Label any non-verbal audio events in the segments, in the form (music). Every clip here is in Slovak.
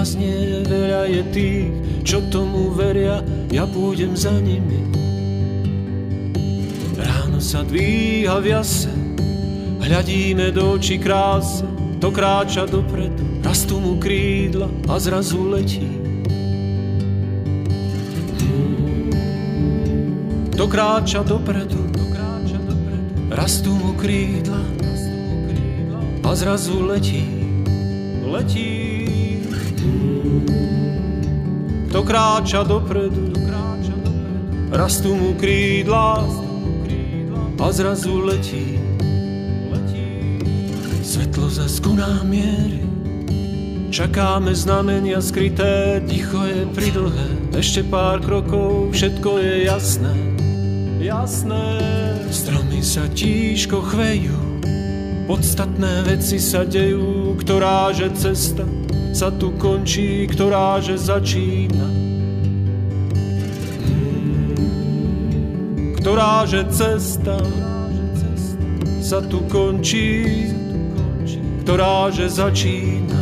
tak opäť v piesni zaznie veľa je tých, čo tomu veria, ja pôjdem za nimi. Ráno sa dvíha v jase, hľadíme do očí kráse, to kráča dopredu, rastú mu krídla a zrazu letí. To kráča dopredu, rastú mu krídla a zrazu letí, letí. To kráča dopredu, rastú mu krídla a zrazu letí. Svetlo za skuná miery, čakáme znamenia skryté, ticho je pridlhé, ešte pár krokov, všetko je jasné, jasné. Stromy sa tížko chvejú, Podstatné veci sa dejú, ktorá že cesta sa tu končí, ktorá že začína. Ktorá že cesta sa tu končí, ktorá že začína.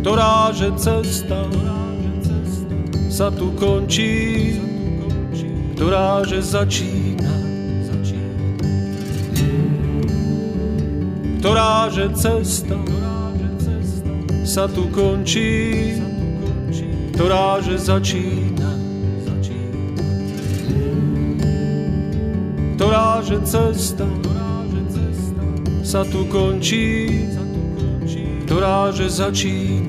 Ktorá že cesta sa tu končí, ktorá že začína. Ktorá že cesta sa tu končí, ktorá že začína. Ktorá že cesta sa tu končí, ktorá že začína.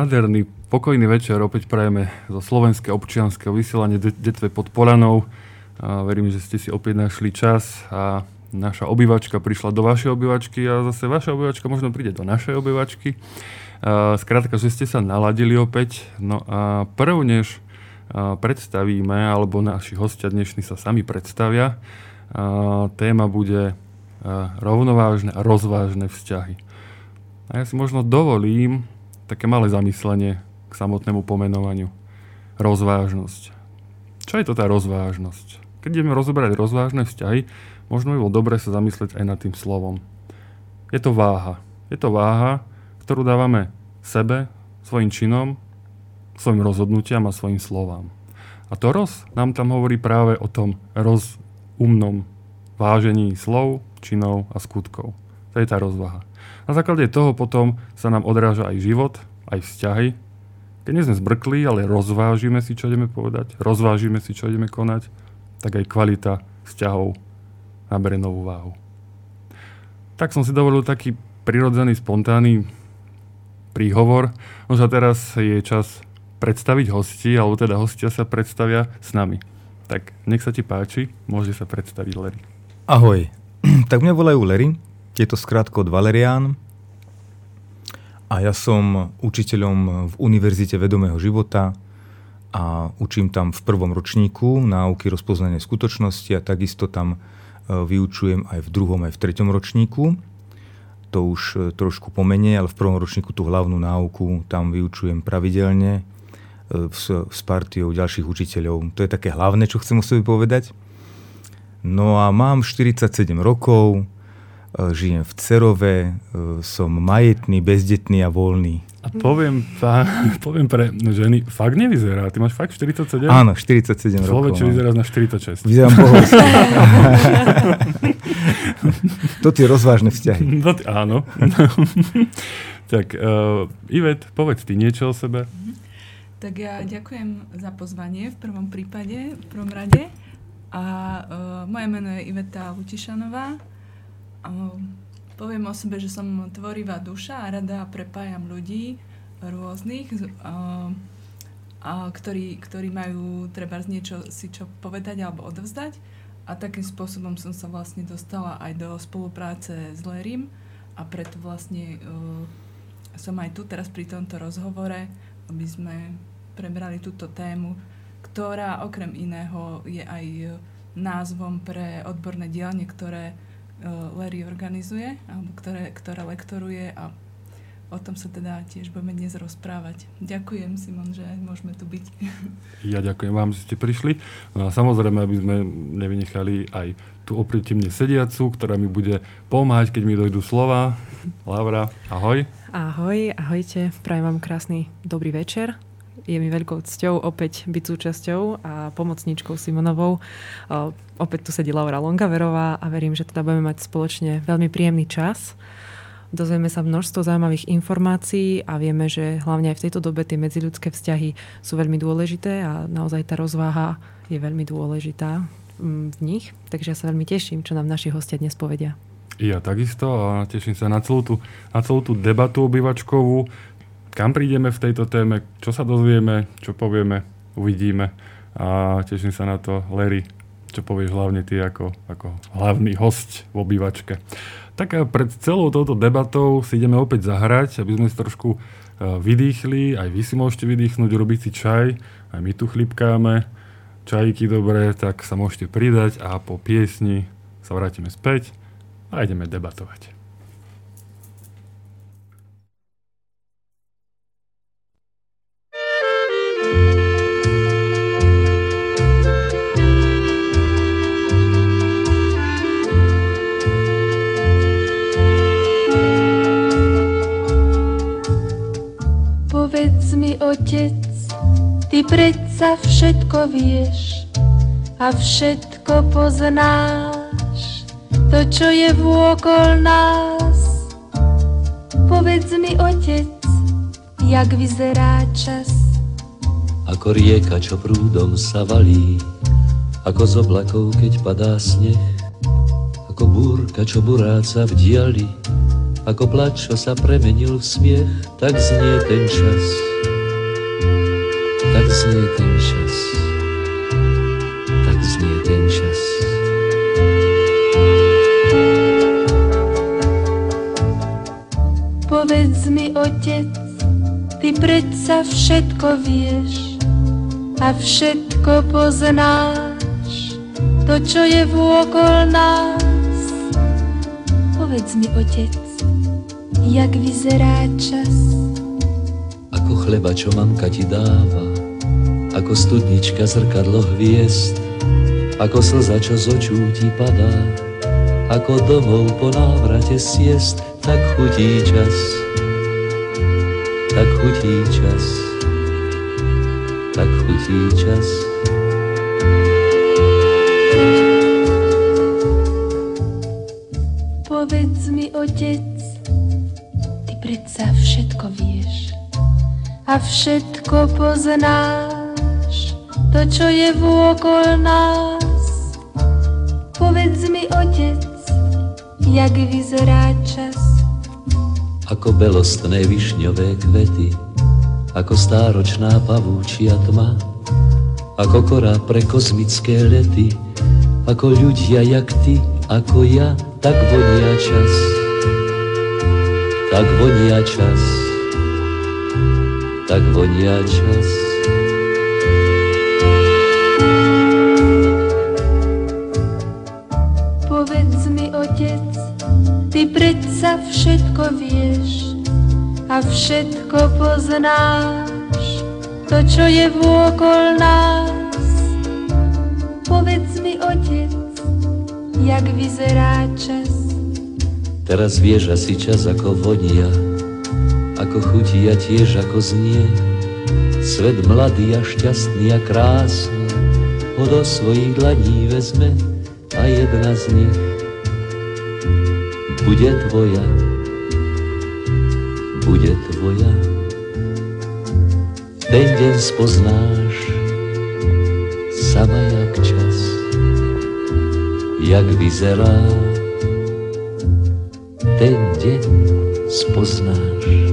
Nádherný, pokojný večer opäť prajeme zo slovenského občianského vysielania Detve pod Polanou. A verím, že ste si opäť našli čas a naša obývačka prišla do vašej obývačky a zase vaša obývačka možno príde do našej obývačky. Skrátka, že ste sa naladili opäť. No a prv, než predstavíme, alebo naši hostia dnešní sa sami predstavia, téma bude rovnovážne a rozvážne vzťahy. A ja si možno dovolím také malé zamyslenie k samotnému pomenovaniu. Rozvážnosť. Čo je to tá rozvážnosť? Keď ideme rozoberať rozvážne vzťahy, možno by bolo dobre sa zamyslieť aj nad tým slovom. Je to váha. Je to váha, ktorú dávame sebe, svojim činom, svojim rozhodnutiam a svojim slovám. A to roz nám tam hovorí práve o tom rozumnom vážení slov, činov a skutkov. To je tá rozvaha. Na základe toho potom sa nám odráža aj život, aj vzťahy. Keď nie sme zbrkli, ale rozvážime si, čo ideme povedať, rozvážime si, čo ideme konať, tak aj kvalita vzťahov nabere novú váhu. Tak som si dovolil taký prirodzený, spontánny príhovor. Možno teraz je čas predstaviť hosti, alebo teda hostia sa predstavia s nami. Tak nech sa ti páči, môže sa predstaviť Larry. Ahoj, (clears throat) tak mňa volajú Larry, je to skrátko od Valerian a ja som učiteľom v Univerzite vedomého života a učím tam v prvom ročníku náuky rozpoznania skutočnosti a takisto tam e, vyučujem aj v druhom, aj v treťom ročníku. To už e, trošku pomenie, ale v prvom ročníku tú hlavnú náuku tam vyučujem pravidelne e, s partiou ďalších učiteľov. To je také hlavné, čo chcem o sebe povedať. No a mám 47 rokov, žijem v Cerove, som majetný, bezdetný a voľný. A poviem, pá, (laughs) poviem pre ženy, fakt nevyzerá. Ty máš fakt 47? Áno, 47 rokov. či vyzeráš na 46. Vyzerám bohovský. to tie rozvážne vzťahy. (laughs) Ty, áno. (laughs) tak, uh, Ivet, povedz ty niečo o sebe. Tak ja ďakujem za pozvanie v prvom prípade, v prvom rade. A uh, moje meno je Iveta Lutišanová. Poviem o sebe, že som tvorivá duša a rada prepájam ľudí rôznych, ktorí, ktorí majú treba niečo si čo povedať alebo odovzdať. A takým spôsobom som sa vlastne dostala aj do spolupráce s Lerim a preto vlastne uh, som aj tu teraz pri tomto rozhovore, aby sme prebrali túto tému, ktorá okrem iného je aj názvom pre odborné dielne, ktoré Larry organizuje, alebo ktoré, ktoré lektoruje a o tom sa teda tiež budeme dnes rozprávať. Ďakujem, Simon, že môžeme tu byť. Ja ďakujem vám, že ste prišli. No a samozrejme, aby sme nevynechali aj tu oproti mne sediacu, ktorá mi bude pomáhať, keď mi dojdú slova. Laura, ahoj. Ahoj, ahojte. Prajem vám krásny dobrý večer. Je mi veľkou cťou opäť byť súčasťou a pomocníčkou Simonovou. Opäť tu sedí Laura Longaverová a verím, že teda budeme mať spoločne veľmi príjemný čas. Dozvieme sa množstvo zaujímavých informácií a vieme, že hlavne aj v tejto dobe tie medziľudské vzťahy sú veľmi dôležité a naozaj tá rozváha je veľmi dôležitá mm, v nich. Takže ja sa veľmi teším, čo nám naši hostia dnes povedia. Ja takisto a teším sa na celú tú, na celú tú debatu obyvačkovú kam prídeme v tejto téme, čo sa dozvieme, čo povieme, uvidíme. A teším sa na to, Larry, čo povieš hlavne ty ako, ako hlavný host v obývačke. Tak pred celou touto debatou si ideme opäť zahrať, aby sme si trošku e, vydýchli, aj vy si môžete vydýchnuť, robiť si čaj, aj my tu chlipkáme, čajíky dobré, tak sa môžete pridať a po piesni sa vrátime späť a ideme debatovať. Otec, ty predsa všetko vieš a všetko poznáš, to, čo je vôkol nás. Povedz mi, otec, jak vyzerá čas. Ako rieka, čo prúdom sa valí, ako z oblakov, keď padá sneh, ako búrka, čo buráca v diali, ako plač, čo sa premenil v smiech, tak znie ten čas znie ten čas, tak znie ten čas. Povedz mi, otec, ty predsa všetko vieš a všetko poznáš, to, čo je vôkol nás. Povedz mi, otec, jak vyzerá čas. Ako chleba, čo mamka ti dáva, ako studnička zrkadlo hviezd, ako slza, čo z očú ti padá, ako domov po návrate siest, tak chutí čas, tak chutí čas, tak chutí čas. Povedz mi, otec, ty predsa všetko vieš a všetko poznáš to, čo je vôkol nás. Povedz mi, otec, jak vyzerá čas. Ako belostné višňové kvety, ako stáročná pavúčia tma, ako kora pre kozmické lety, ako ľudia jak ty, ako ja, tak vonia čas. Tak vonia čas, tak vonia čas. Všetko vieš a všetko poznáš, to, čo je vôkol nás. Povedz mi, otec, jak vyzerá čas. Teraz vieš asi čas ako vonia, ako chutí a tiež ako znie. Svet mladý a šťastný a krásny ho do svojich dlaní vezme a jedna z nich bude tvoja, bude tvoja. Ten deň spoznáš sama jak čas, jak vyzerá. Ten deň spoznáš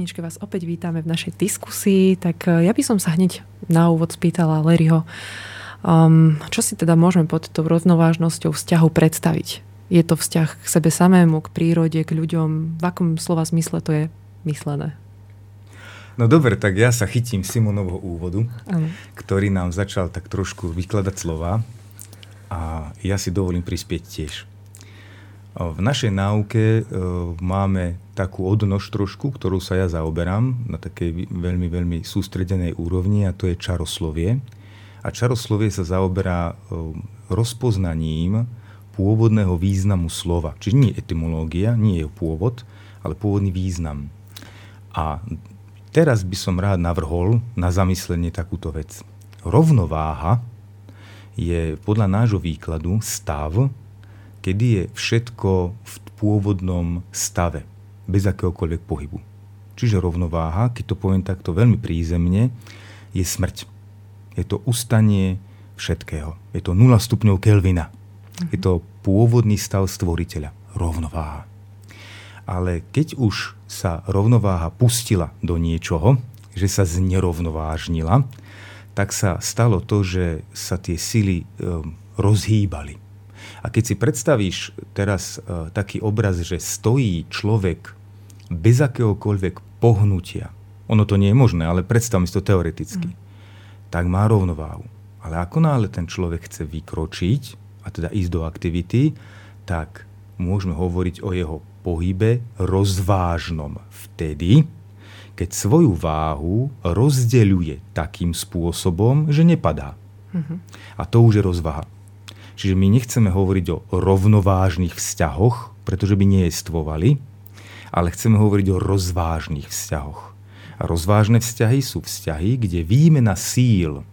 pesničke vás opäť vítame v našej diskusii, tak eh, ja by som sa hneď na úvod spýtala Larryho, um, čo si teda môžeme pod tou rovnovážnosťou vzťahu predstaviť? Je to vzťah k sebe samému, k prírode, k ľuďom? V akom slova zmysle to je myslené? No dobre, tak ja sa chytím Simonovho úvodu, Áno. ktorý nám začal tak trošku vykladať slova a ja si dovolím prispieť tiež. V našej náuke e, máme takú odnož trošku, ktorú sa ja zaoberám na takej veľmi, veľmi sústredenej úrovni a to je čaroslovie. A čaroslovie sa zaoberá e, rozpoznaním pôvodného významu slova. Čiže nie etymológia, nie jeho pôvod, ale pôvodný význam. A teraz by som rád navrhol na zamyslenie takúto vec. Rovnováha je podľa nášho výkladu stav, kedy je všetko v pôvodnom stave, bez akéhokoľvek pohybu. Čiže rovnováha, keď to poviem takto veľmi prízemne, je smrť. Je to ustanie všetkého. Je to 0 stupňov Kelvina. Je to pôvodný stav stvoriteľa. Rovnováha. Ale keď už sa rovnováha pustila do niečoho, že sa znerovnovážnila, tak sa stalo to, že sa tie sily um, rozhýbali. A keď si predstavíš teraz uh, taký obraz, že stojí človek bez akéhokoľvek pohnutia, ono to nie je možné, ale predstavme si to teoreticky, mm. tak má rovnováhu. Ale ako náhle ten človek chce vykročiť, a teda ísť do aktivity, tak môžeme hovoriť o jeho pohybe rozvážnom vtedy, keď svoju váhu rozdeľuje takým spôsobom, že nepadá. A to už je rozvaha. Čiže my nechceme hovoriť o rovnovážnych vzťahoch, pretože by nejestvovali, ale chceme hovoriť o rozvážnych vzťahoch. A rozvážne vzťahy sú vzťahy, kde výmena síl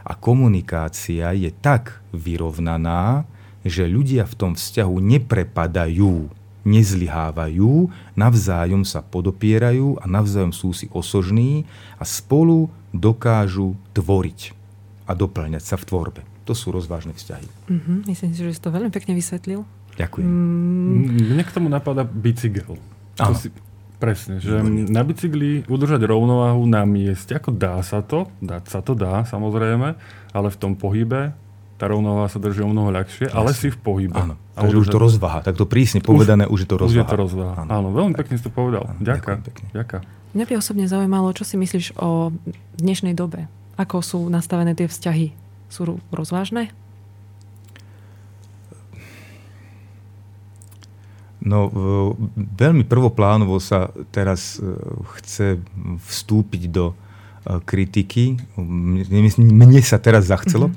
a komunikácia je tak vyrovnaná, že ľudia v tom vzťahu neprepadajú, nezlyhávajú, navzájom sa podopierajú a navzájom sú si osožní a spolu dokážu tvoriť a doplňať sa v tvorbe. To sú rozvážne vzťahy. Mhm, myslím si, že si to veľmi pekne vysvetlil. Ďakujem. Mm, Mne k tomu napadá bicykel. To Áno. si, presne, že na bicykli udržať rovnováhu na mieste, ako dá sa to, dať sa to dá samozrejme, ale v tom pohybe tá rovnováha sa drží o mnoho ľahšie, ale si v pohybe. Áno, A takže už to rozvaha. Takto prísne povedané, už, je to rozvaha. Už je to rozvaha. Áno. Áno, veľmi pekne si to povedal. Áno, Ďakujem. ďakujem pekne. Ďakujem. Mňa by osobne zaujímalo, čo si myslíš o dnešnej dobe. Ako sú nastavené tie vzťahy? Sú ro- rozvážne? No, veľmi prvoplánovo sa teraz e, chce vstúpiť do e, kritiky. Mne, mne sa teraz zachcelo.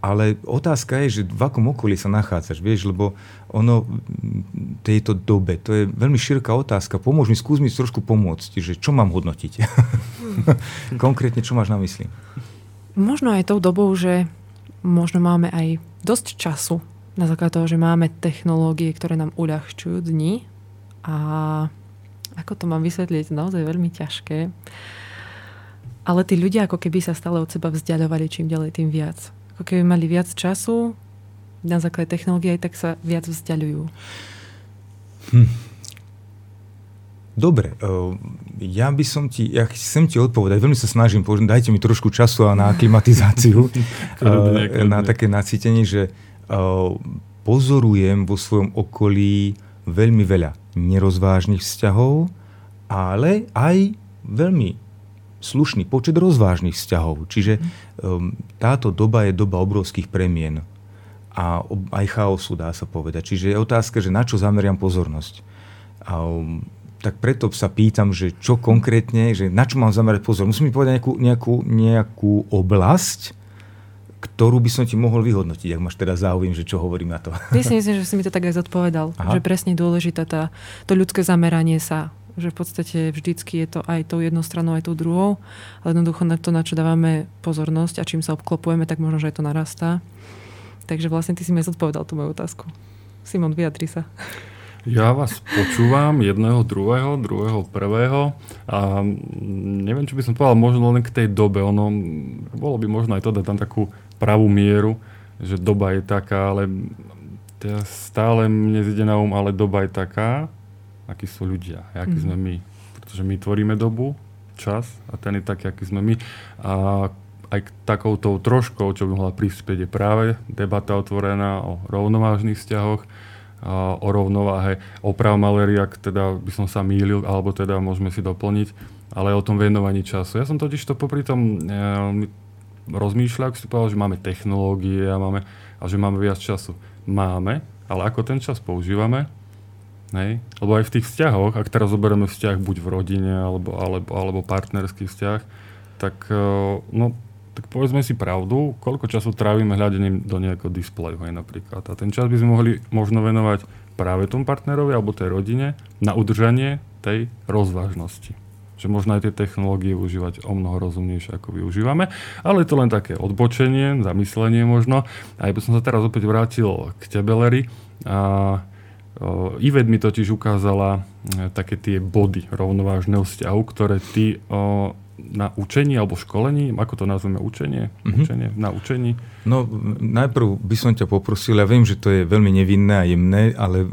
Ale otázka je, že v akom okolí sa nachádzaš, vieš, lebo ono tejto dobe, to je veľmi široká otázka. Pomôž mi, skús mi trošku pomôcť, že čo mám hodnotiť. (laughs) Konkrétne, čo máš na mysli? Možno aj tou dobou, že možno máme aj dosť času na základe toho, že máme technológie, ktoré nám uľahčujú dni a ako to mám vysvetliť, naozaj veľmi ťažké. Ale tí ľudia ako keby sa stále od seba vzdialovali čím ďalej, tým viac. Ako keby mali viac času, na základe technológie tak sa viac vzdialujú. Dobre, eh, ja by som ti, ja chcem ti odpovedať, veľmi sa snažím, dajte mi trošku času na (laughs) aklimatizáciu, eh, na také nacítenie, že eh, pozorujem vo svojom okolí veľmi veľa nerozvážnych vzťahov, ale aj veľmi slušný počet rozvážnych vzťahov. Čiže um, táto doba je doba obrovských premien. a aj chaosu, dá sa povedať. Čiže je otázka, že na čo zameriam pozornosť. A, um, tak preto sa pýtam, že čo konkrétne, že na čo mám zamerať pozor. Musím mi povedať nejakú, nejakú, nejakú oblasť, ktorú by som ti mohol vyhodnotiť, ak máš teda záujem, že čo hovorím na to. Ja si myslím, že si mi to tak aj zodpovedal, Aha. že presne dôležitá tá, to ľudské zameranie sa, že v podstate vždycky je to aj tou jednou stranou, aj tou druhou, ale jednoducho na to, na čo dávame pozornosť a čím sa obklopujeme, tak možno, že aj to narastá. Takže vlastne ty si mi zodpovedal tú moju otázku. Simon, vyjadri sa. Ja vás počúvam jedného, druhého, druhého, prvého a neviem, čo by som povedal, možno len k tej dobe. Ono, bolo by možno aj to dať tam takú pravú mieru, že doba je taká, ale ja stále mne zide na um, ale doba je taká, akí sú ľudia, akí mm. sme my. Pretože my tvoríme dobu, čas a ten je taký, aký sme my. A aj takouto troškou, čo by mohla prispieť, je práve debata otvorená o rovnovážnych vzťahoch, o rovnováhe. Oprav Malery, ak teda by som sa mýlil, alebo teda môžeme si doplniť, ale o tom venovaní času. Ja som totiž to popri tom e, rozmýšľal, ak si povedal, že máme technológie a, máme, a že máme viac času. Máme, ale ako ten čas používame, Hej? Lebo aj v tých vzťahoch, ak teraz zoberieme vzťah buď v rodine alebo, alebo, alebo partnerský vzťah, tak e, no, tak povedzme si pravdu, koľko času trávime hľadením do nejakého displeju aj napríklad. A ten čas by sme mohli možno venovať práve tomu partnerovi alebo tej rodine na udržanie tej rozvážnosti. Že možno aj tie technológie užívať o mnoho rozumnejšie, ako využívame. Ale je to len také odbočenie, zamyslenie možno. A ja by som sa teraz opäť vrátil k tebe, Larry. A Ivet mi totiž ukázala e, také tie body rovnovážneho vzťahu, ktoré ty na učení alebo školení, ako to nazveme, učenie? Mm-hmm. učenie na učení? No, najprv by som ťa poprosil, ja viem, že to je veľmi nevinné a jemné, ale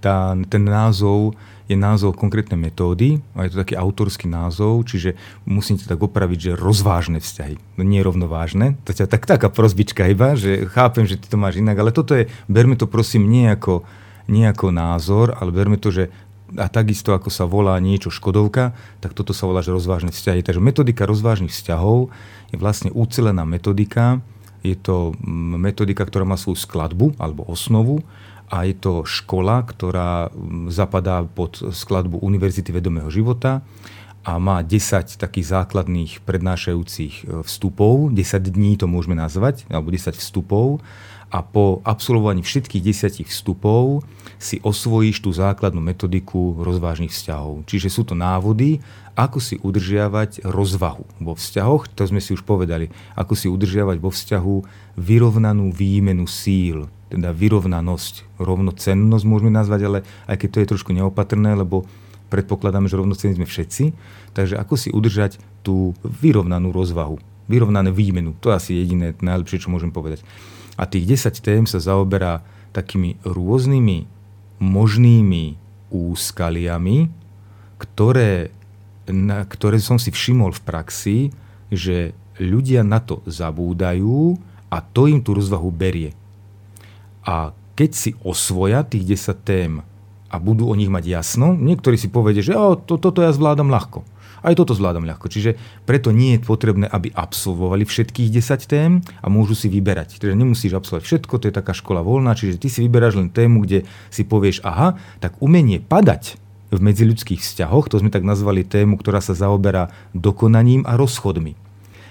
tá, ten názov je názov konkrétnej metódy a je to taký autorský názov, čiže musím ťa tak opraviť, že rozvážne vzťahy, no nie rovnovážne. To ťa tak, taká prozbička iba, že chápem, že ty to máš inak, ale toto je, berme to prosím nie ako, nie ako názor, ale berme to, že a takisto ako sa volá niečo Škodovka, tak toto sa volá, že rozvážne vzťahy. Takže metodika rozvážnych vzťahov je vlastne ucelená metodika. Je to mm, metodika, ktorá má svoju skladbu alebo osnovu a je to škola, ktorá mm, zapadá pod skladbu Univerzity vedomého života a má 10 takých základných prednášajúcich e, vstupov, 10 dní to môžeme nazvať, alebo 10 vstupov a po absolvovaní všetkých desiatich vstupov si osvojíš tú základnú metodiku rozvážnych vzťahov. Čiže sú to návody, ako si udržiavať rozvahu vo vzťahoch, to sme si už povedali, ako si udržiavať vo vzťahu vyrovnanú výmenu síl, teda vyrovnanosť, rovnocennosť môžeme nazvať, ale aj keď to je trošku neopatrné, lebo predpokladáme, že rovnocenní sme všetci, takže ako si udržať tú vyrovnanú rozvahu, vyrovnané výmenu, to je asi jediné najlepšie, čo môžem povedať. A tých 10 tém sa zaoberá takými rôznymi možnými úskaliami, ktoré, na, ktoré som si všimol v praxi, že ľudia na to zabúdajú a to im tú rozvahu berie. A keď si osvoja tých 10 tém a budú o nich mať jasno, niektorí si povedia, že o, to, toto ja zvládam ľahko. Aj toto zvládam ľahko. Čiže preto nie je potrebné, aby absolvovali všetkých 10 tém a môžu si vyberať. Čiže nemusíš absolvovať všetko, to je taká škola voľná, čiže ty si vyberáš len tému, kde si povieš, aha, tak umenie padať v medziľudských vzťahoch, to sme tak nazvali tému, ktorá sa zaoberá dokonaním a rozchodmi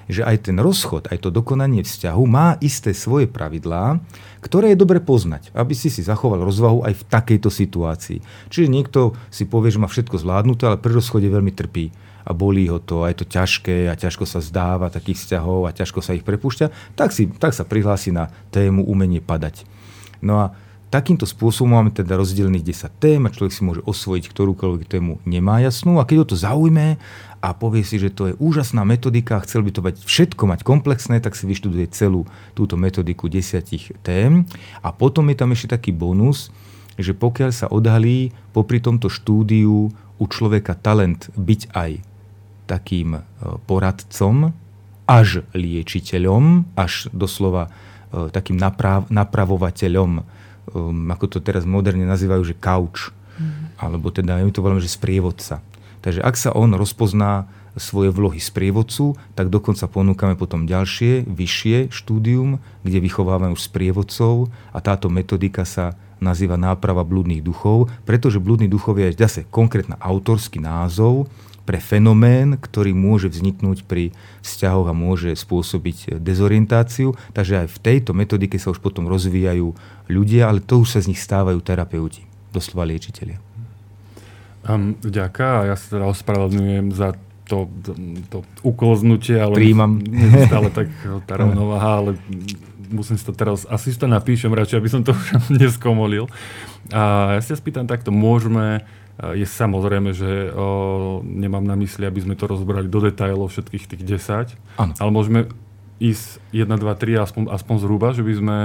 že aj ten rozchod, aj to dokonanie vzťahu má isté svoje pravidlá, ktoré je dobre poznať, aby si si zachoval rozvahu aj v takejto situácii. Čiže niekto si povie, že má všetko zvládnuté, ale pri rozchode veľmi trpí a bolí ho to a je to ťažké a ťažko sa zdáva takých vzťahov a ťažko sa ich prepúšťa, tak, si, tak sa prihlási na tému umenie padať. No a takýmto spôsobom máme teda rozdelených 10 tém a človek si môže osvojiť ktorúkoľvek tému nemá jasnú a keď ho to zaujme a povie si, že to je úžasná metodika a chcel by to mať všetko mať komplexné, tak si vyštuduje celú túto metodiku desiatich tém. A potom je tam ešte taký bonus, že pokiaľ sa odhalí popri tomto štúdiu u človeka talent byť aj takým e, poradcom, až liečiteľom, až doslova e, takým naprav, napravovateľom, um, ako to teraz moderne nazývajú, že couch, mm. alebo teda my to voláme, že sprievodca. Takže ak sa on rozpozná svoje vlohy sprievodcu, tak dokonca ponúkame potom ďalšie, vyššie štúdium, kde vychovávame už sprievodcov a táto metodika sa nazýva náprava blúdnych duchov, pretože blúdny duchov je zase konkrétna autorský názov pre fenomén, ktorý môže vzniknúť pri vzťahoch a môže spôsobiť dezorientáciu. Takže aj v tejto metodike sa už potom rozvíjajú ľudia, ale to už sa z nich stávajú terapeuti, doslova liečiteľia. Um, ďaká, ja sa teda ospravedlňujem za to, to uklznutie, ale Príjmam. stále tak tá rovnováha, ale musím si to teraz, asi si to napíšem radšej, aby som to už (laughs) neskomolil. A ja sa spýtam takto, môžeme, je samozrejme, že o, nemám na mysli, aby sme to rozbrali do detailov všetkých tých 10, Áno. ale môžeme ísť 1, 2, 3 aspoň, aspoň zhruba, že by sme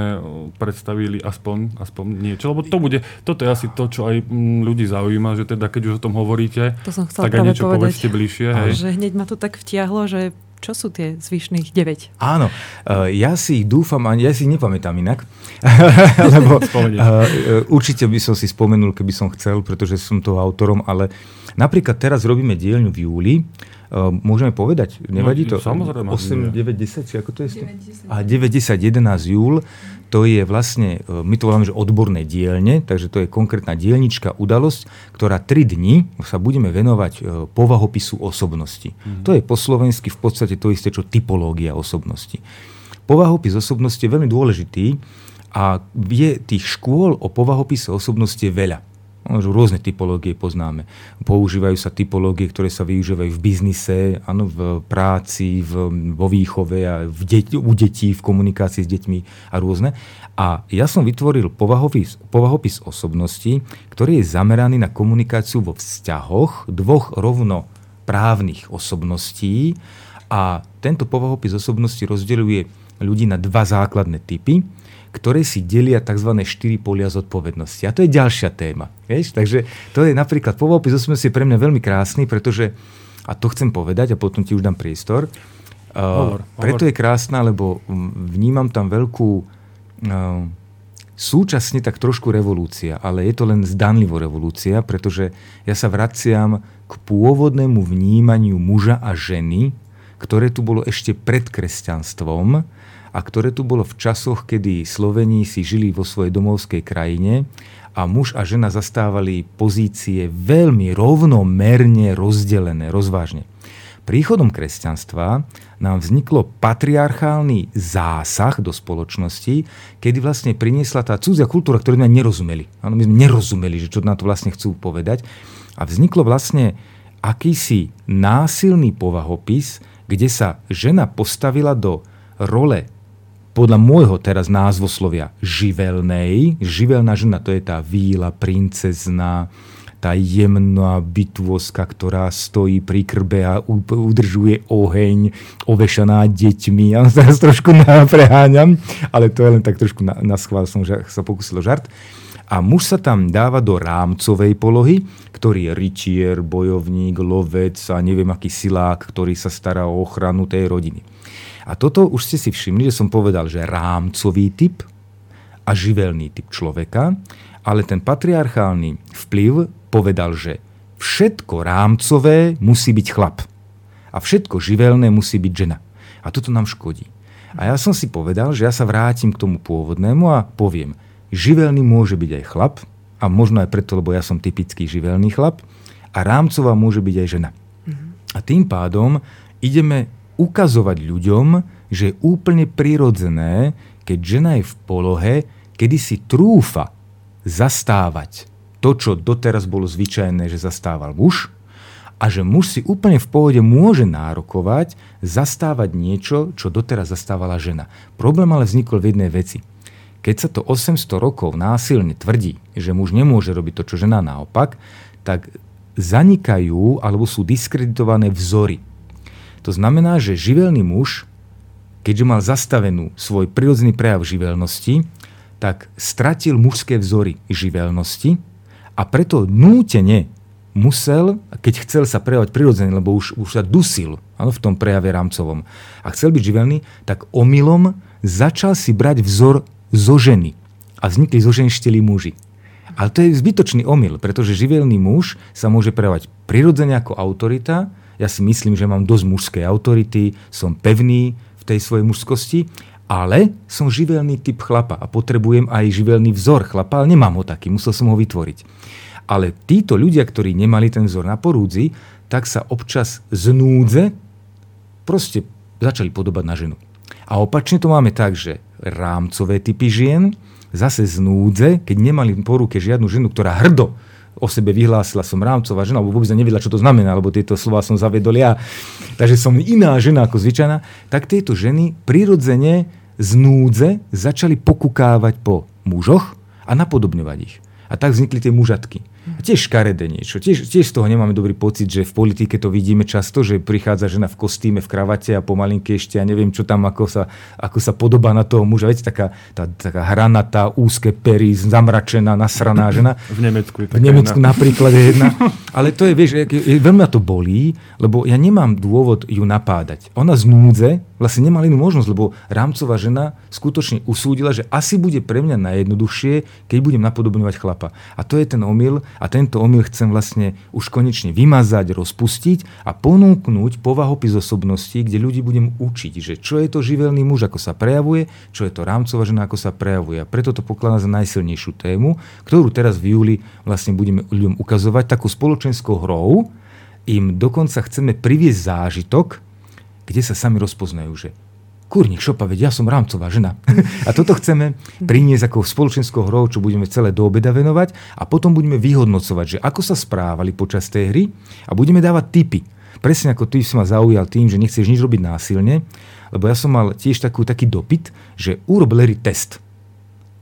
predstavili aspoň, aspoň niečo, lebo to bude, toto je asi to, čo aj mm, ľudí zaujíma, že teda keď už o tom hovoríte, to som tak aj niečo povedať, povedzte bližšie. Hej. Že hneď ma to tak vtiahlo, že čo sú tie zvyšných 9? Áno, uh, ja si dúfam, ja si nepamätám inak, (laughs) lebo uh, určite by som si spomenul, keby som chcel, pretože som toho autorom, ale napríklad teraz robíme dielňu v júli, môžeme povedať, nevadí no, to? Samozrejme. 8, 9, 10, či ako to je? 9, 10. A 9, 10, 11 júl, to je vlastne, my to voláme, že odborné dielne, takže to je konkrétna dielnička, udalosť, ktorá 3 dni sa budeme venovať povahopisu osobnosti. Mm. To je po slovensky v podstate to isté, čo typológia osobnosti. Povahopis osobnosti je veľmi dôležitý a je tých škôl o povahopise osobnosti veľa. Rôzne typológie poznáme. Používajú sa typológie, ktoré sa využívajú v biznise, áno, v práci, v, vo výchove a v deť, u detí, v komunikácii s deťmi a rôzne. A ja som vytvoril povahopis, povahopis osobnosti, ktorý je zameraný na komunikáciu vo vzťahoch dvoch rovno právnych osobností a tento povahopis osobnosti rozdeľuje ľudí na dva základné typy ktoré si delia tzv. štyri polia zodpovednosti. A to je ďalšia téma. Vieš? Takže to je napríklad, povopis osobnosti je pre mňa veľmi krásny, pretože, a to chcem povedať a potom ti už dám priestor, uh, preto je krásna, lebo vnímam tam veľkú uh, súčasne tak trošku revolúcia, ale je to len zdanlivo revolúcia, pretože ja sa vraciam k pôvodnému vnímaniu muža a ženy, ktoré tu bolo ešte pred kresťanstvom, a ktoré tu bolo v časoch, kedy Slovení si žili vo svojej domovskej krajine a muž a žena zastávali pozície veľmi rovnomerne rozdelené, rozvážne. Príchodom kresťanstva nám vzniklo patriarchálny zásah do spoločnosti, kedy vlastne priniesla tá cudzia kultúra, ktorú sme nerozumeli. Ano, my sme nerozumeli, že čo na to vlastne chcú povedať. A vzniklo vlastne akýsi násilný povahopis, kde sa žena postavila do role podľa môjho teraz názvoslovia živelnej, živelná žena to je tá víla, princezna, tá jemná bitvoska, ktorá stojí pri krbe a udržuje oheň, ovešaná deťmi. Ja teraz trošku preháňam, ale to je len tak trošku na, na schvál som že sa pokúsil žart. A muž sa tam dáva do rámcovej polohy, ktorý je rytier, bojovník, lovec a neviem aký silák, ktorý sa stará o ochranu tej rodiny. A toto už ste si všimli, že som povedal, že rámcový typ a živelný typ človeka, ale ten patriarchálny vplyv povedal, že všetko rámcové musí byť chlap a všetko živelné musí byť žena. A toto nám škodí. A ja som si povedal, že ja sa vrátim k tomu pôvodnému a poviem, živelný môže byť aj chlap, a možno aj preto, lebo ja som typický živelný chlap, a rámcová môže byť aj žena. Mm-hmm. A tým pádom ideme ukazovať ľuďom, že je úplne prirodzené, keď žena je v polohe, kedy si trúfa zastávať to, čo doteraz bolo zvyčajné, že zastával muž, a že muž si úplne v pohode môže nárokovať zastávať niečo, čo doteraz zastávala žena. Problém ale vznikol v jednej veci. Keď sa to 800 rokov násilne tvrdí, že muž nemôže robiť to, čo žena naopak, tak zanikajú alebo sú diskreditované vzory to znamená, že živelný muž, keďže mal zastavenú svoj prirodzený prejav živelnosti, tak stratil mužské vzory živelnosti a preto nútene musel, keď chcel sa prejavovať prirodzene, lebo už, už sa dusil ano, v tom prejave rámcovom a chcel byť živelný, tak omylom začal si brať vzor zo ženy. A vznikli zo ženy muži. Ale to je zbytočný omyl, pretože živelný muž sa môže prejavovať prirodzene ako autorita, Ja si myslím, že mám dosť mužskej autority, som pevný v tej svojej mužskosti, ale som živelný typ chlapa a potrebujem aj živelný vzor chlapa, ale nemám ho taký, musel som ho vytvoriť. Ale títo ľudia, ktorí nemali ten vzor na porúdzi, tak sa občas z núdze proste začali podobať na ženu. A opačne to máme tak, že rámcové typy žien zase z núdze, keď nemali po ruke žiadnu ženu, ktorá hrdo o sebe vyhlásila som rámcová žena, alebo vôbec nevedela, čo to znamená, lebo tieto slova som zavedol ja. Takže som iná žena ako zvyčajná. Tak tieto ženy prirodzene z núdze začali pokukávať po mužoch a napodobňovať ich. A tak vznikli tie mužatky. A tiež škaredé niečo. Tiež, tiež z toho nemáme dobrý pocit, že v politike to vidíme často, že prichádza žena v kostýme, v kravate a pomalinky ešte, ja neviem, čo tam, ako sa, ako sa podobá na toho muža. Viete, taká, tá, taká hranatá, úzke pery, zamračená, nasraná žena. V Nemecku je V Nemecku jedna. napríklad je jedna. (laughs) Ale to je, vieš, je, je, veľmi ma to bolí, lebo ja nemám dôvod ju napádať. Ona z núdze vlastne nemala inú možnosť, lebo rámcová žena skutočne usúdila, že asi bude pre mňa najjednoduchšie, keď budem napodobňovať chlapa. A to je ten omyl, a tento omyl chcem vlastne už konečne vymazať, rozpustiť a ponúknuť povahopis osobnosti, kde ľudí budem učiť, že čo je to živelný muž, ako sa prejavuje, čo je to rámcová žena, ako sa prejavuje. A preto to pokladám za najsilnejšiu tému, ktorú teraz v júli vlastne budeme ľuďom ukazovať takou spoločenskou hrou. Im dokonca chceme priviesť zážitok, kde sa sami rozpoznajú, že kurník šopa, veď ja som rámcová žena. (laughs) a toto chceme priniesť ako spoločenskou hrou, čo budeme celé do obeda venovať a potom budeme vyhodnocovať, že ako sa správali počas tej hry a budeme dávať tipy. Presne ako ty si ma zaujal tým, že nechceš nič robiť násilne, lebo ja som mal tiež takú, taký dopyt, že urob Larry test.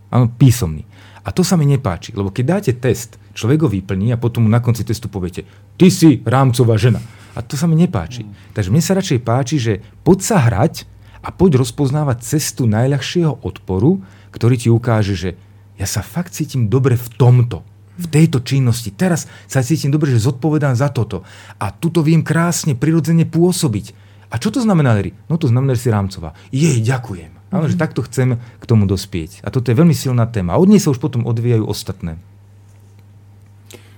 Áno, písomný. A to sa mi nepáči, lebo keď dáte test, človek ho vyplní a potom na konci testu poviete, ty si rámcová žena. A to sa mi nepáči. Mm. Takže mne sa radšej páči, že poď sa hrať a poď rozpoznávať cestu najľahšieho odporu, ktorý ti ukáže, že ja sa fakt cítim dobre v tomto, v tejto činnosti. Teraz sa cítim dobre, že zodpovedám za toto. A tuto viem krásne, prirodzene pôsobiť. A čo to znamená, Larry? No to znamená, že si rámcová. Jej, ďakujem. Áno, mm-hmm. že takto chcem k tomu dospieť. A toto je veľmi silná téma. A od nej sa už potom odvíjajú ostatné.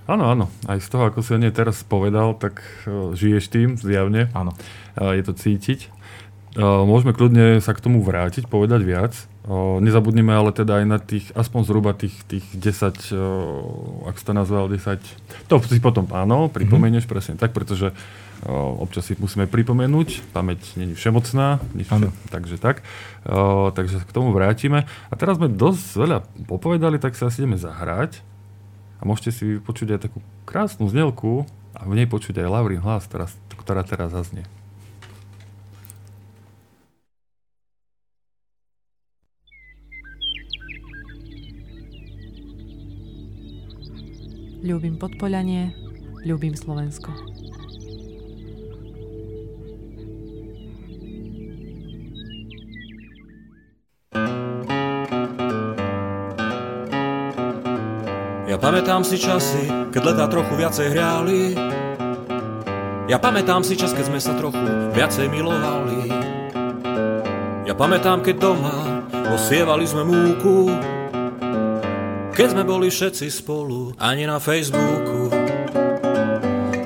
Áno, áno. Aj z toho, ako si o nej teraz povedal, tak uh, žiješ tým zjavne. Áno. Uh, je to cítiť. Môžeme kľudne sa k tomu vrátiť, povedať viac. Nezabudneme ale teda aj na tých, aspoň zhruba tých, tých 10, ak to nazval 10, to si potom áno, pripomenieš mm-hmm. presne tak, pretože občas si musíme pripomenúť, pamäť není všemocná, nič, takže tak. Takže sa k tomu vrátime. A teraz sme dosť veľa popovedali, tak sa asi ideme zahrať. A môžete si počuť aj takú krásnu znelku a v nej počuť aj Laurin hlas, ktorá, ktorá teraz zaznie. ľúbim Podpoľanie, ľúbim Slovensko. Ja pamätám si časy, keď letá trochu viacej hriali. Ja pamätám si čas, keď sme sa trochu viacej milovali. Ja pamätám, keď doma osievali sme múku, keď sme boli všetci spolu, ani na Facebooku.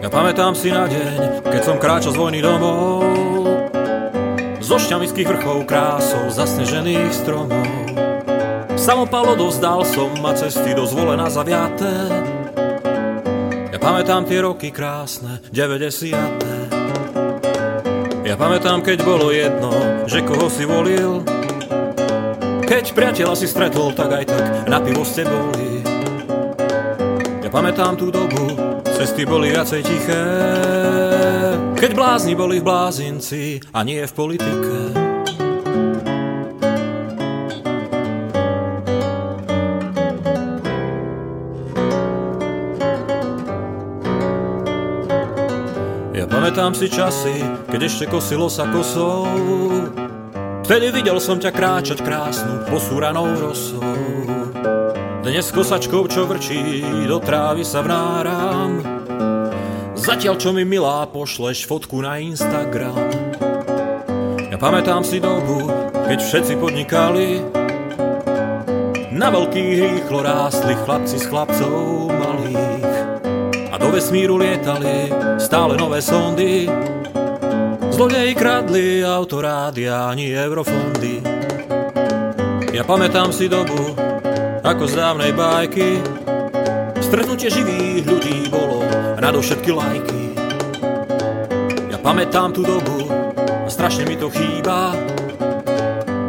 Ja pamätám si na deň, keď som kráčal z vojny domov, zo šťamických vrchov krásou zasnežených stromov. Samopal odovzdal som a cesty do zvolená zaviaté. Ja pamätám tie roky krásne, 90. Ja pamätám, keď bolo jedno, že koho si volil, keď priateľa si stretol, tak aj tak na pivo ste boli. Ja pamätám tú dobu, cesty boli viacej tiché. Keď blázni boli v blázinci a nie v politike. Pamätám si časy, keď ešte kosilo sa kosou Vtedy videl som ťa kráčať krásnu, posúranou rosou. Dnes kosačkou, čo vrčí, do trávy sa vnáram. Zatiaľ, čo mi milá, pošleš fotku na Instagram. Ja pamätám si dobu, keď všetci podnikali. Na veľkých rýchlo rástli chlapci z chlapcov malých. Do vesmíru lietali stále nové sondy. Zlodeji kradli autorádia ani eurofondy. Ja pamätám si dobu, ako z dávnej bajky. Stretnutie živých ľudí bolo rado všetky lajky. Ja pamätám tú dobu a strašne mi to chýba.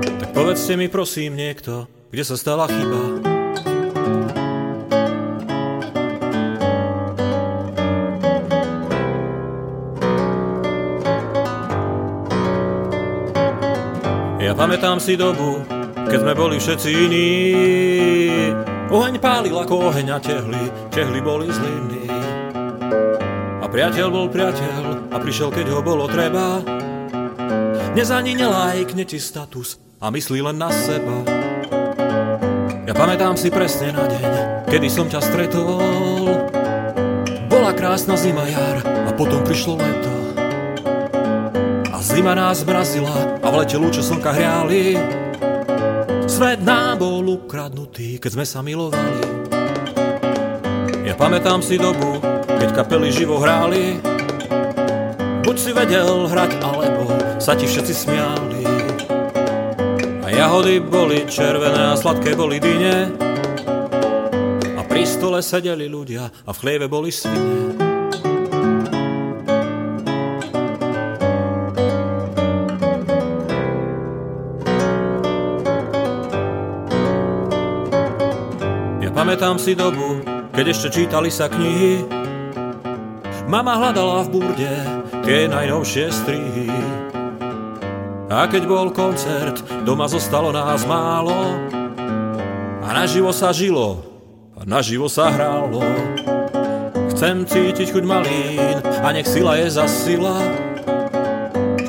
Tak povedzte mi prosím niekto, kde sa stala chyba. Pamätám si dobu, keď sme boli všetci iní. Oheň pálil ako oheň a tehly, tehly boli zliny. A priateľ bol priateľ a prišiel, keď ho bolo treba. Dnes ani nelajkne ti status a myslí len na seba. Ja pamätám si presne na deň, kedy som ťa stretol. Bola krásna zima jar a potom prišlo leto. Zima nás mrazila a v lete lúče slnka hriali. Svet nám bol ukradnutý, keď sme sa milovali. Ja pamätám si dobu, keď kapely živo hráli. Buď si vedel hrať, alebo sa ti všetci smiali. A jahody boli červené a sladké boli dyne. A pri stole sedeli ľudia a v chlieve boli svine. Pamätám si dobu, keď ešte čítali sa knihy. Mama hľadala v burde tie najnovšie strihy. A keď bol koncert, doma zostalo nás málo. A naživo sa žilo, a naživo sa hrálo. Chcem cítiť chuť malín, a nech sila je za sila.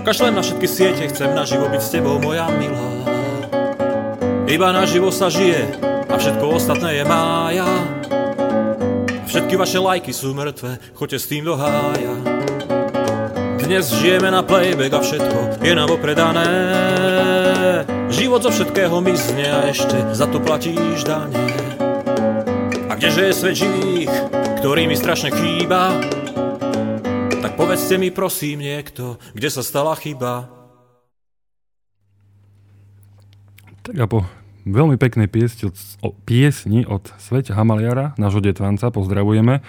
Kašlem na všetky siete, chcem naživo byť s tebou, moja milá. Iba naživo sa žije, a všetko ostatné je mája. Všetky vaše lajky sú mŕtve, choďte s tým do hája. Dnes žijeme na playback a všetko je nám opredané. Život zo všetkého mizne a ešte za to platíš dane. A kdeže je svet živých, ktorý mi strašne chýba, tak povedzte mi prosím niekto, kde sa stala chyba. Tak a po veľmi peknej piesni, piesni od Sveťa Hamaliara, nášho detvanca, pozdravujeme.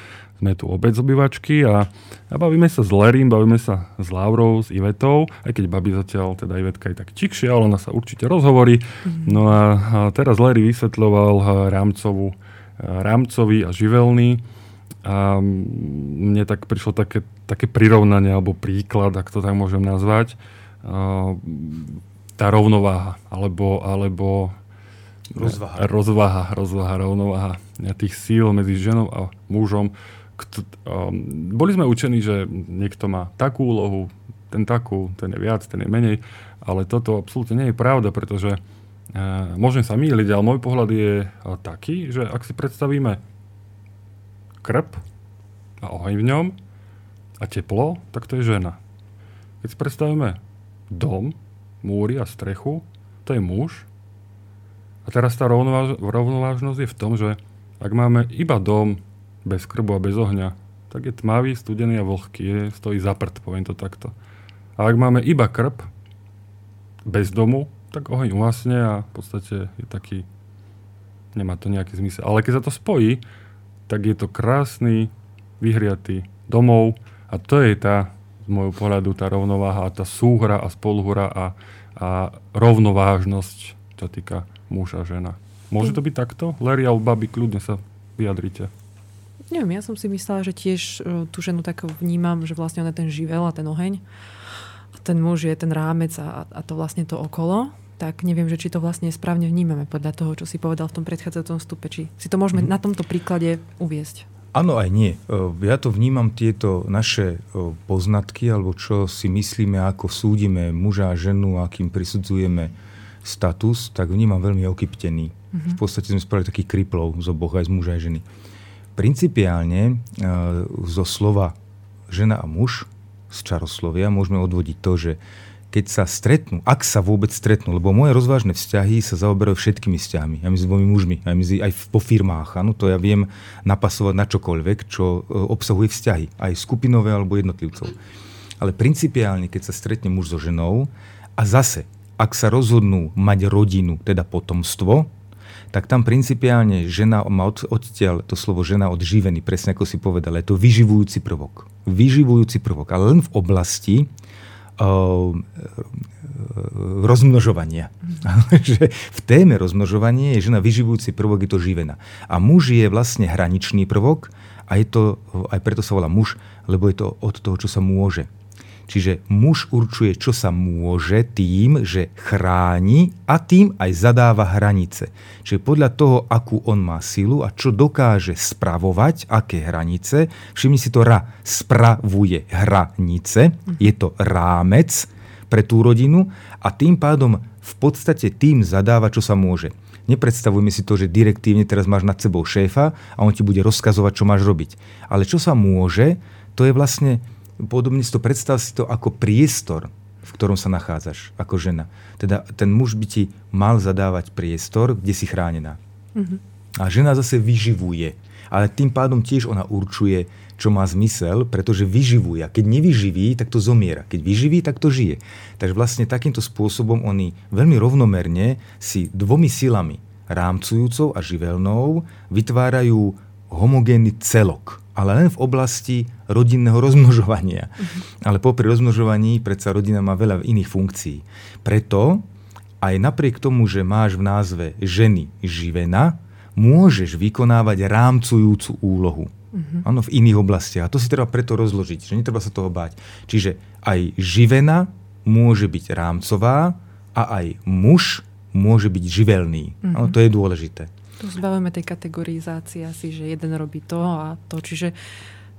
Sme tu obec obyvačky a, a bavíme sa s Lerím, bavíme sa s Laurou, s Ivetou, aj keď babi zatiaľ, teda Ivetka je tak čikšia, ale ona sa určite rozhovorí. Mm-hmm. No a, a teraz Larry vysvetľoval rámcovú, rámcový a živelný a mne tak prišlo také, také prirovnanie alebo príklad, ak to tak môžem nazvať. Tá rovnováha, alebo, alebo Rozvaha. Rozvaha, rozvaha, rovnováha tých síl medzi ženou a mužom. Um, boli sme učení, že niekto má takú úlohu, ten takú, ten je viac, ten je menej, ale toto absolútne nie je pravda, pretože uh, môžem sa mýliť, ale môj pohľad je uh, taký, že ak si predstavíme krp a oheň v ňom a teplo, tak to je žena. Keď si predstavíme dom, múry a strechu, to je muž a teraz tá rovnováž- rovnovážnosť je v tom, že ak máme iba dom bez krbu a bez ohňa, tak je tmavý, studený a vlhký, je, stojí za prd, poviem to takto. A ak máme iba krb bez domu, tak oheň uhasne a v podstate je taký, nemá to nejaký zmysel. Ale keď sa to spojí, tak je to krásny, vyhriatý domov a to je tá, z môjho pohľadu, tá rovnováha, tá súhra a spoluhra a, a rovnovážnosť, čo týka muž a žena. Môže to byť takto? Larry alebo babi, kľudne sa vyjadrite. Neviem, ja som si myslela, že tiež uh, tú ženu tak vnímam, že vlastne on je ten živel a ten oheň. A ten muž je ten rámec a, a to vlastne to okolo. Tak neviem, že či to vlastne správne vnímame podľa toho, čo si povedal v tom predchádzajúcom stupe. Či si to môžeme mm. na tomto príklade uviesť. Áno aj nie. Ja to vnímam tieto naše poznatky, alebo čo si myslíme, ako súdime muža a ženu, akým prisudzujeme status, tak vnímam veľmi okyptený. Mm-hmm. V podstate sme spravili takých kriplov z oboch, aj z muža aj ženy. Principiálne e, zo slova žena a muž z čaroslovia môžeme odvodiť to, že keď sa stretnú, ak sa vôbec stretnú, lebo moje rozvážne vzťahy sa zaoberajú všetkými vzťahmi, aj medzi dvomi mužmi, aj, medzi, aj po firmách, áno, to ja viem napasovať na čokoľvek, čo e, obsahuje vzťahy, aj skupinové alebo jednotlivcov. Ale principiálne, keď sa stretne muž so ženou a zase, ak sa rozhodnú mať rodinu, teda potomstvo, tak tam principiálne žena má od, odtiaľ to slovo žena odživený, presne ako si povedal, je to vyživujúci prvok. Vyživujúci prvok, ale len v oblasti uh, rozmnožovania. (laughs) že v téme rozmnožovania je žena vyživujúci prvok, je to živená. A muž je vlastne hraničný prvok a je to, aj preto sa volá muž, lebo je to od toho, čo sa môže. Čiže muž určuje, čo sa môže tým, že chráni a tým aj zadáva hranice. Čiže podľa toho, akú on má silu a čo dokáže spravovať, aké hranice, všimni si to ra, spravuje hranice, je to rámec pre tú rodinu a tým pádom v podstate tým zadáva, čo sa môže. Nepredstavujme si to, že direktívne teraz máš nad sebou šéfa a on ti bude rozkazovať, čo máš robiť. Ale čo sa môže, to je vlastne podobne si to predstav si to ako priestor, v ktorom sa nachádzaš ako žena. Teda ten muž by ti mal zadávať priestor, kde si chránená. Mm-hmm. A žena zase vyživuje. Ale tým pádom tiež ona určuje, čo má zmysel, pretože vyživuje. A keď nevyživí, tak to zomiera. Keď vyživí, tak to žije. Takže vlastne takýmto spôsobom oni veľmi rovnomerne si dvomi silami, rámcujúcou a živelnou, vytvárajú homogénny celok ale len v oblasti rodinného rozmnožovania. Uh-huh. Ale popri rozmnožovaní predsa rodina má veľa iných funkcií. Preto aj napriek tomu, že máš v názve ženy živena, môžeš vykonávať rámcujúcu úlohu. Uh-huh. v iných oblastiach. A to si treba preto rozložiť, že netreba sa toho báť. Čiže aj živena môže byť rámcová a aj muž môže byť živelný. Uh-huh. Ano, to je dôležité. Tu zbavujeme tej kategorizácie asi, že jeden robí to a to. Čiže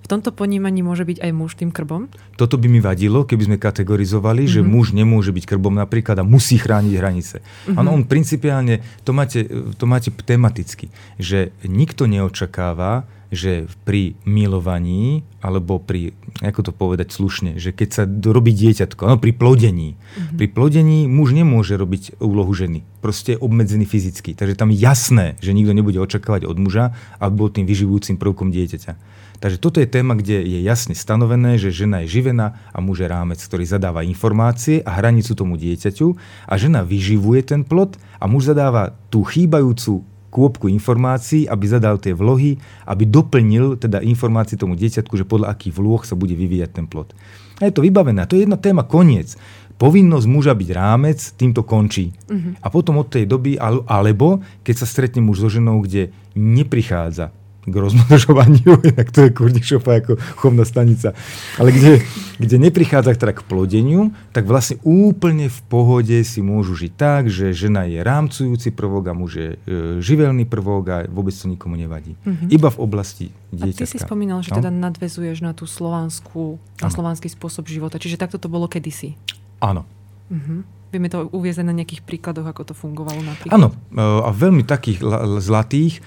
v tomto ponímaní môže byť aj muž tým krbom? Toto by mi vadilo, keby sme kategorizovali, mm-hmm. že mhm. muž nemôže byť krbom napríklad a musí chrániť hranice. Mm-hmm. Ano, on principiálne, to máte, to máte tematicky, že nikto neočakáva, že pri milovaní, alebo pri, ako to povedať slušne, že keď sa robí dieťatko, no pri plodení. Mm-hmm. Pri plodení muž nemôže robiť úlohu ženy. Proste je obmedzený fyzicky. Takže tam je jasné, že nikto nebude očakávať od muža, aby bol tým vyživujúcim prvkom dieťaťa. Takže toto je téma, kde je jasne stanovené, že žena je živená a muž je rámec, ktorý zadáva informácie a hranicu tomu dieťaťu a žena vyživuje ten plod a muž zadáva tú chýbajúcu kôpku informácií, aby zadal tie vlohy, aby doplnil teda informácie tomu dieťatku, že podľa akých vloh sa bude vyvíjať ten plod. A je to vybavené. To je jedna téma, koniec. Povinnosť muža byť rámec, týmto končí. Uh-huh. A potom od tej doby, alebo keď sa stretne muž so ženou, kde neprichádza k rozmnožovaniu, (laughs) inak to je kurdišopa ako chovná stanica, ale kde, kde neprichádza teda k plodeniu, tak vlastne úplne v pohode si môžu žiť tak, že žena je rámcujúci prvok a muž je e, živelný prvok a vôbec to nikomu nevadí. Mm-hmm. Iba v oblasti dieťatka. A ty si spomínal, že no? teda nadvezuješ na tú slovanskú, na slovanský spôsob života. Čiže takto to bolo kedysi. Áno. Mm-hmm. Vieme to uviezť na nejakých príkladoch, ako to fungovalo napríklad? Áno, e, a veľmi takých zlatých.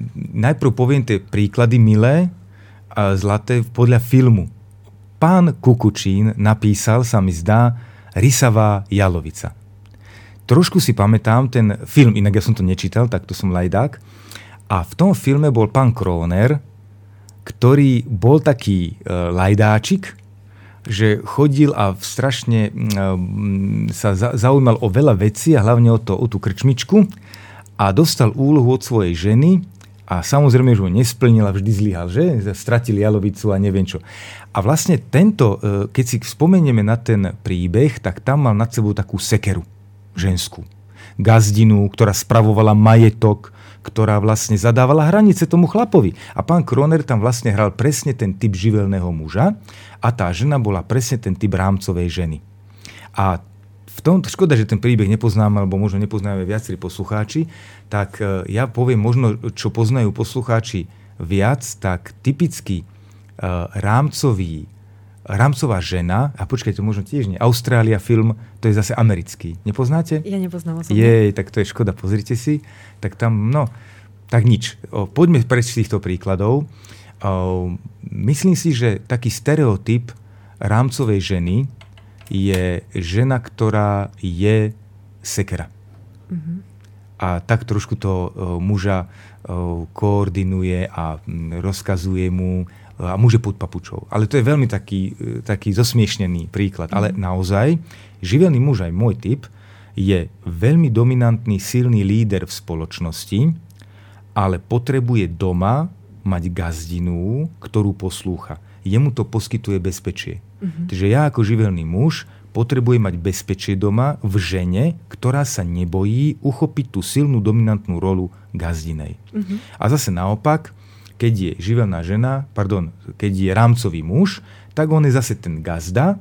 E, najprv poviem tie príklady milé a zlaté podľa filmu. Pán Kukučín napísal, sa mi zdá, Rysavá jalovica. Trošku si pamätám ten film, inak ja som to nečítal, tak to som lajdák. A v tom filme bol pán Kroner, ktorý bol taký e, lajdáčik, že chodil a strašne mm, sa zaujímal o veľa vecí a hlavne o, to, o tú krčmičku a dostal úlohu od svojej ženy a samozrejme, že ho nesplnil a vždy zlyhal, že? Stratil jalovicu a neviem čo. A vlastne tento, e, keď si spomenieme na ten príbeh, tak tam mal nad sebou takú sekeru ženskú. Gazdinu, ktorá spravovala majetok, ktorá vlastne zadávala hranice tomu chlapovi. A pán Kroner tam vlastne hral presne ten typ živelného muža a tá žena bola presne ten typ rámcovej ženy. A v tom, škoda, že ten príbeh nepoznáme, alebo možno nepoznáme viacerí poslucháči, tak e, ja poviem možno, čo poznajú poslucháči viac, tak typický uh, rámcový rámcová žena, a počkajte, možno tiež nie, Austrália film, to je zase americký. Nepoznáte? Ja nepoznám osobne. Jej, tak to je škoda, pozrite si. Tak tam, no, tak nič. Poďme prečo z týchto príkladov. Myslím si, že taký stereotyp rámcovej ženy je žena, ktorá je sekera. Mhm. A tak trošku to uh, muža uh, koordinuje a rozkazuje mu a muže pod papučou. Ale to je veľmi taký, e, taký zosmiešnený príklad. Ale naozaj, živelný muž, aj môj typ, je veľmi dominantný, silný líder v spoločnosti, ale potrebuje doma mať gazdinu, ktorú poslúcha. Jemu to poskytuje bezpečie. Mm-hmm. Takže ja ako živelný muž potrebujem mať bezpečie doma v žene, ktorá sa nebojí uchopiť tú silnú dominantnú rolu gazdinej. Mm-hmm. A zase naopak, keď je živelná žena, pardon, keď je rámcový muž, tak on je zase ten gazda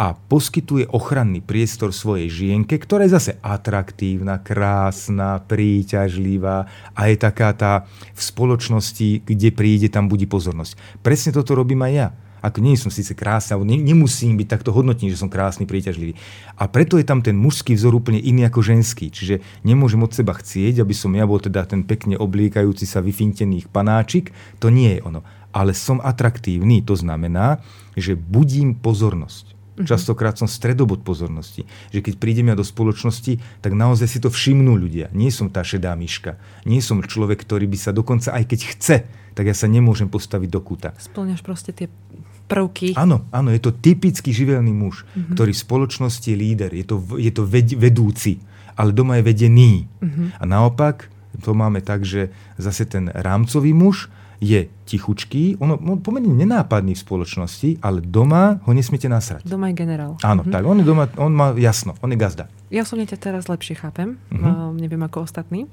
a poskytuje ochranný priestor svojej žienke, ktorá je zase atraktívna, krásna, príťažlivá a je taká tá v spoločnosti, kde príde, tam budí pozornosť. Presne toto robím aj ja ako nie som síce krásny, alebo nemusím byť takto hodnotný, že som krásny, príťažlivý. A preto je tam ten mužský vzor úplne iný ako ženský. Čiže nemôžem od seba chcieť, aby som ja bol teda ten pekne obliekajúci sa vyfintených panáčik. To nie je ono. Ale som atraktívny. To znamená, že budím pozornosť. Mhm. Častokrát som stredobod pozornosti. Že keď prídem ja do spoločnosti, tak naozaj si to všimnú ľudia. Nie som tá šedá myška. Nie som človek, ktorý by sa dokonca, aj keď chce, tak ja sa nemôžem postaviť do kúta. Splňaš proste tie prvky. Áno, áno, je to typický živelný muž, mm-hmm. ktorý v spoločnosti je líder, je to, je to ved, vedúci, ale doma je vedený. Mm-hmm. A naopak, to máme tak, že zase ten rámcový muž je tichučký, on, on pomerne nenápadný v spoločnosti, ale doma ho nesmiete nasrať. Doma je generál. Áno, mm-hmm. tak on je doma, on má jasno, on je gazda. Ja osobne ťa teraz lepšie chápem, mm-hmm. uh, neviem ako ostatní.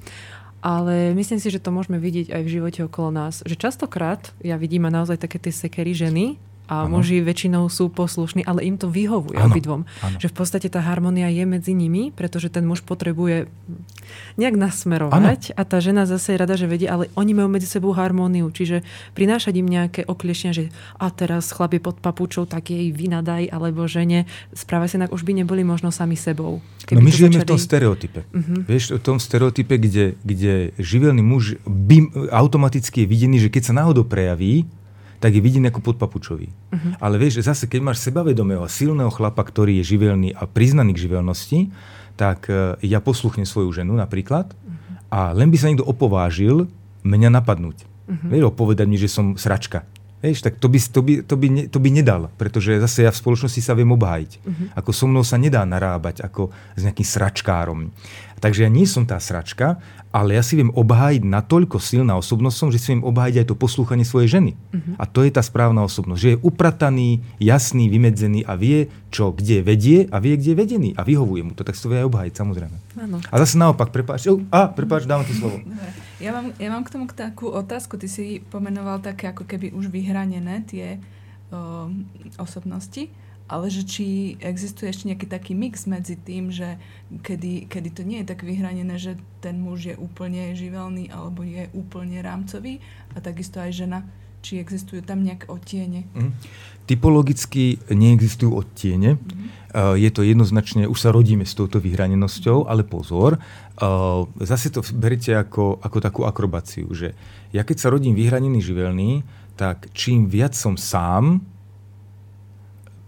Ale myslím si, že to môžeme vidieť aj v živote okolo nás. Že častokrát ja vidím a naozaj také tie sekery ženy, a ano. muži väčšinou sú poslušní, ale im to vyhovuje ano. obidvom. Ano. Že v podstate tá harmonia je medzi nimi, pretože ten muž potrebuje nejak nasmerovať ano. a tá žena zase je rada, že vedie, ale oni majú medzi sebou harmóniu, čiže prinášať im nejaké okliešenia, že a teraz chlap je pod papučou, tak jej vynadaj, alebo žene, správa sa inak už by neboli možno sami sebou. No my žijeme začali... v tom stereotype. Uh-huh. Vieš, v tom stereotype, kde, kde živelný muž by automaticky je videný, že keď sa náhodou prejaví, tak je videný ako podpapučový. Uh-huh. Ale vieš, zase keď máš sebavedomého a silného chlapa, ktorý je živelný a priznaný k živelnosti, tak uh, ja posluchnem svoju ženu napríklad uh-huh. a len by sa niekto opovážil mňa napadnúť. Uh-huh. Vieš, opovedať mi, že som sračka. Vieš, tak to by, to, by, to, by ne, to by nedal, pretože zase ja v spoločnosti sa viem obhájiť. Uh-huh. Ako so mnou sa nedá narábať ako s nejakým sračkárom. Takže ja nie som tá sračka, ale ja si viem obhájiť natoľko silná osobnosť som, že si viem obhájiť aj to poslúchanie svojej ženy. Uh-huh. A to je tá správna osobnosť, že je uprataný, jasný, vymedzený a vie, čo kde vedie a vie, kde je vedený a vyhovuje mu to, tak si to vie aj obhájiť, samozrejme. Ano. A zase naopak, prepáč, a prepáč, dávam ti slovo. Ja mám, ja mám k tomu takú otázku, ty si pomenoval také ako keby už vyhranené tie o, osobnosti ale že či existuje ešte nejaký taký mix medzi tým, že kedy, kedy to nie je tak vyhranené, že ten muž je úplne živelný alebo je úplne rámcový a takisto aj žena, či existujú tam nejaké odtiene. Mm. Typologicky neexistujú odtiene. Mm. Je to jednoznačne, už sa rodíme s touto vyhranenosťou, ale pozor, uh, zase to berete ako, ako takú akrobáciu, že ja keď sa rodím vyhranený živelný, tak čím viac som sám,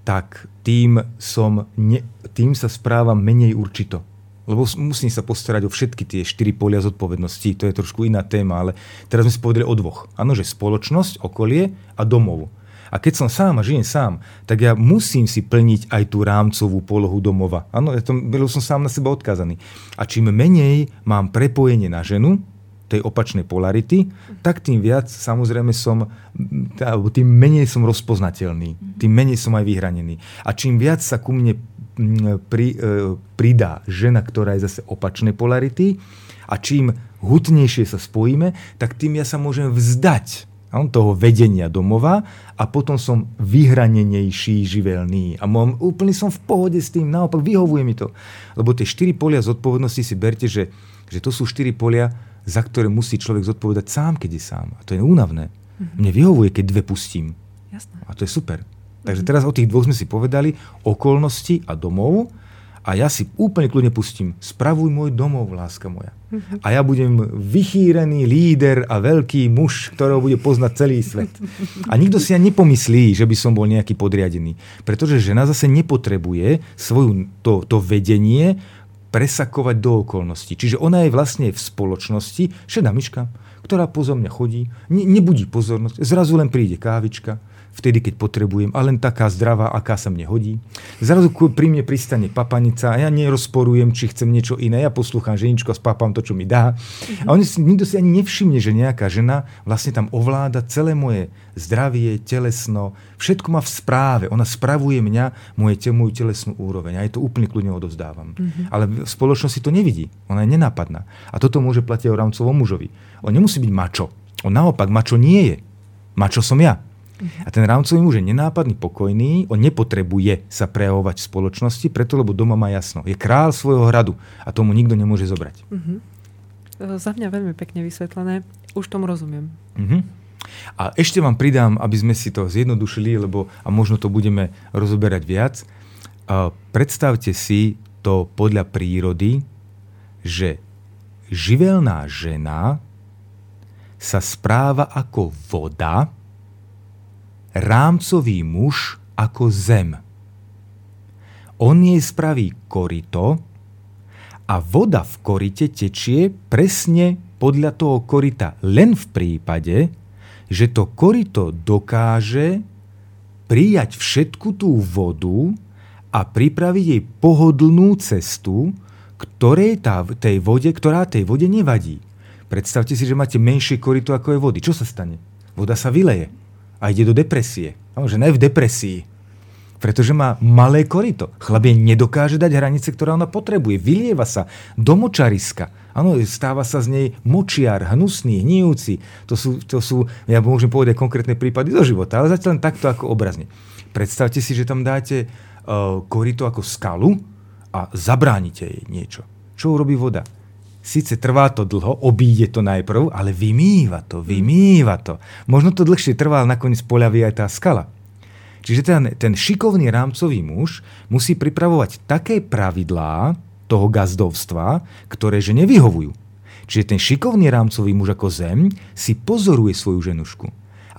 tak tým, som ne, tým sa správam menej určito. Lebo musím sa postarať o všetky tie štyri polia zodpovednosti. To je trošku iná téma, ale teraz sme si povedali o dvoch. Áno, že spoločnosť, okolie a domov. A keď som sám a žijem sám, tak ja musím si plniť aj tú rámcovú polohu domova. Áno, ja som sám na seba odkázaný. A čím menej mám prepojenie na ženu, tej opačnej polarity, tak tým viac samozrejme som, tým menej som rozpoznateľný, tým menej som aj vyhranený. A čím viac sa ku mne pri, e, pridá žena, ktorá je zase opačnej polarity a čím hutnejšie sa spojíme, tak tým ja sa môžem vzdať toho vedenia domova a potom som vyhranenejší, živelný a mám, úplne som v pohode s tým, naopak vyhovuje mi to. Lebo tie štyri polia zodpovednosti si berte, že, že to sú štyri polia, za ktoré musí človek zodpovedať sám, keď je sám. A to je únavné. Mm-hmm. Mne vyhovuje, keď dve pustím. Jasné. A to je super. Takže teraz o tých dvoch sme si povedali, okolnosti a domov. A ja si úplne kľudne pustím, spravuj môj domov, láska moja. A ja budem vychýrený líder a veľký muž, ktorého bude poznať celý svet. A nikto si ani nepomyslí, že by som bol nejaký podriadený. Pretože žena zase nepotrebuje svoju, to, to vedenie presakovať do okolností. Čiže ona je vlastne v spoločnosti šedá myška, ktorá pozo mňa chodí, ne, nebudí pozornosť, zrazu len príde kávička, vtedy, keď potrebujem, a len taká zdravá, aká sa mne hodí. Zrazu pri mne pristane papanica a ja nerozporujem, či chcem niečo iné. Ja poslúcham ženičko a spápam to, čo mi dá. A on nikto si ani nevšimne, že nejaká žena vlastne tam ovláda celé moje zdravie, telesno, všetko má v správe. Ona spravuje mňa, moje te, moju telesnú úroveň. A je to úplne kľudne odovzdávam. Mm-hmm. Ale v spoločnosti to nevidí. Ona je nenápadná. A toto môže platiť o rámcovom mužovi. On nemusí byť mačo. On naopak mačo nie je. Mačo som ja. A ten rámcový muž je nenápadný, pokojný, on nepotrebuje sa prejavovať v spoločnosti, preto lebo doma má jasno. Je král svojho hradu a tomu nikto nemôže zobrať. Uh-huh. Za mňa veľmi pekne vysvetlené. Už tomu rozumiem. Uh-huh. A ešte vám pridám, aby sme si to zjednodušili, lebo a možno to budeme rozoberať viac. Uh, predstavte si to podľa prírody, že živelná žena sa správa ako voda, rámcový muž ako zem. On jej spraví korito a voda v korite tečie presne podľa toho korita len v prípade, že to korito dokáže prijať všetku tú vodu a pripraviť jej pohodlnú cestu, ktorej tá, tej vode, ktorá tej vode nevadí. Predstavte si, že máte menšie korito ako je vody. Čo sa stane? Voda sa vyleje a ide do depresie. No, že ne v depresii, pretože má malé korito. Chlapie nedokáže dať hranice, ktoré ona potrebuje. Vylieva sa do močariska. Áno, stáva sa z nej močiar, hnusný, hníjúci. To sú, to sú, ja môžem povedať konkrétne prípady zo života, ale zatiaľ len takto ako obrazne. Predstavte si, že tam dáte uh, korito ako skalu a zabránite jej niečo. Čo urobí voda? Sice trvá to dlho, obíde to najprv, ale vymýva to, vymýva to. Možno to dlhšie trvá, ale nakoniec poľaví aj tá skala. Čiže ten, ten šikovný rámcový muž musí pripravovať také pravidlá toho gazdovstva, ktoré že nevyhovujú. Čiže ten šikovný rámcový muž ako zem si pozoruje svoju ženušku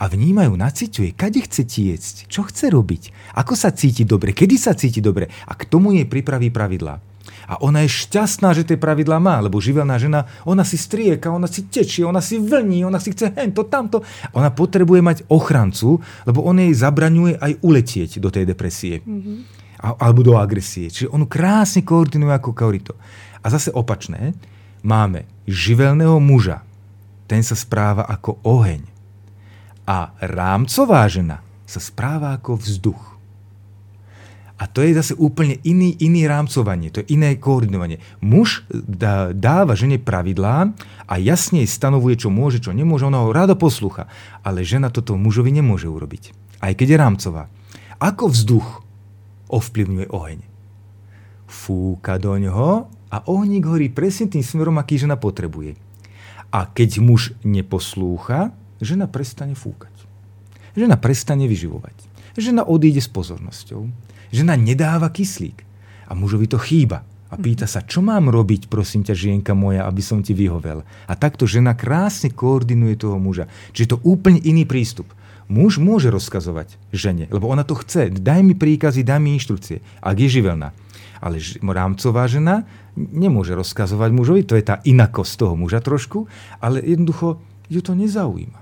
a vnímajú, naciťuje, kade chce tiecť, čo chce robiť, ako sa cíti dobre, kedy sa cíti dobre a k tomu jej pripraví pravidlá. A ona je šťastná, že tie pravidlá má, lebo živelná žena, ona si strieka, ona si tečie, ona si vlní, ona si chce hento, tamto. Ona potrebuje mať ochrancu, lebo on jej zabraňuje aj uletieť do tej depresie. Mm-hmm. A, alebo do agresie. Čiže on krásne koordinuje ako kaurito. A zase opačné, máme živelného muža. Ten sa správa ako oheň. A rámcová žena sa správa ako vzduch. A to je zase úplne iný, iný rámcovanie, to je iné koordinovanie. Muž dá, dáva žene pravidlá a jasne stanovuje, čo môže, čo nemôže, ona ho rada poslúcha. Ale žena toto mužovi nemôže urobiť, aj keď je rámcová. Ako vzduch ovplyvňuje oheň? Fúka do ňoho a ohník horí presne tým smerom, aký žena potrebuje. A keď muž neposlúcha, žena prestane fúkať. Žena prestane vyživovať. Žena odíde s pozornosťou Žena nedáva kyslík a mužovi to chýba. A pýta sa, čo mám robiť, prosím ťa, žienka moja, aby som ti vyhovel. A takto žena krásne koordinuje toho muža. Čiže je to úplne iný prístup. Muž môže rozkazovať žene, lebo ona to chce. Daj mi príkazy, daj mi inštrukcie, ak je živelná. Ale rámcová žena nemôže rozkazovať mužovi, to je tá inakosť toho muža trošku, ale jednoducho ju to nezaujíma.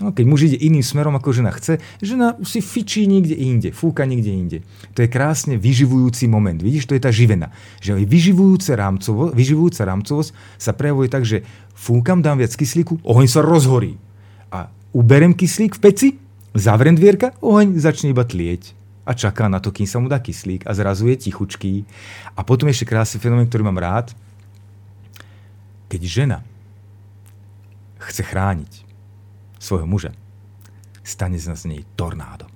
No, keď muž ide iným smerom, ako žena chce, žena si fičí niekde inde, fúka niekde inde. To je krásne vyživujúci moment. Vidíš, to je tá živena. Že vyživujúca, rámcovo, vyživujúca rámcovosť sa prejavuje tak, že fúkam, dám viac kyslíku, oheň sa rozhorí. A uberem kyslík v peci, zavrem dvierka, oheň začne iba tlieť. A čaká na to, kým sa mu dá kyslík a zrazu je tichučký. A potom ešte krásny fenomén, ktorý mám rád. Keď žena chce chrániť svojho muža, stane sa z nej tornádo.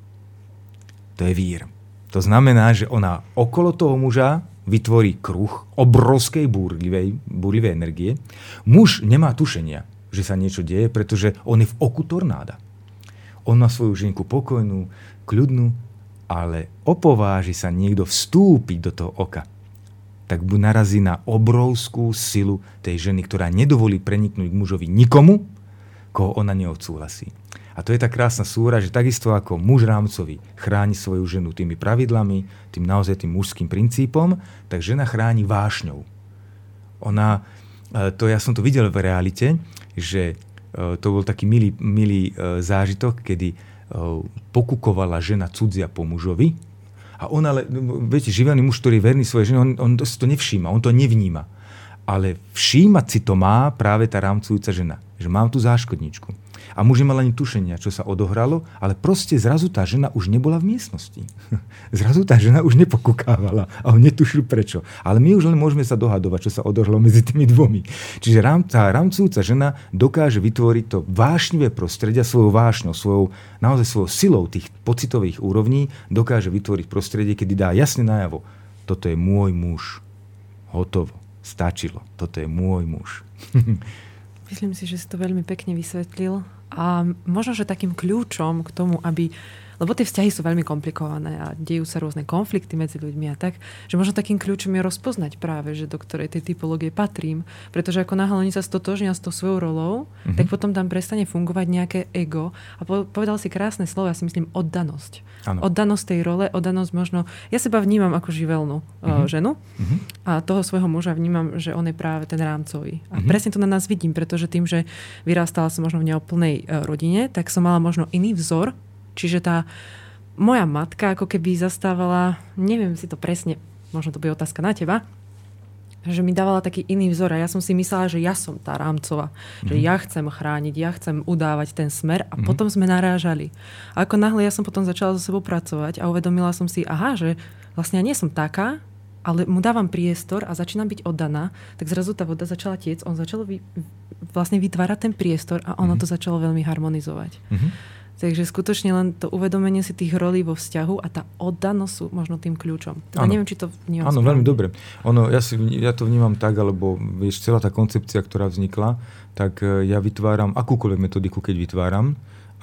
To je vír. To znamená, že ona okolo toho muža vytvorí kruh obrovskej búrlivej, búrlivej energie. Muž nemá tušenia, že sa niečo deje, pretože on je v oku tornáda. On má svoju ženku pokojnú, kľudnú, ale opováži sa niekto vstúpiť do toho oka tak narazí na obrovskú silu tej ženy, ktorá nedovolí preniknúť k mužovi nikomu, koho ona neodsúhlasí. A to je tá krásna súra, že takisto ako muž rámcovi chráni svoju ženu tými pravidlami, tým naozaj tým mužským princípom, tak žena chráni vášňou. Ona, e, to ja som to videl v realite, že e, to bol taký milý, milý e, zážitok, kedy pokukovala žena cudzia po mužovi a on ale, viete, živelný muž, ktorý je verný svojej žene, on, on si to nevšíma, on to nevníma. Ale všímať si to má práve tá rámcujúca žena, že mám tu záškodničku a muž nemal ani tušenia, čo sa odohralo, ale proste zrazu tá žena už nebola v miestnosti. (laughs) zrazu tá žena už nepokukávala a on netušil prečo. Ale my už len môžeme sa dohadovať, čo sa odohralo medzi tými dvomi. Čiže rám, tá rámcujúca žena dokáže vytvoriť to vášnivé prostredie svojou vášňou, svojou, naozaj svojou silou tých pocitových úrovní, dokáže vytvoriť prostredie, kedy dá jasne najavo, toto je môj muž. Hotovo. Stačilo. Toto je môj muž. (laughs) Myslím si, že si to veľmi pekne vysvetlil. A možno, že takým kľúčom k tomu, aby lebo tie vzťahy sú veľmi komplikované a dejú sa rôzne konflikty medzi ľuďmi a tak, že možno takým kľúčom je rozpoznať práve, že do ktorej tej typológie patrím. Pretože ako náhle oni sa stotožnia s tou svojou rolou, mm-hmm. tak potom tam prestane fungovať nejaké ego. A povedal si krásne slovo, ja si myslím oddanosť. Ano. Oddanosť tej role, oddanosť možno... Ja seba vnímam ako živelnú mm-hmm. ženu mm-hmm. a toho svojho muža vnímam, že on je práve ten rámcový. A mm-hmm. presne to na nás vidím, pretože tým, že vyrastala som možno v neoplnej uh, rodine, tak som mala možno iný vzor Čiže tá moja matka ako keby zastávala, neviem si to presne, možno to bude otázka na teba, že mi dávala taký iný vzor a ja som si myslela, že ja som tá rámcová. Mm-hmm. Že mhm. ja chcem chrániť, ja chcem udávať ten smer a mm-hmm. potom sme narážali. A ako náhle ja som potom začala so sebou pracovať a uvedomila som si, aha, že vlastne ja nie som taká, ale mu dávam priestor a začínam byť oddaná, tak zrazu tá voda začala tiec, on začal vy, vlastne vytvárať ten priestor a ono mm-hmm. to začalo veľmi harmonizovať. Mm-hmm. Takže skutočne len to uvedomenie si tých rolí vo vzťahu a tá oddanosť sú možno tým kľúčom. Teda neviem, či to vnímam Áno, veľmi dobre. Ono, ja, si, ja to vnímam tak, alebo vieš, celá tá koncepcia, ktorá vznikla, tak e, ja vytváram akúkoľvek metodiku, keď vytváram,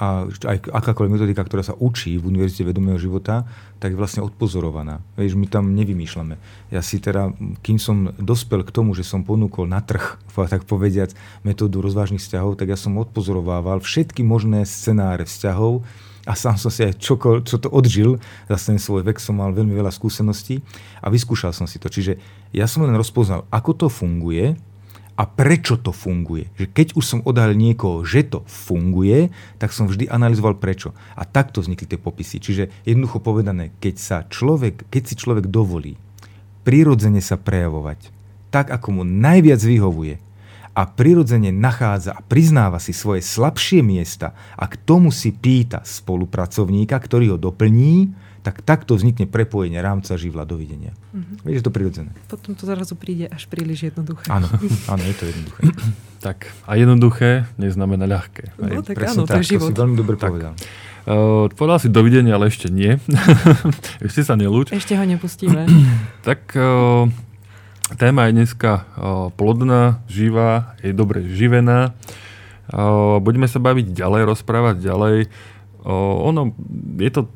a aj akákoľvek metodika, ktorá sa učí v Univerzite vedomého života, tak je vlastne odpozorovaná. Vieš, my tam nevymýšľame. Ja si teda, kým som dospel k tomu, že som ponúkol na trh, (laughs) tak povediac, metódu rozvážnych vzťahov, tak ja som odpozorovával všetky možné scenáre vzťahov a sám som si aj čo, čo to odžil, za ten svoj vek som mal veľmi veľa skúseností a vyskúšal som si to. Čiže ja som len rozpoznal, ako to funguje, a prečo to funguje. Že keď už som odhalil niekoho, že to funguje, tak som vždy analyzoval prečo. A takto vznikli tie popisy. Čiže jednoducho povedané, keď, sa človek, keď si človek dovolí prirodzene sa prejavovať tak, ako mu najviac vyhovuje a prirodzene nachádza a priznáva si svoje slabšie miesta a k tomu si pýta spolupracovníka, ktorý ho doplní, tak takto vznikne prepojenie rámca živla. Dovidenia. Mm-hmm. Vieš, je to prirodzené. Potom to zrazu príde až príliš jednoduché. Áno, áno je to jednoduché. (coughs) tak, a jednoduché neznamená ľahké. No, tak Presne áno, tak, to je život. To si veľmi dobre tak. povedal. Uh, povedal si dovidenia, ale ešte nie. (laughs) ešte sa nelúč. Ešte ho nepustíme. (clears throat) tak uh, téma je dneska uh, plodná, živá, je dobre živená. Uh, budeme sa baviť ďalej, rozprávať ďalej. Uh, ono, je to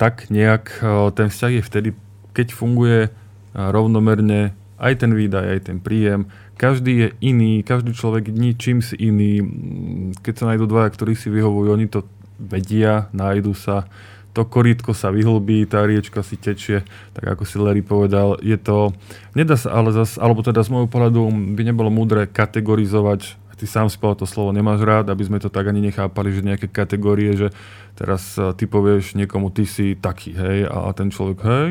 tak nejak e, ten vzťah je vtedy, keď funguje e, rovnomerne aj ten výdaj, aj ten príjem. Každý je iný, každý človek ničím si iný. Keď sa nájdú dvaja, ktorí si vyhovujú, oni to vedia, nájdu sa, to korítko sa vyhlbí, tá riečka si tečie, tak ako si Larry povedal. Je to, nedá sa ale zas, alebo teda z môjho pohľadu by nebolo múdre kategorizovať ty sám si povedal to slovo nemáš rád, aby sme to tak ani nechápali, že nejaké kategórie, že teraz e, ty povieš niekomu, ty si taký, hej, a ten človek, hej,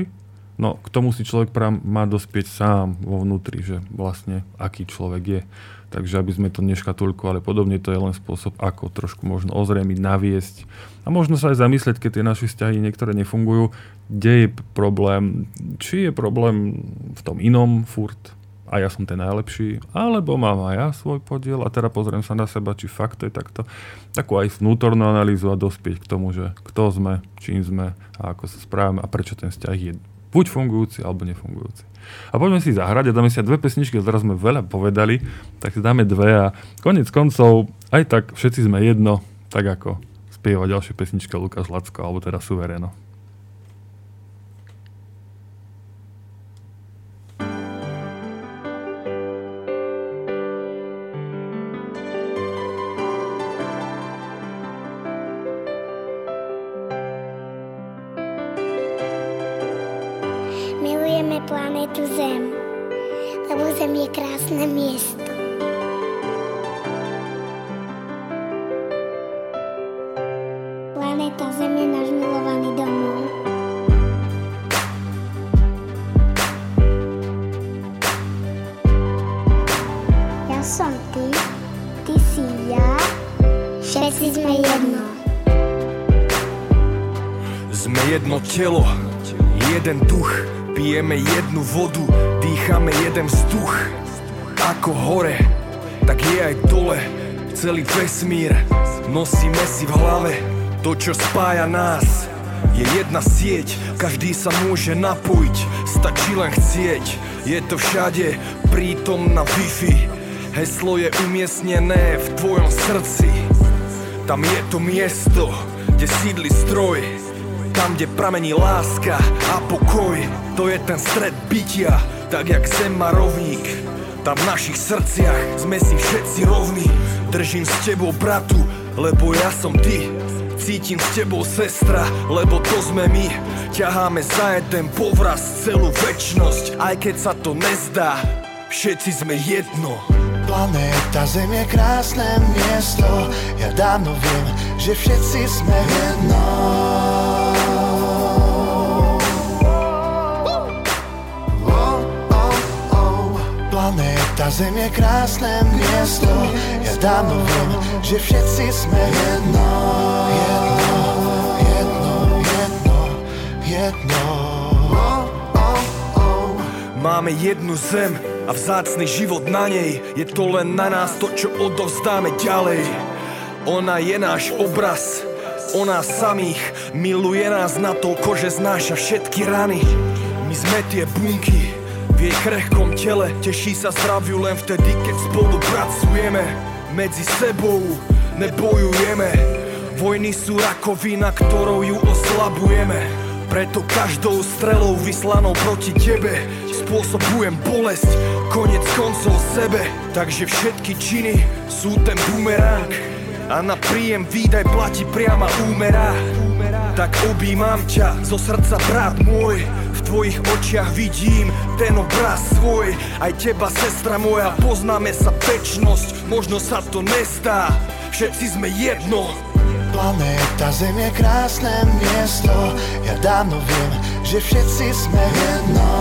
no k tomu si človek prám má dospieť sám vo vnútri, že vlastne aký človek je. Takže aby sme to ale podobne to je len spôsob, ako trošku možno ozrejmiť, naviesť a možno sa aj zamyslieť, keď tie naše vzťahy niektoré nefungujú, kde je problém, či je problém v tom inom furt, a ja som ten najlepší, alebo mám aj ja svoj podiel a teda pozriem sa na seba, či fakt to je takto. Takú aj vnútornú analýzu a dospieť k tomu, že kto sme, čím sme a ako sa správame a prečo ten vzťah je buď fungujúci alebo nefungujúci. A poďme si zahrať a dáme si dve pesničky, teraz sme veľa povedali, tak si dáme dve a konec koncov aj tak všetci sme jedno, tak ako spieva ďalšia pesnička Lukáš Lacko, alebo teda Suvereno. Si ja, všetci sme jedno. Sme jedno telo, jeden duch, pijeme jednu vodu, dýchame jeden vzduch. Ako hore, tak je aj dole, celý vesmír nosíme si v hlave. To, čo spája nás, je jedna sieť, každý sa môže napojiť, stačí len chcieť. Je to všade prítom na Wi-Fi, heslo je umiestnené v tvojom srdci. Tam je to miesto, kde sídli stroj, tam, kde pramení láska a pokoj. To je ten stred bytia, tak jak zem má rovník Tam v našich srdciach sme si všetci rovní. Držím s tebou bratu, lebo ja som ty. Cítim s tebou sestra, lebo to sme my. Ťaháme za jeden povraz celú väčnosť Aj keď sa to nezdá, všetci sme jedno Planéta Zem je krásne miesto. Ja dávno viem, že všetci sme jedno. Planéta Zem je krásne miesto. Ja dávno viem, že všetci sme jedno. Jedno, jedno, jedno, jedno. Máme jednu zem a vzácny život na nej Je to len na nás to, čo odovzdáme ďalej. Ona je náš obraz, o nás samých Miluje nás natoľko, že znáša všetky rany. My sme tie bunky v jej krehkom tele Teší sa zdraviu len vtedy, keď spolu pracujeme. Medzi sebou nebojujeme Vojny sú rakovina, ktorou ju oslabujeme. Preto každou strelou vyslanou proti tebe Spôsobujem bolesť, konec koncov sebe. Takže všetky činy sú ten bumerang. A na príjem výdaj platí priama úmera. Tak objímam ťa zo srdca, brat môj. V tvojich očiach vidím ten obraz svoj. Aj teba, sestra moja, poznáme sa večnosť. Možno sa to nestá, všetci sme jedno Planéta Zem je krásne miesto. Ja dávno viem, že všetci sme jedno.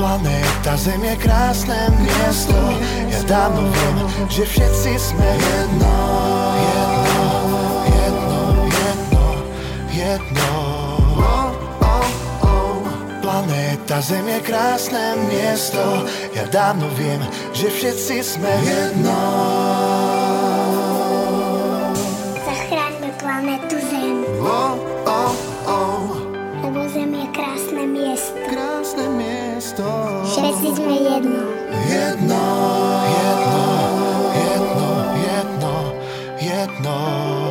Planéta Zem je krásne miesto. Ja dávno viem, že všetci sme jedno. Jedno, jedno, jedno, jedno Planéta Zem je krásne miesto. Ja dávno viem, že všetci sme jedno. Zachráňme planetu Zem, oh, oh, oh, lebo Zem je krásne miesto. Krásne miesto. Všetci sme jedno. Jedno, jedno, jedno, jedno, jedno. oh,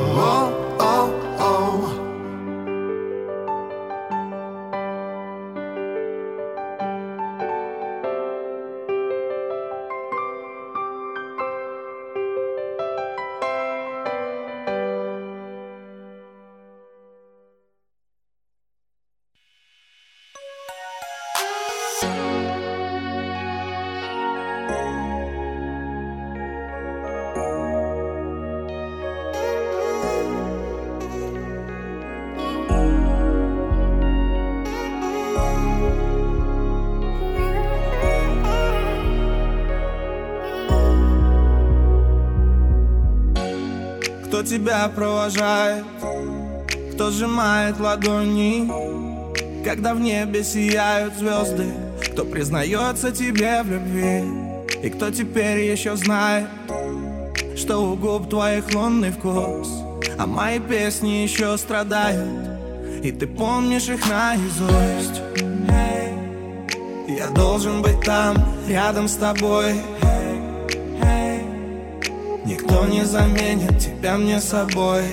тебя провожает, кто сжимает ладони Когда в небе сияют звезды Кто признается тебе в любви И кто теперь еще знает Что у губ твоих лунный вкус А мои песни еще страдают И ты помнишь их наизусть. Я должен быть там, рядом с тобой Никто не заменит тебя мне собой.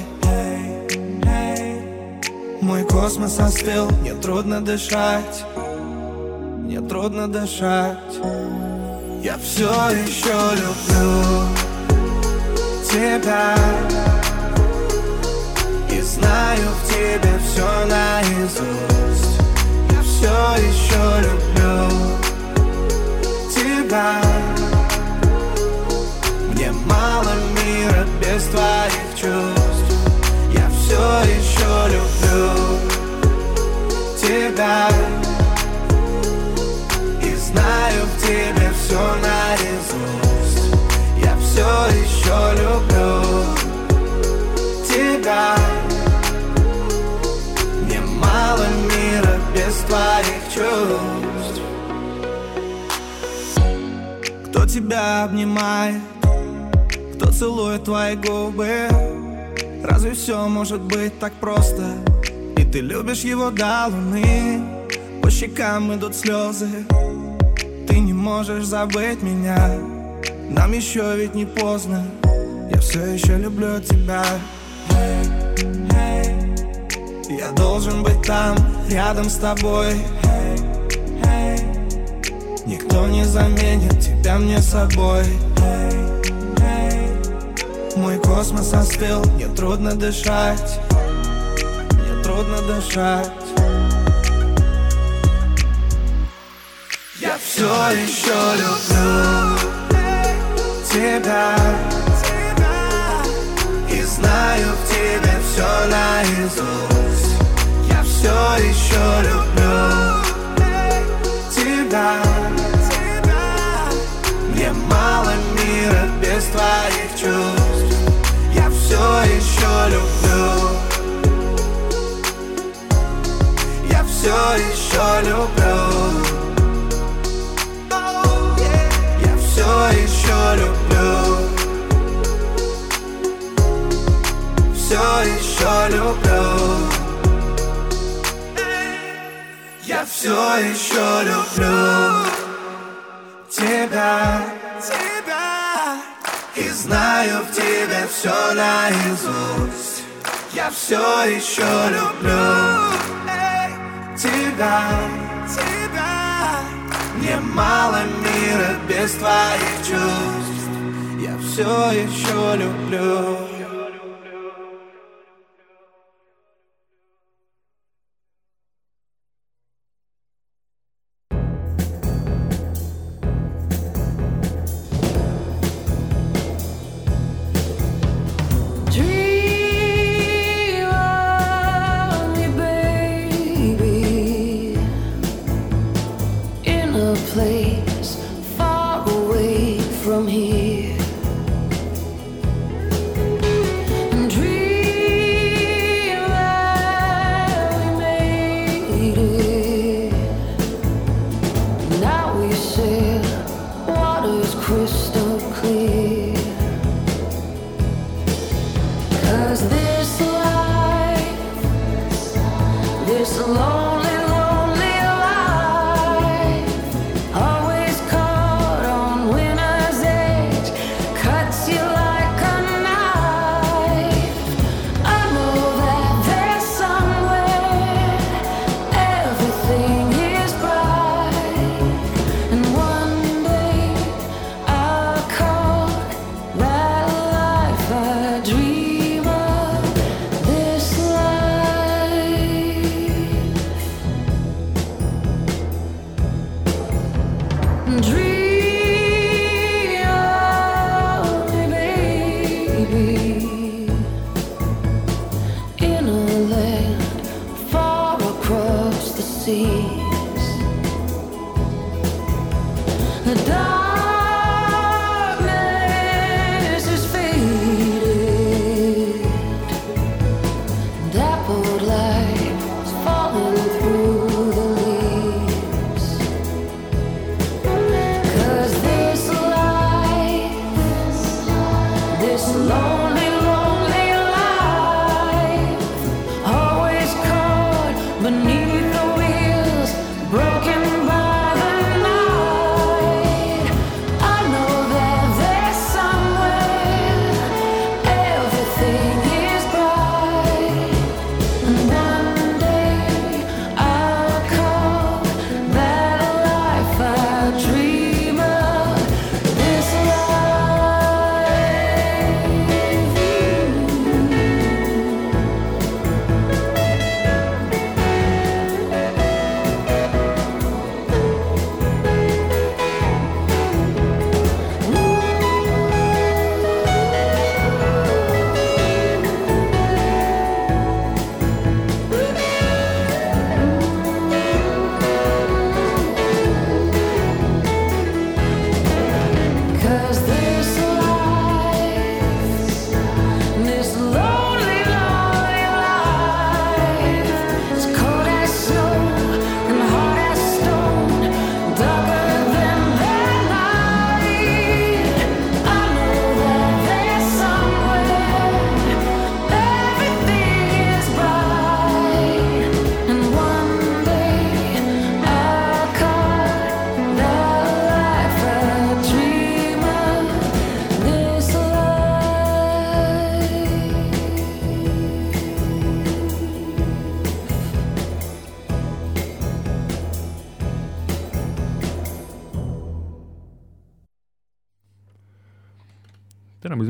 Мой космос остыл, мне трудно дышать. Мне трудно дышать. Я все еще люблю тебя. И знаю в тебе все наизусть. Я все еще люблю тебя. Мне мало мира без твоих чувств. Я все еще люблю тебя. И знаю в тебе все наизусть. Я все еще люблю тебя. Мне мало мира без твоих чувств. Кто тебя обнимает, кто целует твои губы. Разве все может быть так просто? И ты любишь его до луны. По щекам идут слезы Ты не можешь забыть меня. Нам еще ведь не поздно. Я все еще люблю тебя. Я должен быть там, рядом с тобой. Никто не заменит тебя мне собой Мой космос остыл, мне трудно дышать. Мне трудно дышать. Я все еще люблю тебя. И знаю в тебе все наизусть. Я все еще люблю тебя. Мне мало мира без твоих чувств все еще люблю. Я все еще люблю. Я все еще люблю. Все еще люблю. Я все еще люблю тебя, знаю в тебе все наизусть. Я все еще люблю. Тебя, тебя. Мне мало мира без твоих чувств. Я все еще люблю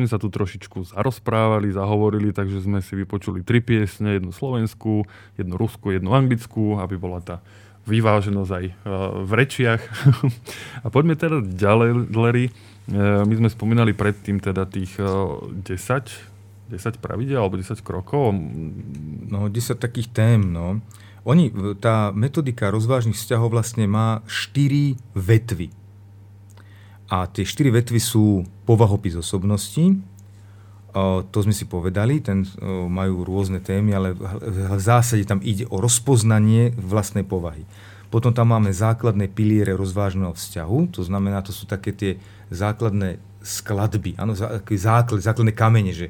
sme sa tu trošičku zarozprávali, zahovorili, takže sme si vypočuli tri piesne, jednu slovenskú, jednu ruskú, jednu anglickú, aby bola tá vyváženosť aj v rečiach. (laughs) A poďme teda ďalej, Larry. My sme spomínali predtým teda tých 10, 10 pravidel alebo 10 krokov. No, 10 takých tém, no. Oni, tá metodika rozvážnych vzťahov vlastne má 4 vetvy. A tie 4 vetvy sú povahopis osobnosti, to sme si povedali, ten majú rôzne témy, ale v zásade tam ide o rozpoznanie vlastnej povahy. Potom tam máme základné piliere rozvážneho vzťahu, to znamená, to sú také tie základné skladby, áno, základ, základné kamene, že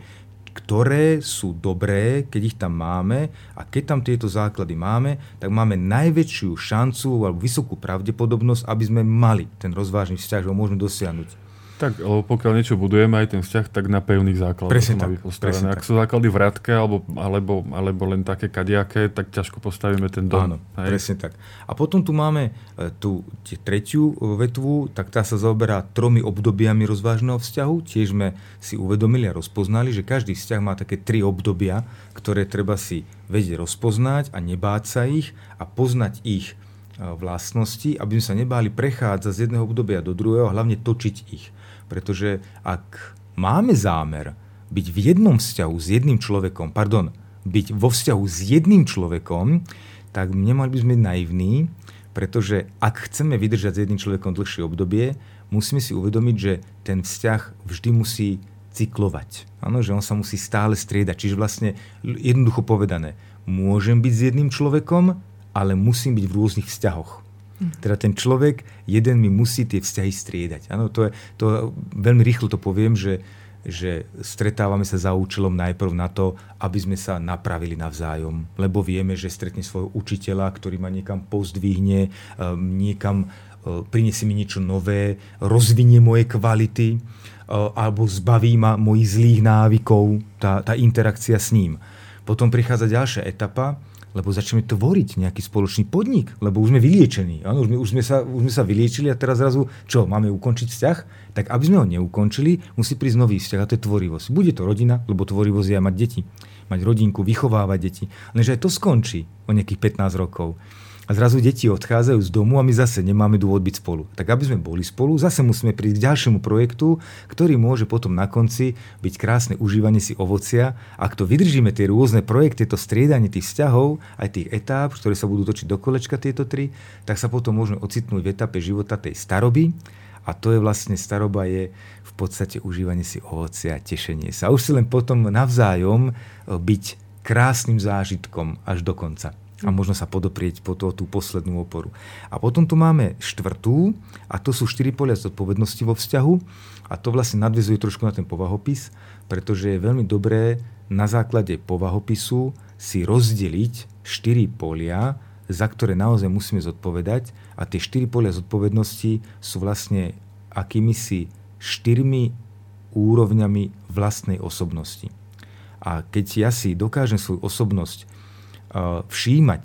ktoré sú dobré, keď ich tam máme a keď tam tieto základy máme, tak máme najväčšiu šancu alebo vysokú pravdepodobnosť, aby sme mali ten rozvážny vzťah, že ho môžeme dosiahnuť. Tak, pokiaľ niečo budujeme, aj ten vzťah, tak na pevných základoch presne má byť postavené. Ak sú základy vratké alebo, alebo, alebo len také kadiaké, tak ťažko postavíme ten dom. Áno, hej? presne tak. A potom tu máme e, tú tretiu e, vetvu, tak tá sa zaoberá tromi obdobiami rozvážneho vzťahu. Tiež sme si uvedomili a rozpoznali, že každý vzťah má také tri obdobia, ktoré treba si vedieť rozpoznať a nebáť sa ich a poznať ich e, vlastnosti, aby sme sa nebáli prechádzať z jedného obdobia do druhého, hlavne točiť ich. Pretože ak máme zámer byť v jednom vzťahu s jedným človekom, pardon, byť vo vzťahu s jedným človekom, tak nemali by sme byť naivní, pretože ak chceme vydržať s jedným človekom dlhšie obdobie, musíme si uvedomiť, že ten vzťah vždy musí cyklovať. Áno, že on sa musí stále striedať. Čiže vlastne jednoducho povedané, môžem byť s jedným človekom, ale musím byť v rôznych vzťahoch. Teda ten človek, jeden mi musí tie vzťahy striedať. Ano, to je, to, veľmi rýchlo to poviem, že, že stretávame sa za účelom najprv na to, aby sme sa napravili navzájom. Lebo vieme, že stretne svojho učiteľa, ktorý ma niekam pozdvihne, um, niekam uh, prinesie mi niečo nové, rozvinie moje kvality uh, alebo zbaví ma mojich zlých návykov, tá, tá interakcia s ním. Potom prichádza ďalšia etapa, lebo začneme tvoriť nejaký spoločný podnik, lebo už sme vyliečení. Áno, už, sme, už, sme sa, už sme sa vyliečili a teraz zrazu, čo, máme ukončiť vzťah? Tak aby sme ho neukončili, musí prísť nový vzťah a to je tvorivosť. Bude to rodina, lebo tvorivosť je mať deti, mať rodinku, vychovávať deti. Lenže aj to skončí o nejakých 15 rokov a zrazu deti odchádzajú z domu a my zase nemáme dôvod byť spolu. Tak aby sme boli spolu, zase musíme prísť k ďalšiemu projektu, ktorý môže potom na konci byť krásne užívanie si ovocia. Ak to vydržíme, tie rôzne projekty, to striedanie tých vzťahov, aj tých etáp, ktoré sa budú točiť do kolečka tieto tri, tak sa potom môžeme ocitnúť v etape života tej staroby, a to je vlastne staroba je v podstate užívanie si ovocia, tešenie sa. A už si len potom navzájom byť krásnym zážitkom až do konca a možno sa podoprieť po to, tú poslednú oporu. A potom tu máme štvrtú a to sú štyri polia zodpovednosti vo vzťahu a to vlastne nadvezuje trošku na ten povahopis, pretože je veľmi dobré na základe povahopisu si rozdeliť štyri polia, za ktoré naozaj musíme zodpovedať a tie štyri polia zodpovednosti sú vlastne akými si štyrmi úrovňami vlastnej osobnosti. A keď ja si dokážem svoju osobnosť všímať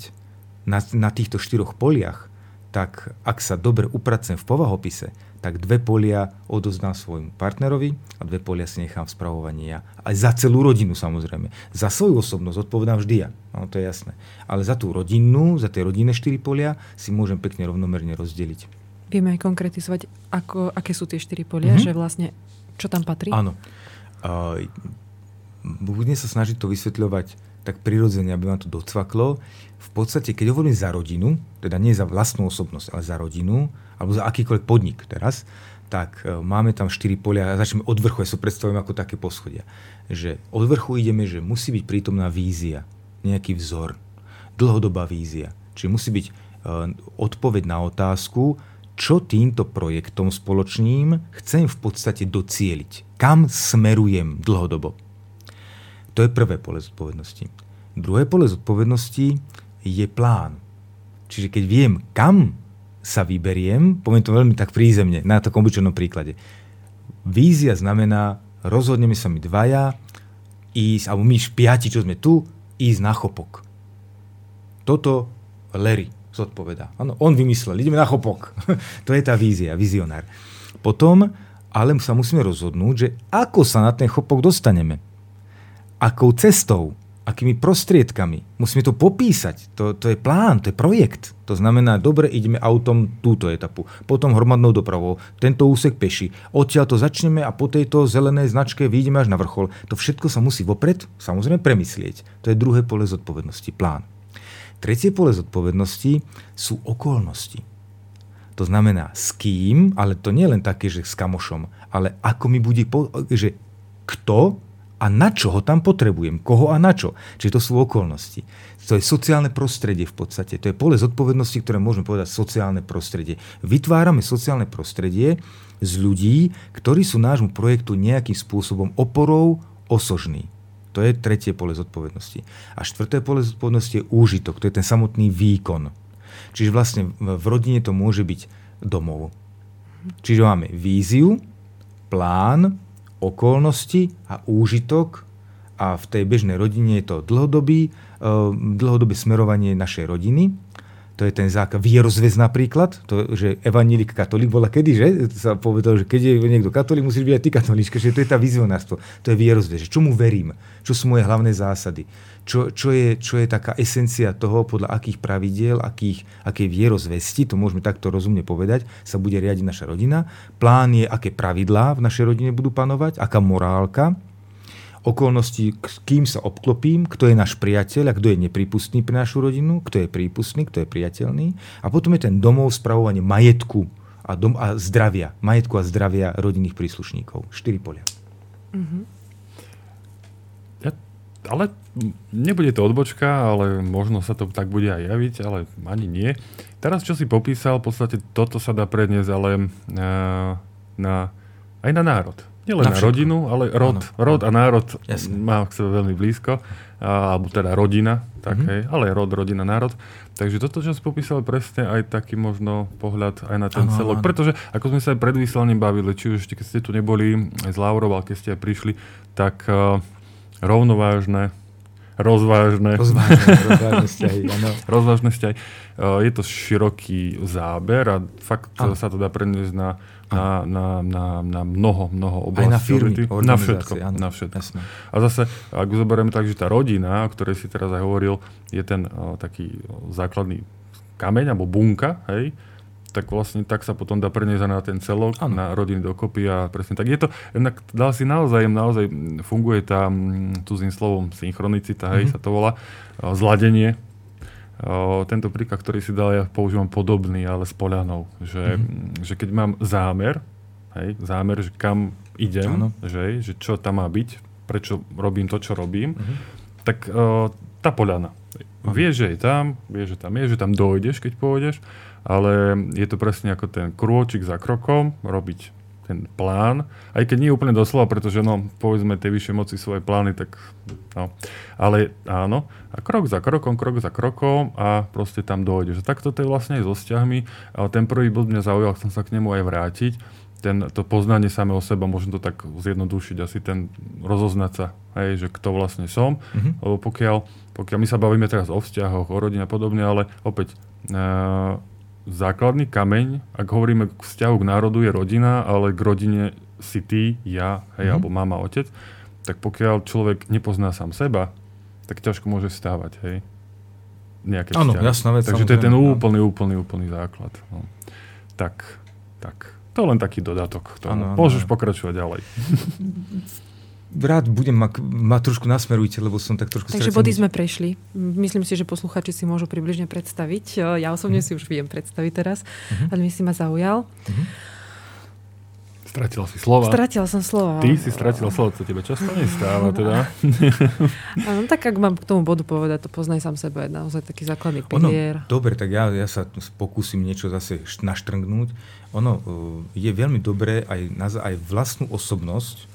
na, na týchto štyroch poliach, tak ak sa dobre upracujem v povahopise, tak dve polia odoznám svojmu partnerovi a dve polia si nechám v spravovaní ja. Aj za celú rodinu samozrejme. Za svoju osobnosť odpovedám vždy ja. No, to je jasné. Ale za tú rodinnú, za tie rodinné štyri polia si môžem pekne rovnomerne rozdeliť. Vieme aj konkretizovať, ako, aké sú tie štyri polia, mm-hmm. že vlastne čo tam patrí? Áno. Uh, budem sa snažiť to vysvetľovať tak prirodzene, aby vám to docvaklo. V podstate, keď hovorím za rodinu, teda nie za vlastnú osobnosť, ale za rodinu, alebo za akýkoľvek podnik teraz, tak e, máme tam štyri polia a začneme od vrchu, ja sa predstavujem ako také poschodia. Že od vrchu ideme, že musí byť prítomná vízia, nejaký vzor, dlhodobá vízia. Čiže musí byť uh, odpoveď na otázku, čo týmto projektom spoločným chcem v podstate docieliť. Kam smerujem dlhodobo. To je prvé pole zodpovednosti. Druhé pole zodpovednosti je plán. Čiže keď viem, kam sa vyberiem, poviem to veľmi tak prízemne, na takom obyčajnom príklade. Vízia znamená, rozhodneme sa my dvaja, ísť, alebo my piati, čo sme tu, ísť na chopok. Toto Larry zodpovedá. Ano, on vymyslel, ideme na chopok. (laughs) to je tá vízia, vizionár. Potom ale sa musíme rozhodnúť, že ako sa na ten chopok dostaneme. Akou cestou akými prostriedkami. Musíme to popísať. To, to je plán, to je projekt. To znamená, dobre, ideme autom túto etapu, potom hromadnou dopravou, tento úsek peši. Odtiaľ to začneme a po tejto zelenej značke vyjdeme až na vrchol. To všetko sa musí vopred samozrejme premyslieť. To je druhé pole zodpovednosti, plán. Tretie pole zodpovednosti sú okolnosti. To znamená s kým, ale to nie len také, že s kamošom, ale ako mi bude, po, že kto a na čo ho tam potrebujem, koho a na čo. Čiže to sú okolnosti. To je sociálne prostredie v podstate. To je pole zodpovednosti, ktoré môžeme povedať sociálne prostredie. Vytvárame sociálne prostredie z ľudí, ktorí sú nášmu projektu nejakým spôsobom oporou osožní. To je tretie pole zodpovednosti. A štvrté pole zodpovednosti je úžitok, to je ten samotný výkon. Čiže vlastne v rodine to môže byť domov. Čiže máme víziu, plán, okolnosti a úžitok a v tej bežnej rodine je to dlhodobý, uh, dlhodobé smerovanie našej rodiny. To je ten základ. Vierozvez napríklad, to, že evanílik katolík bola kedy, že? Sa povedal, že keď je niekto katolík, musíš byť aj ty katolíčka, že to je tá vizionárstvo. To je vierozvez, že čomu verím, čo sú moje hlavné zásady čo, čo, je, čo je taká esencia toho, podľa akých pravidiel, akých, aké vierozvesti, to môžeme takto rozumne povedať, sa bude riadiť naša rodina. Plán je, aké pravidlá v našej rodine budú panovať, aká morálka, okolnosti, s kým sa obklopím, kto je náš priateľ a kto je nepripustný pre našu rodinu, kto je prípustný, kto je priateľný. A potom je ten domov spravovanie majetku a, dom, a zdravia, majetku a zdravia rodinných príslušníkov. Štyri polia. Mm-hmm ale nebude to odbočka, ale možno sa to tak bude aj javiť, ale ani nie. Teraz, čo si popísal, v podstate toto sa dá predniesť ale na, eh, na, aj na národ. Nielen na, na rodinu, ale rod, ano, rod a národ Jasne. má k sebe veľmi blízko, a, alebo teda rodina, tak, mm-hmm. hej, ale rod, rodina, národ. Takže toto, čo si popísal, presne aj taký možno pohľad aj na ten ano, celok. Ano. Pretože, ako sme sa aj pred vyslaním bavili, či už keď ste tu neboli aj z Laurov, ale keď ste aj prišli, tak uh, rovnovážne, rozvážne. Rozvážne, (laughs) rozvážne vzťahy, rozvážne vzťahy. Je to široký záber a fakt ano. sa to dá preniesť na, na, na, na, na mnoho, mnoho oblastí. Aj na firmy, Na všetko. Ano, na všetko. Jasné. A zase, ak zoberieme tak, že tá rodina, o ktorej si teraz aj hovoril, je ten o, taký základný kameň alebo bunka, hej, tak vlastne tak sa potom dá preniesť na ten celok, ano. na rodiny dokopy a presne tak. Je to, jednak dá si naozaj, naozaj funguje tá, zím slovom, synchronicita, mm-hmm. hej, mhm. sa to volá, zladenie. O, tento príklad, ktorý si dal, ja používam podobný, ale s poľanou, že, mm-hmm. že keď mám zámer, hej, zámer, že kam idem, že, že čo tam má byť, prečo robím to, čo robím, mm-hmm. tak o, tá poľana. Mm-hmm. Vieš, že je tam, vieš, že tam je, že tam dojdeš, keď pôjdeš ale je to presne ako ten krôčik za krokom, robiť ten plán, aj keď nie úplne doslova, pretože no, povedzme tie vyššie moci svoje plány, tak no, ale áno, a krok za krokom, krok za krokom a proste tam dojde. Že takto to je vlastne aj so vzťahmi, ale ten prvý bod mňa zaujal, chcem sa k nemu aj vrátiť, ten, to poznanie samého seba, môžem to tak zjednodušiť, asi ten rozoznať sa, hej, že kto vlastne som, mm-hmm. lebo pokiaľ, pokiaľ my sa bavíme teraz o vzťahoch, o rodine a podobne, ale opäť uh, základný kameň, ak hovoríme k vzťahu k národu, je rodina, ale k rodine si ty, ja, hej, mm-hmm. alebo mama, otec, tak pokiaľ človek nepozná sám seba, tak ťažko môže stávať, hej, nejaké Áno, jasná vec. Takže to je ten úplný, úplný, úplný základ. No. Tak, tak. To len taký dodatok. Ano, Môžeš pokračovať ďalej. (laughs) rád budem, ma, ma trošku nasmerujte, lebo som tak trošku Takže body sme prešli. Myslím si, že posluchači si môžu približne predstaviť. Ja osobne uh-huh. si už viem predstaviť teraz, uh-huh. ale mi si ma zaujal. Uh-huh. Stratila si slova. Stratila som slova. Ty si stratila slova, to tebe často nestáva (laughs) teda. (laughs) no, tak ak mám k tomu bodu povedať, to poznaj sám sebe, je naozaj taký základný pilier. Ono, dobre, tak ja, ja sa pokúsim niečo zase naštrngnúť. Ono je veľmi dobré aj, aj vlastnú osobnosť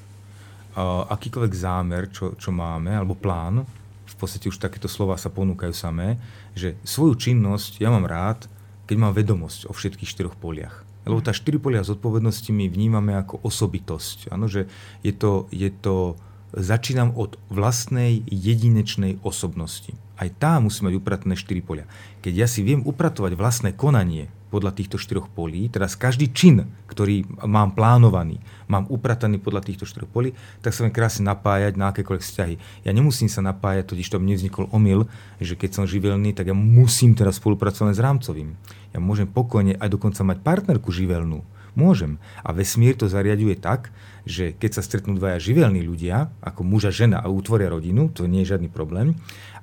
akýkoľvek zámer, čo, čo máme, alebo plán, v podstate už takéto slova sa ponúkajú samé, že svoju činnosť ja mám rád, keď mám vedomosť o všetkých štyroch poliach. Lebo tá štyri polia zodpovednosti my vnímame ako osobitosť. Ano, že je to, je to, začínam od vlastnej jedinečnej osobnosti. Aj tá musí mať upratené štyri polia. Keď ja si viem upratovať vlastné konanie, podľa týchto štyroch polí, teraz každý čin, ktorý mám plánovaný, mám uprataný podľa týchto štyroch polí, tak sa viem krásne napájať na akékoľvek vzťahy. Ja nemusím sa napájať, totiž to mne vznikol omyl, že keď som živelný, tak ja musím teraz spolupracovať s rámcovým. Ja môžem pokojne aj dokonca mať partnerku živelnú. Môžem. A vesmír to zariaduje tak, že keď sa stretnú dvaja živelní ľudia, ako muža, žena a utvoria rodinu, to nie je žiadny problém.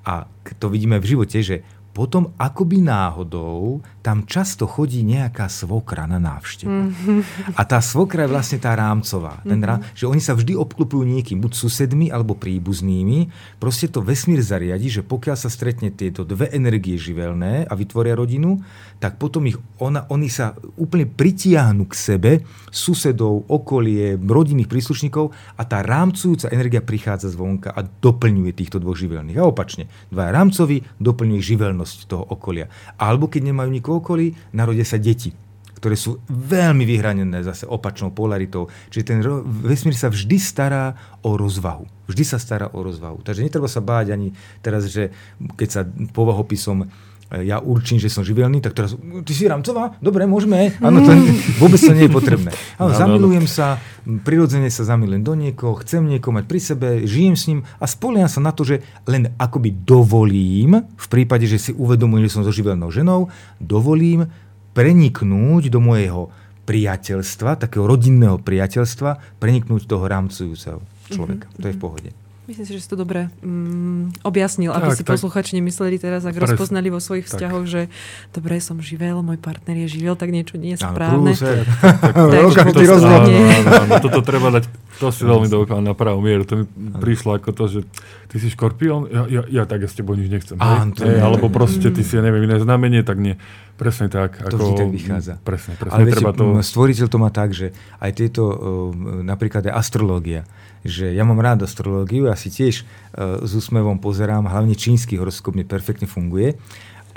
A to vidíme v živote, že potom akoby náhodou tam často chodí nejaká svokra na návštevu. Mm-hmm. A tá svokra je vlastne tá rámcová. Ten rám, mm-hmm. Že oni sa vždy obklupujú niekým, buď susedmi alebo príbuznými. Proste to vesmír zariadi, že pokiaľ sa stretne tieto dve energie živelné a vytvoria rodinu, tak potom ich ona, oni sa úplne pritiahnu k sebe, susedov, okolie, rodinných príslušníkov a tá rámcujúca energia prichádza zvonka a doplňuje týchto dvoch živelných. A opačne, dva rámcovi doplňuje živelnosť pozornosť toho okolia. Alebo keď nemajú nikoho okolí, narodia sa deti ktoré sú veľmi vyhranené zase opačnou polaritou. Čiže ten vesmír sa vždy stará o rozvahu. Vždy sa stará o rozvahu. Takže netreba sa báť ani teraz, že keď sa povahopisom ja určím, že som živelný, tak teraz, ty si rámcová? Dobre, môžeme. Áno, to (laughs) vôbec to nie je potrebné. (laughs) Áno, zamilujem sa, prirodzene sa zamilujem do niekoho, chcem niekoho mať pri sebe, žijem s ním a spoliam sa na to, že len akoby dovolím, v prípade, že si uvedomujem, že som so živelnou ženou, dovolím preniknúť do mojho priateľstva, takého rodinného priateľstva, preniknúť toho rámcujúceho človeka. Mm-hmm. To je v pohode. Myslím si, že si to dobre mm, objasnil, aby tak, si tak. posluchači nemysleli teraz, ak Pres, rozpoznali vo svojich tak. vzťahoch, že dobre, som živel, môj partner je živel, tak niečo nie je správne. Toto treba dať, to si veľmi dokonal na pravú mieru. To mi prišlo ako to, že ty si škorpión, ja, ja, ja tak ja s tebou nič nechcem. Alebo proste ty si, ja neviem, iné znamenie, tak nie. Presne tak. To ako, vždy tak vychádza. Presne, presne. Ale viete, to... stvoriteľ to má tak, že aj tieto, napríklad aj astrológia, že ja mám rád astrológiu, ja si tiež uh, s úsmevom pozerám, hlavne čínsky horoskop mi perfektne funguje,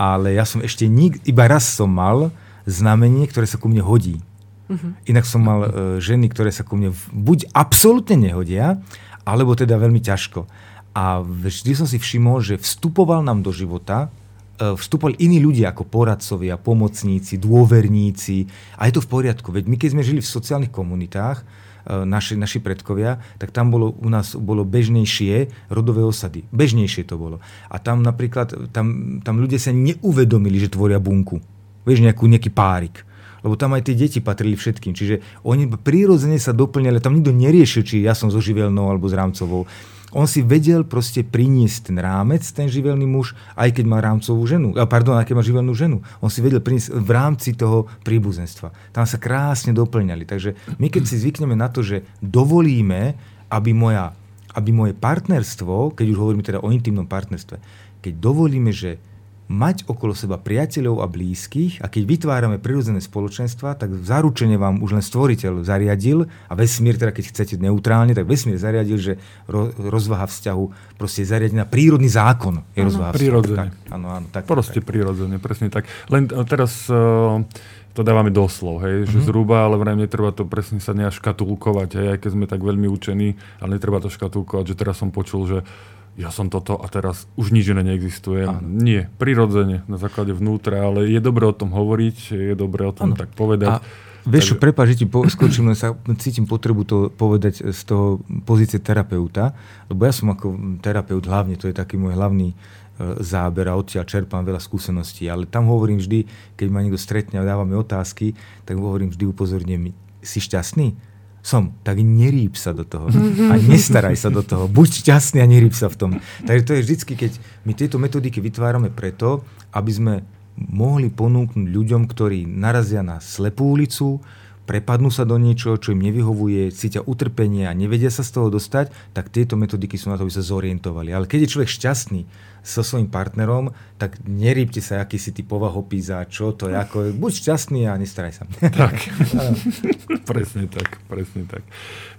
ale ja som ešte nik, iba raz som mal znamenie, ktoré sa ku mne hodí. Uh-huh. Inak som mal uh, ženy, ktoré sa ku mne buď absolútne nehodia, alebo teda veľmi ťažko. A vždy som si všimol, že vstupoval nám do života e, vstupovali iní ľudia ako poradcovia, pomocníci, dôverníci a je to v poriadku. Veď my keď sme žili v sociálnych komunitách, E, naši, naši predkovia, tak tam bolo u nás bolo bežnejšie rodové osady. Bežnejšie to bolo. A tam napríklad, tam, tam ľudia sa neuvedomili, že tvoria bunku. Vieš, nejakú, nejaký párik lebo tam aj tie deti patrili všetkým. Čiže oni prirodzene sa doplňali, tam nikto neriešil, či ja som so živelnou alebo s rámcovou on si vedel proste priniesť ten rámec, ten živelný muž, aj keď má rámcovú ženu, pardon, aj keď má živelnú ženu. On si vedel priniesť v rámci toho príbuzenstva. Tam sa krásne doplňali. Takže my keď si zvykneme na to, že dovolíme, aby, moja, aby moje partnerstvo, keď už hovoríme teda o intimnom partnerstve, keď dovolíme, že mať okolo seba priateľov a blízkych a keď vytvárame prirodzené spoločenstva, tak zaručene vám už len stvoriteľ zariadil a vesmír, teda keď chcete neutrálne, tak vesmír zariadil, že ro, rozvaha vzťahu proste je zariadená prírodný zákon. Je ano, rozvaha prirodzene. Tak, áno, áno, tak, proste tak. prirodzene, presne tak. Len e, teraz uh, to dávame doslov, hej, mm-hmm. že mhm. zhruba, ale vrajme netreba to presne sa nejak škatulkovať, hej, aj keď sme tak veľmi učení, ale netreba to škatulkovať, že teraz som počul, že ja som toto a teraz už nič iné neexistuje. Ano. Nie, prirodzene, na základe vnútra, ale je dobré o tom hovoriť, je dobré o tom ano. tak povedať. A vieš čo, prepáč, že ti po, skočím, len sa cítim potrebu to povedať z toho pozície terapeuta, lebo ja som ako terapeut hlavne, to je taký môj hlavný e, záber a odtiaľ čerpám veľa skúseností, ale tam hovorím vždy, keď ma niekto stretne a dávame otázky, tak hovorím vždy upozorním, si šťastný? Som, tak nerýb sa do toho. A nestaraj sa do toho. Buď šťastný a nerýb sa v tom. Takže to je vždycky, keď my tieto metodiky vytvárame preto, aby sme mohli ponúknuť ľuďom, ktorí narazia na slepú ulicu, prepadnú sa do niečoho, čo im nevyhovuje, cítia utrpenie a nevedia sa z toho dostať, tak tieto metodiky sú na to, aby sa zorientovali. Ale keď je človek šťastný so svojím partnerom, tak nerýbte sa, aký si ty povahopís a čo to je. Ako, buď šťastný a nestaraj sa. Tak. (laughs) presne tak, presne tak.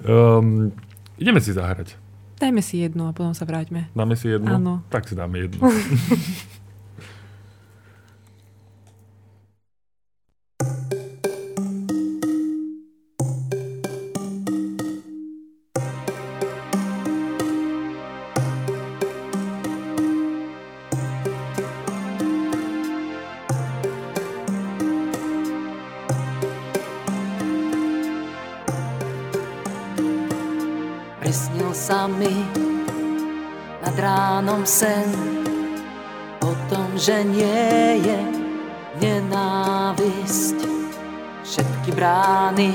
Um, ideme si zahrať. Dajme si jednu a potom sa vráťme. Dáme si jednu? Áno. Tak si dáme jednu. (laughs) sa mi nad ránom sen o tom, že nie je nenávisť. Všetky brány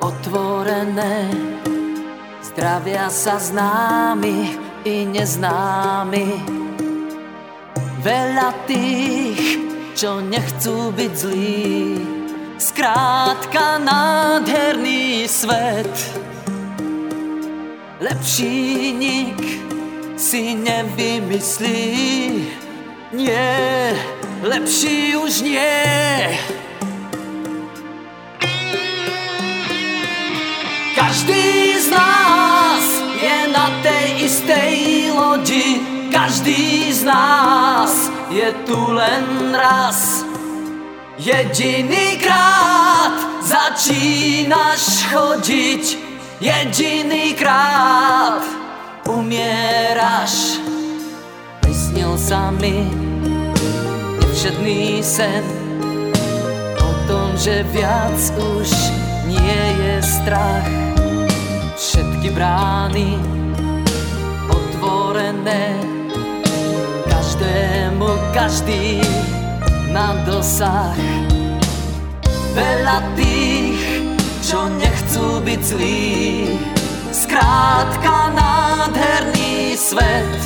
otvorené, zdravia sa známi i neznámi. Veľa tých, čo nechcú byť zlí, skrátka nádherný svet. Lepší nik si nevymyslí, nie, lepší už nie. Každý z nás je na tej istej lodi, každý z nás je tu len raz. Jediný krát začínaš chodiť, jediný krát umieraš. Prisnil sa mi nevšedný sen o tom, že viac už nie je strach. Všetky brány otvorené, každému každý na dosah. Veľa tých, čo nechcú byť zlí, skrátka nádherný svet.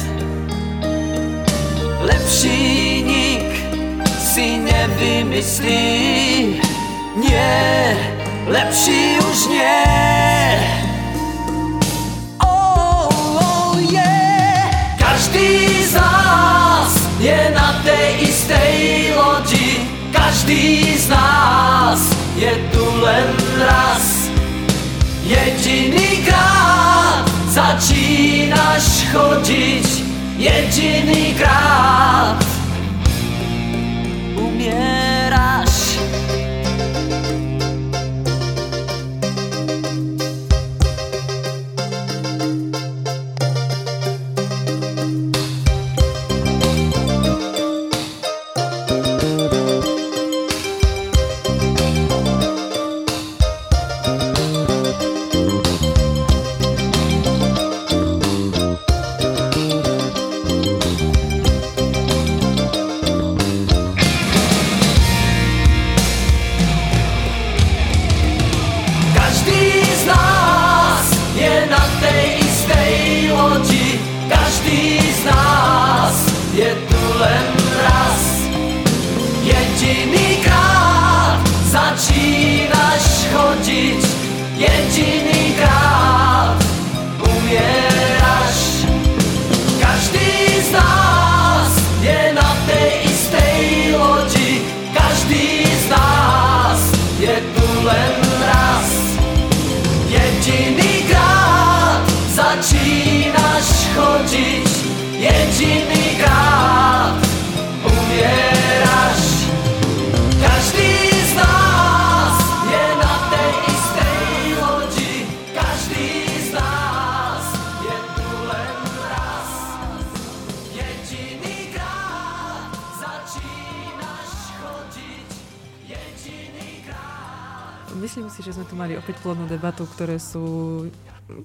Lepší nik si nevymyslí, nie, lepší už nie. Oh, oh, yeah. Každý z nás je na tej istej lodi, každý z nás je tu len raz. Jediný krát začínaš chodiť, jediný krát umieraš.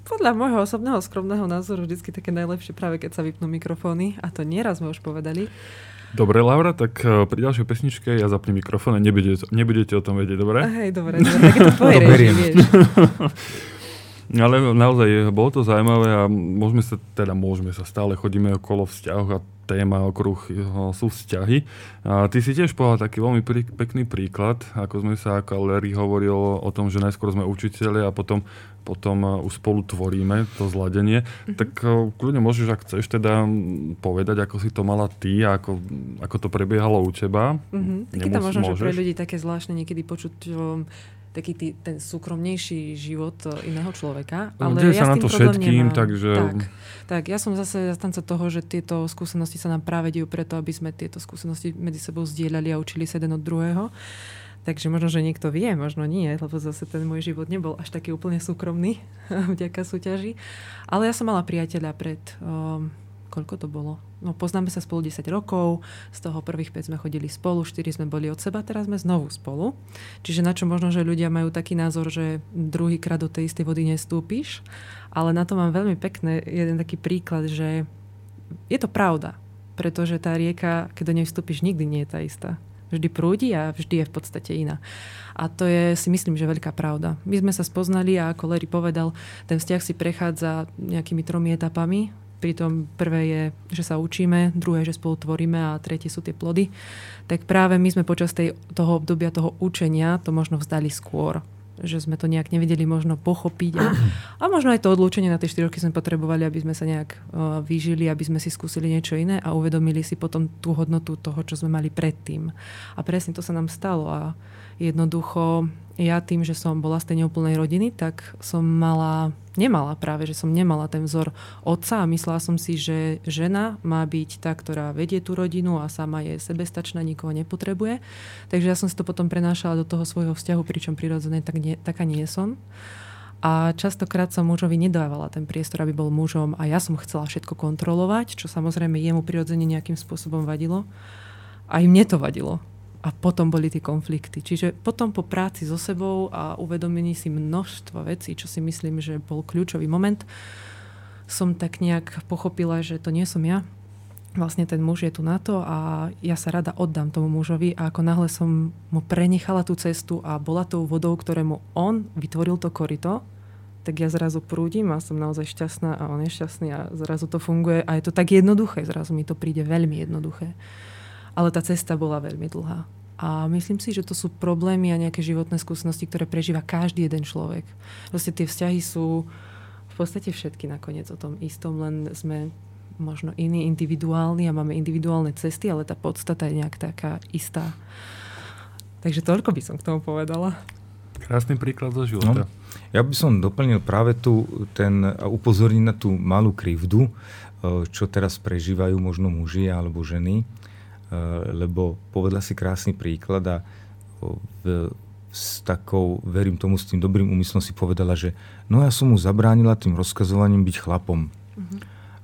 Podľa môjho osobného skromného názoru vždy také najlepšie práve keď sa vypnú mikrofóny a to nieraz sme už povedali. Dobre, Laura, tak eh, pri ďalšej pesničke ja zapnem mikrofón a nebudete, nebudete o tom vedieť, dobre? Hej, dobre, dobre, tak je to (laughs) tvoje reži, vieš. (laughs) Ale naozaj bolo to zaujímavé a môžeme sa, teda môžeme sa, stále chodíme okolo vzťahov a téma okruh sú vzťahy. A ty si tiež povedal taký veľmi prí, pekný príklad, ako sme sa, ako Larry hovoril o tom, že najskôr sme učiteľi a potom, potom eh, už spolu tvoríme to zladenie. Mhm. Tak eh, kľudne môžeš, ak chceš, teda povedať, ako si to mala ty a ako, ako to prebiehalo u teba. Mhm. Taký to možno, že pre môžeš? ľudí také zvláštne niekedy počuť um, taký tý, ten súkromnejší život uh, iného človeka. No, Ale deje ja sa tým to všetkým, nemám. takže- Tak, tak, ja som zase zastanca toho, že tieto skúsenosti sa nám práve dejú preto, aby sme tieto skúsenosti medzi sebou zdieľali a učili sa jeden od druhého. Takže možno, že niekto vie, možno nie, lebo zase ten môj život nebol až taký úplne súkromný (laughs) vďaka súťaži. Ale ja som mala priateľa pred um, koľko to bolo? No poznáme sa spolu 10 rokov, z toho prvých 5 sme chodili spolu, 4 sme boli od seba, teraz sme znovu spolu. Čiže na čo možno, že ľudia majú taký názor, že druhýkrát do tej istej vody nestúpiš, ale na to mám veľmi pekné jeden taký príklad, že je to pravda, pretože tá rieka, keď do nej vstúpiš, nikdy nie je tá istá. Vždy prúdi a vždy je v podstate iná. A to je si myslím, že veľká pravda. My sme sa spoznali a ako Larry povedal, ten vzťah si prechádza nejakými tromi etapami. Pritom prvé je, že sa učíme, druhé, že spolu tvoríme a tretie sú tie plody. Tak práve my sme počas tej, toho obdobia toho učenia to možno vzdali skôr že sme to nejak nevedeli možno pochopiť. A, a možno aj to odlúčenie na tie 4 roky sme potrebovali, aby sme sa nejak uh, vyžili, aby sme si skúsili niečo iné a uvedomili si potom tú hodnotu toho, čo sme mali predtým. A presne to sa nám stalo. A jednoducho ja tým, že som bola z tej neúplnej rodiny, tak som mala, nemala práve, že som nemala ten vzor otca a myslela som si, že žena má byť tá, ktorá vedie tú rodinu a sama je sebestačná, nikoho nepotrebuje. Takže ja som si to potom prenášala do toho svojho vzťahu, pričom prirodzené tak nie, taká nie som. A častokrát som mužovi nedávala ten priestor, aby bol mužom a ja som chcela všetko kontrolovať, čo samozrejme jemu prirodzene nejakým spôsobom vadilo. A im mne to vadilo a potom boli tie konflikty. Čiže potom po práci so sebou a uvedomení si množstva vecí, čo si myslím, že bol kľúčový moment, som tak nejak pochopila, že to nie som ja. Vlastne ten muž je tu na to a ja sa rada oddám tomu mužovi a ako náhle som mu prenechala tú cestu a bola tou vodou, ktorému on vytvoril to korito, tak ja zrazu prúdim a som naozaj šťastná a on je šťastný a zrazu to funguje a je to tak jednoduché, zrazu mi to príde veľmi jednoduché ale tá cesta bola veľmi dlhá. A myslím si, že to sú problémy a nejaké životné skúsenosti, ktoré prežíva každý jeden človek. Proste tie vzťahy sú v podstate všetky nakoniec o tom istom, len sme možno iní, individuálni a máme individuálne cesty, ale tá podstata je nejak taká istá. Takže toľko by som k tomu povedala. Krásny príklad zo života. No, ja by som doplnil práve tu ten, a upozorniť na tú malú krivdu, čo teraz prežívajú možno muži alebo ženy lebo povedala si krásny príklad a v, s takou, verím tomu, s tým dobrým úmyslom si povedala, že no ja som mu zabránila tým rozkazovaním byť chlapom. Mm-hmm.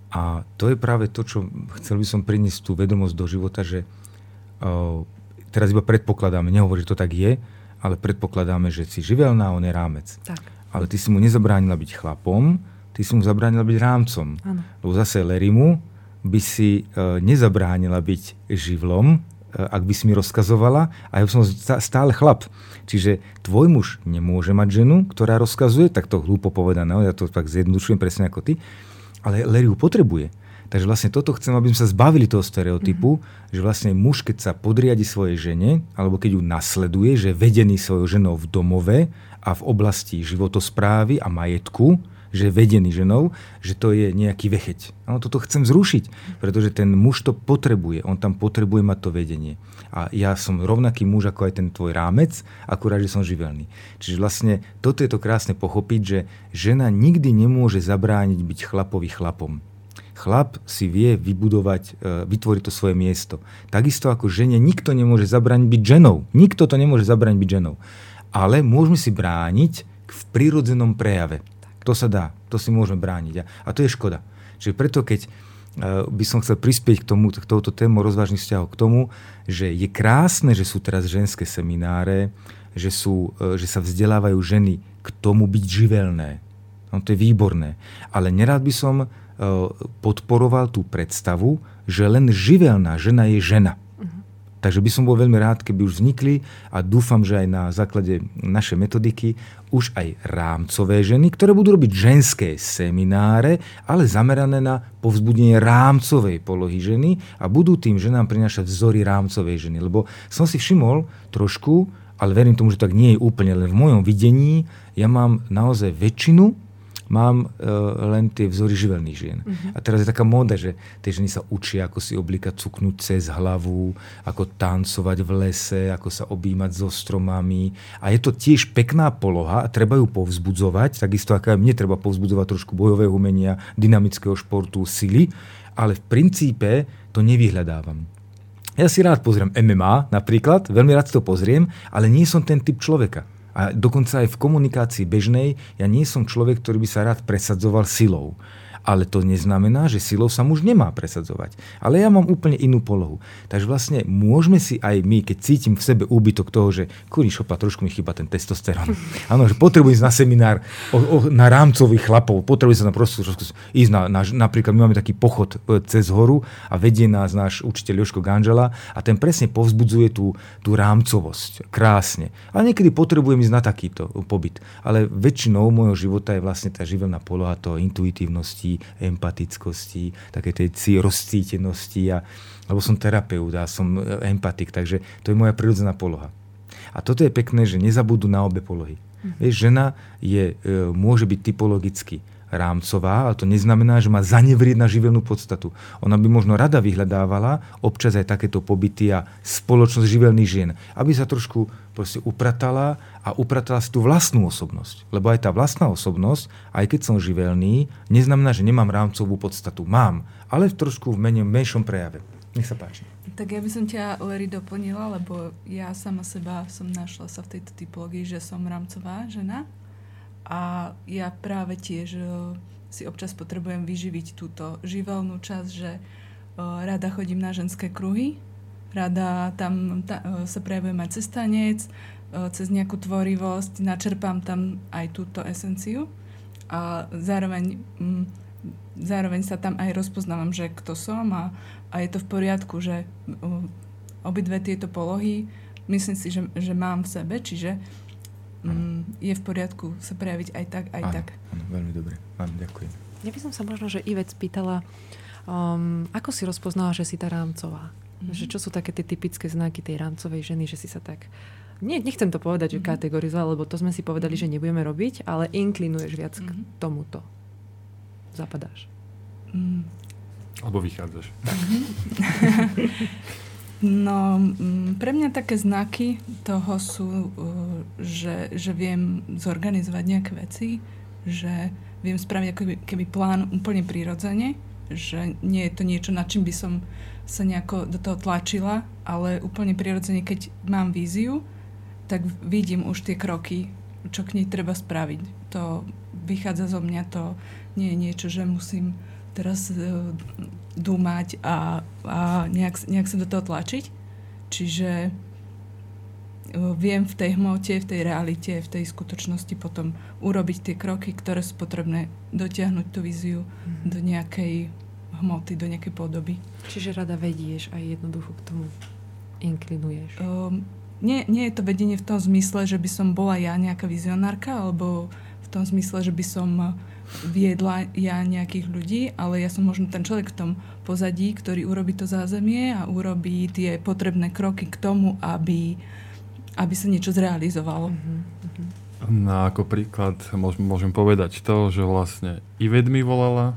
A to je práve to, čo chcel by som priniesť tú vedomosť do života, že uh, teraz iba predpokladáme, nehovorí, že to tak je, ale predpokladáme, že si živelná, on je rámec. Tak. Ale ty si mu nezabránila byť chlapom, ty si mu zabránila byť rámcom. Ano. Lebo zase Lerimu by si e, nezabránila byť živlom, e, ak by si mi rozkazovala a ja som stále chlap. Čiže tvoj muž nemôže mať ženu, ktorá rozkazuje, tak to hlúpo povedané, ja to tak zjednodušujem presne ako ty, ale Larry ju potrebuje. Takže vlastne toto chcem, aby sme sa zbavili toho stereotypu, mm-hmm. že vlastne muž, keď sa podriadi svojej žene, alebo keď ju nasleduje, že vedený svojou ženou v domove a v oblasti životosprávy a majetku, že je vedený ženou, že to je nejaký vecheť. Áno, toto chcem zrušiť, pretože ten muž to potrebuje, on tam potrebuje mať to vedenie. A ja som rovnaký muž ako aj ten tvoj rámec, akurát, že som živelný. Čiže vlastne toto je to krásne pochopiť, že žena nikdy nemôže zabrániť byť chlapovi chlapom. Chlap si vie vybudovať, e, vytvoriť to svoje miesto. Takisto ako žene nikto nemôže zabrániť byť ženou. Nikto to nemôže zabrániť byť ženou. Ale môžeme si brániť v prírodzenom prejave. To sa dá, to si môžeme brániť. A, to je škoda. Čiže preto, keď uh, by som chcel prispieť k, tomu, k touto tému rozvážnych vzťahov, k tomu, že je krásne, že sú teraz ženské semináre, že, sú, uh, že sa vzdelávajú ženy k tomu byť živelné. No, to je výborné. Ale nerád by som uh, podporoval tú predstavu, že len živelná žena je žena. Takže by som bol veľmi rád, keby už vznikli a dúfam, že aj na základe našej metodiky už aj rámcové ženy, ktoré budú robiť ženské semináre, ale zamerané na povzbudenie rámcovej polohy ženy a budú tým ženám prinášať vzory rámcovej ženy. Lebo som si všimol trošku, ale verím tomu, že tak nie je úplne, len v mojom videní ja mám naozaj väčšinu mám uh, len tie vzory živelných žien. Uh-huh. A teraz je taká móda, že tie ženy sa učia, ako si oblíkať cuknúť cez hlavu, ako tancovať v lese, ako sa objímať so stromami. A je to tiež pekná poloha a treba ju povzbudzovať, takisto ako aj mne treba povzbudzovať trošku bojového umenia, dynamického športu, sily, ale v princípe to nevyhľadávam. Ja si rád pozriem MMA napríklad, veľmi rád si to pozriem, ale nie som ten typ človeka. A dokonca aj v komunikácii bežnej, ja nie som človek, ktorý by sa rád presadzoval silou. Ale to neznamená, že silou sa muž nemá presadzovať. Ale ja mám úplne inú polohu. Takže vlastne môžeme si aj my, keď cítim v sebe úbytok toho, že kurý šopa, trošku mi chýba ten testosterón. (laughs) Áno, že potrebujem ísť na seminár o, o, na rámcových chlapov, potrebujem sa na prosto ísť na, na, napríklad my máme taký pochod e, cez horu a vedie nás náš učiteľ Joško Ganžela a ten presne povzbudzuje tú, tú rámcovosť. Krásne. Ale niekedy potrebujem ísť na takýto pobyt. Ale väčšinou môjho života je vlastne tá živelná poloha toho intuitívnosti, empatickosti, také tej rozcítenosti. A, lebo som terapeut a som e, empatik, takže to je moja prirodzená poloha. A toto je pekné, že nezabudú na obe polohy. Mm. Vieš, žena je, e, môže byť typologicky rámcová, ale to neznamená, že má zanevrieť na živelnú podstatu. Ona by možno rada vyhľadávala občas aj takéto pobyty a spoločnosť živelných žien, aby sa trošku proste upratala a upratala si tú vlastnú osobnosť. Lebo aj tá vlastná osobnosť, aj keď som živelný, neznamená, že nemám rámcovú podstatu. Mám, ale v trošku v menej, menšom prejave. Nech sa páči. Tak ja by som ťa, Larry, doplnila, lebo ja sama seba som našla sa v tejto typológii, že som rámcová žena a ja práve tiež e, si občas potrebujem vyživiť túto živelnú časť, že e, rada chodím na ženské kruhy, rada tam ta, e, sa prejavujem aj cez tanec, cez nejakú tvorivosť, načerpám tam aj túto esenciu. A zároveň, mm, zároveň sa tam aj rozpoznávam, že kto som a, a je to v poriadku, že obidve tieto polohy myslím si, že, že mám v sebe, čiže mm, je v poriadku sa prejaviť aj tak, aj áno, tak. Áno, veľmi dobre. Áno, ďakujem. Ja by som sa možno, že Ivet spýtala, um, ako si rozpoznala, že si tá rámcová? Mm-hmm. Že čo sú také tie typické znaky tej rámcovej ženy, že si sa tak... Nie, nechcem to povedať, že mm-hmm. kategorizovala, lebo to sme si povedali, mm-hmm. že nebudeme robiť, ale inklinuješ viac mm-hmm. k mhm. tomuto. Zapadáš. Mm. Alebo vychádzaš. Mm-hmm. (laughs) (laughs) No, mm, pre mňa také znaky toho sú, uh, že, že viem zorganizovať nejaké veci, že viem spraviť ako keby plán úplne prirodzene, že nie je to niečo, na čím by som sa nejako do toho tlačila, ale úplne prirodzene, keď mám víziu, tak vidím už tie kroky, čo k nej treba spraviť. To vychádza zo mňa, to nie je niečo, že musím teraz uh, dúmať a, a nejak, nejak sa do toho tlačiť. Čiže uh, viem v tej hmote, v tej realite, v tej skutočnosti potom urobiť tie kroky, ktoré sú potrebné dotiahnuť tú víziu mm. do nejakej hmoty, do nejakej podoby. Čiže rada vedieš aj jednoducho k tomu inklinuješ. Um, nie, nie je to vedenie v tom zmysle, že by som bola ja nejaká vizionárka, alebo v tom zmysle, že by som viedla ja nejakých ľudí, ale ja som možno ten človek v tom pozadí, ktorý urobí to zázemie a urobí tie potrebné kroky k tomu, aby, aby sa niečo zrealizovalo. Mm-hmm. No ako príklad môžem povedať to, že vlastne Ived mi volala,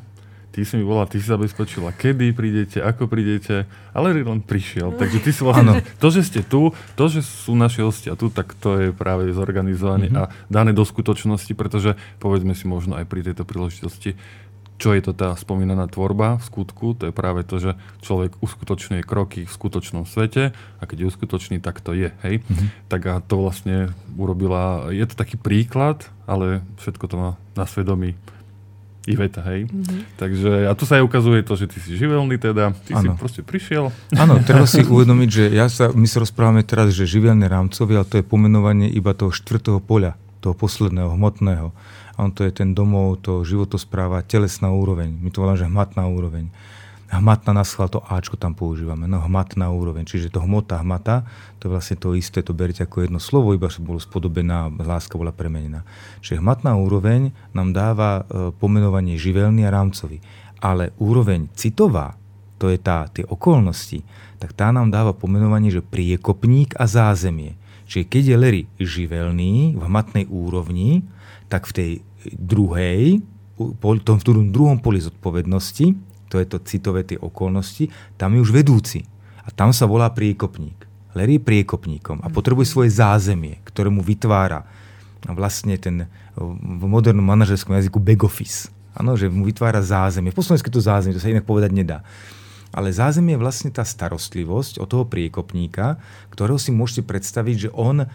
ty si mi volala, ty si zabezpečila, kedy prídete, ako prídete, ale len prišiel. Takže ty si vlastne, to, že ste tu, to, že sú naši hostia tu, tak to je práve zorganizované mm-hmm. a dané do skutočnosti, pretože povedzme si možno aj pri tejto príležitosti, čo je to tá spomínaná tvorba v skutku, to je práve to, že človek uskutočňuje kroky v skutočnom svete a keď je uskutočný, tak to je. Hej? Mm-hmm. Tak a to vlastne urobila, je to taký príklad, ale všetko to má na svedomí Iveta, hej. Mm-hmm. Takže a tu sa aj ukazuje to, že ty si živelný teda, ty ano. si proste prišiel. Áno, (laughs) treba si uvedomiť, že ja sa, my sa rozprávame teraz, že živelné rámcovie, ale to je pomenovanie iba toho štvrtého poľa, toho posledného, hmotného. A on to je ten domov, to životospráva, telesná úroveň. My to voláme, že hmatná úroveň hmatná na schvál, to Ačko tam používame, no hmatná úroveň, čiže to hmota, hmata, to je vlastne to isté, to beriete ako jedno slovo, iba bolo spodobená, láska bola premenená. Čiže hmatná úroveň nám dáva e, pomenovanie živelný a rámcový, ale úroveň citová, to je tá, tie okolnosti, tak tá nám dáva pomenovanie, že priekopník a zázemie. Čiže keď je Larry živelný v hmatnej úrovni, tak v tej druhej, v tom druhom poli zodpovednosti, to je to citové tie okolnosti, tam je už vedúci. A tam sa volá priekopník. Larry je priekopníkom a potrebuje svoje zázemie, ktoré mu vytvára vlastne ten v modernom manažerskom jazyku back office. Áno, že mu vytvára zázemie. V poslednej to zázemie, to sa inak povedať nedá. Ale zázemie je vlastne tá starostlivosť od toho priekopníka, ktorého si môžete predstaviť, že on,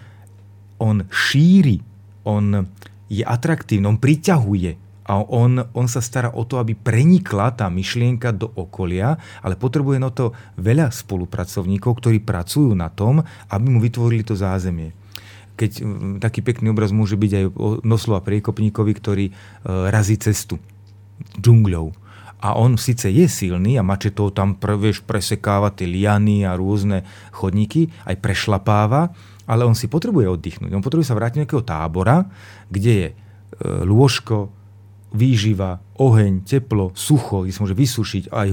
on šíri, on je atraktívny, on priťahuje a on, on sa stará o to, aby prenikla tá myšlienka do okolia, ale potrebuje na to veľa spolupracovníkov, ktorí pracujú na tom, aby mu vytvorili to zázemie keď taký pekný obraz môže byť aj noslova priekopníkovi, ktorý e, razí cestu džungľou. A on síce je silný a mačetou tam vieš, presekáva tie liany a rôzne chodníky, aj prešlapáva, ale on si potrebuje oddychnúť. On potrebuje sa vrátiť do nejakého tábora, kde je e, lôžko, výživa, oheň, teplo, sucho, kde sa môže vysušiť, aj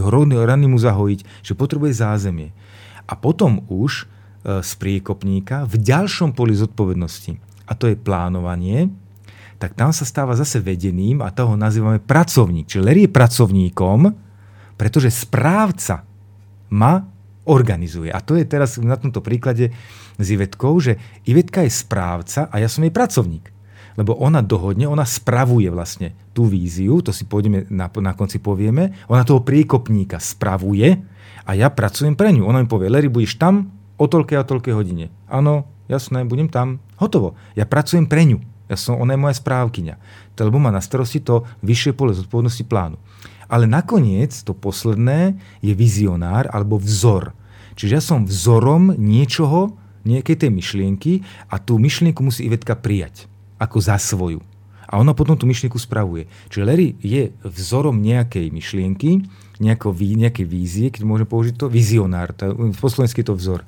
rany mu zahojiť, že potrebuje zázemie. A potom už z priekopníka v ďalšom poli zodpovednosti, a to je plánovanie, tak tam sa stáva zase vedeným a toho nazývame pracovník. Čiže Larry je pracovníkom, pretože správca ma organizuje. A to je teraz na tomto príklade s Ivetkou, že Ivetka je správca a ja som jej pracovník. Lebo ona dohodne, ona spravuje vlastne tú víziu, to si pôjdeme na, na konci povieme, ona toho priekopníka spravuje a ja pracujem pre ňu. Ona mi povie, Larry, budeš tam, o toľkej a toľkej hodine. Áno, jasné, budem tam. Hotovo. Ja pracujem pre ňu. Ja som, ona je moja správkyňa. Lebo má na starosti to vyššie pole zodpovednosti plánu. Ale nakoniec to posledné je vizionár alebo vzor. Čiže ja som vzorom niečoho, nejakej tej myšlienky a tú myšlienku musí Ivetka prijať ako za svoju. A ona potom tú myšlienku spravuje. Čiže Larry je vzorom nejakej myšlienky, nejako, nejakej vízie, keď môžem použiť to, vizionár. To, po slovensky je to vzor.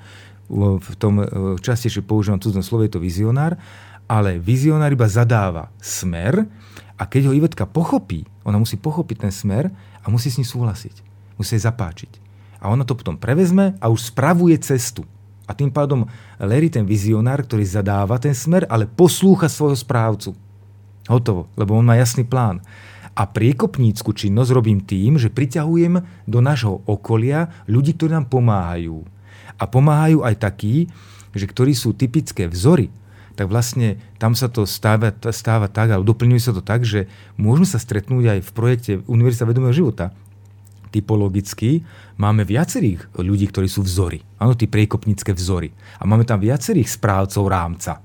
V tom e, častejšie používam cudzom slovo je to vizionár, ale vizionár iba zadáva smer a keď ho Ivetka pochopí, ona musí pochopiť ten smer a musí s ním súhlasiť. Musí jej zapáčiť. A ona to potom prevezme a už spravuje cestu. A tým pádom Larry, ten vizionár, ktorý zadáva ten smer, ale poslúcha svojho správcu. Hotovo, lebo on má jasný plán. A priekopnícku činnosť robím tým, že priťahujem do nášho okolia ľudí, ktorí nám pomáhajú. A pomáhajú aj takí, že ktorí sú typické vzory, tak vlastne tam sa to stáva, stáva tak, ale doplňuje sa to tak, že môžeme sa stretnúť aj v projekte Univerzita vedomého života. Typologicky máme viacerých ľudí, ktorí sú vzory. Áno, tí priekopnícke vzory. A máme tam viacerých správcov rámca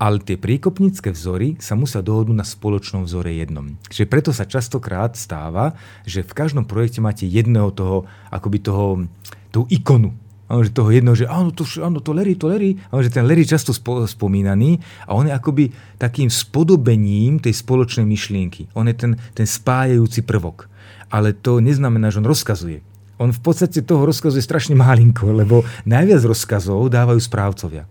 ale tie príkopnícke vzory sa musia dohodnúť na spoločnom vzore jednom. Čiže preto sa častokrát stáva, že v každom projekte máte jedného toho, akoby toho, tú ikonu, Áno, že toho jedného, že áno, to, áno, to Larry, to Larry, áno, že ten Larry často spo, spomínaný a on je akoby takým spodobením tej spoločnej myšlienky. On je ten, ten spájajúci prvok. Ale to neznamená, že on rozkazuje. On v podstate toho rozkazuje strašne malinko, lebo najviac rozkazov dávajú správcovia.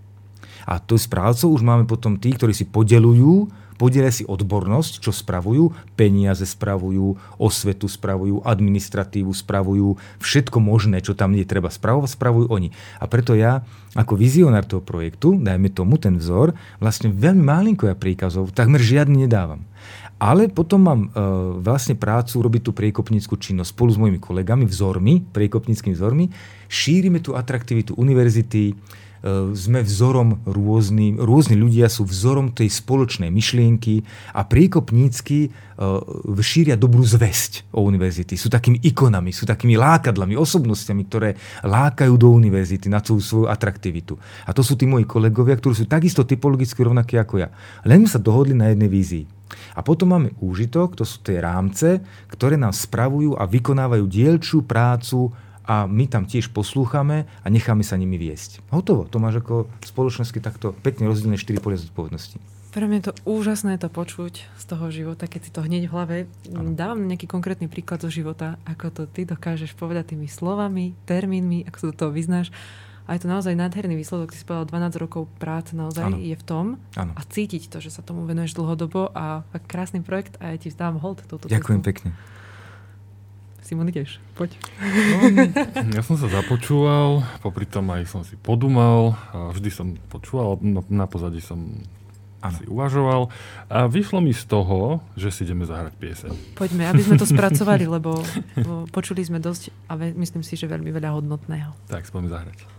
A tu správcov už máme potom tí, ktorí si podelujú, podelia si odbornosť, čo spravujú, peniaze spravujú, osvetu spravujú, administratívu spravujú, všetko možné, čo tam je treba spravovať, spravujú oni. A preto ja, ako vizionár toho projektu, dajme tomu ten vzor, vlastne veľmi malinko ja príkazov, takmer žiadny nedávam. Ale potom mám e, vlastne prácu robiť tú priekopníckú činnosť spolu s mojimi kolegami, vzormi, priekopníckými vzormi. Šírime tú atraktivitu univerzity, E, sme vzorom rôzny, rôzni ľudia sú vzorom tej spoločnej myšlienky a priekopnícky e, šíria dobrú zväzť o univerzity. Sú takými ikonami, sú takými lákadlami, osobnostiami, ktoré lákajú do univerzity na tú svoju atraktivitu. A to sú tí moji kolegovia, ktorí sú takisto typologicky rovnakí ako ja. Len sa dohodli na jednej vízii. A potom máme úžitok, to sú tie rámce, ktoré nám spravujú a vykonávajú dielčú prácu a my tam tiež poslúchame a necháme sa nimi viesť. Hotovo. To máš ako spoločnosti takto pekne rozdelené 4 polia zodpovednosti. Pre mňa je to úžasné to počuť z toho života, keď si to hneď v hlave. Ano. Dávam nejaký konkrétny príklad zo života, ako to ty dokážeš povedať tými slovami, termínmi, ako do toho vyznáš. A je to naozaj nádherný výsledok, si povedal 12 rokov práce naozaj ano. je v tom ano. a cítiť to, že sa tomu venuješ dlhodobo a krásny projekt a ja ti vzdám hold túto Ďakujem cestu. pekne. Simon, ideš, poď. No, ja som sa započúval, popri tom aj som si podúmal, vždy som počúval, no, na pozadí som ano. si uvažoval a vyšlo mi z toho, že si ideme zahrať pieseň. Poďme, aby sme to spracovali, lebo, lebo počuli sme dosť a myslím si, že veľmi veľa hodnotného. Tak, poďme zahrať.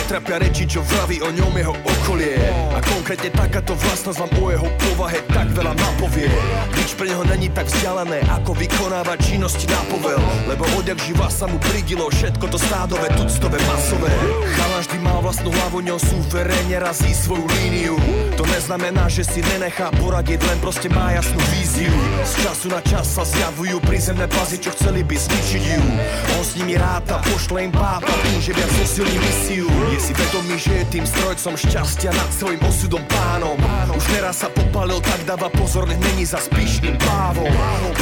netrapia reči, čo vraví o ňom jeho okolie. A konkrétne takáto vlastnosť vám o jeho povahe tak veľa napovie. Nič pre neho není tak vzdialené, ako vykonávať činnosti na povel. Lebo odjak živa sa mu pridilo všetko to stádové, tuctové, masové. Chalan vždy mal vlastnú hlavu, ňou súverene razí svoju líniu. To neznamená, že si nenechá poradiť, len proste má jasnú víziu. Z času na čas sa zjavujú prízemné plazy, čo chceli by zničiť ju. On s nimi ráta, pošle im pápa tým, že viac zosilní misiu. Je si vedomý, že je tým strojcom šťastia nad svojim osudom pánom. Už neraz sa popalil, tak dáva pozor, nech není za spíšným pávom.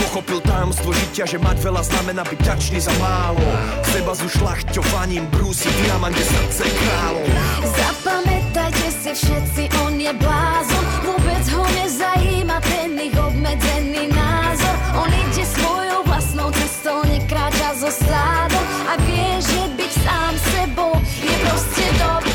Pochopil tajomstvo žitia, že mať veľa znamená byť ťačný za málo. Seba s ušľachťovaním brúsi diamant, kde srdce je kráľom. Zapamätajte si všetci, on je blázon. Vôbec ho nezajíma ten ich obmedzený názor. On ide svojou vlastnou cestou, nekráča so stádom proste dobré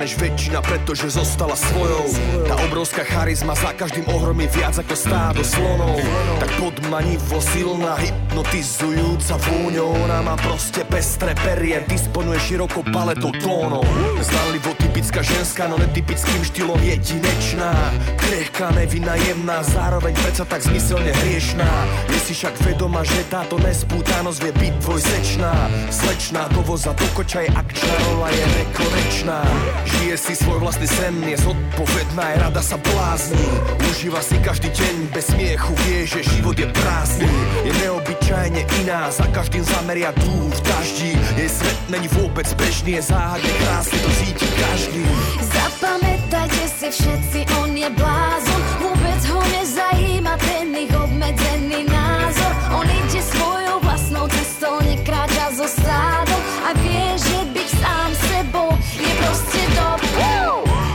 než väčšina, pretože zostala svojou. Tá obrovská charizma za každým ohromí viac ako stádo slonov. Tak podmanivo silná, hypnotizujúca vôňou. Ona má proste pestré perie, disponuje širokou paletou tónov. Zdanlivo typická ženská, no netypickým štýlom jedinečná Krehká, nevinná, jemná, zároveň predsa tak zmyselne hriešná. Je si však vedoma, že táto nespútanosť vie byť dvojsečná. Slečná, do voza, do koča je akčná, rola je nekonečná. Žije si svoj vlastný sen, je zodpovedná, je rada sa blázni. Užíva si každý deň bez smiechu, vie, že život je prázdny. Je neobyčajne iná, za každým zameria dúh v daždi. Jej svet není vôbec bežný, je záhadne krásny, to cíti každý Zapamätajte si všetci, on je blázon. Vôbec ho nezajíma ten ich obmedzený názor. On ide svojou vlastnou cestou, nekráča so stádom A vie, že byť sám sebou je proste dobré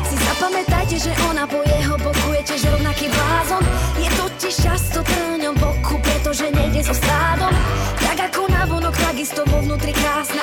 Si zapamätajte, že ona po jeho boku je tiež rovnaký blázon. Je totiž často trňom boku, pretože nejde so stádom Tak ako na vonok, takisto vo vnútri krásna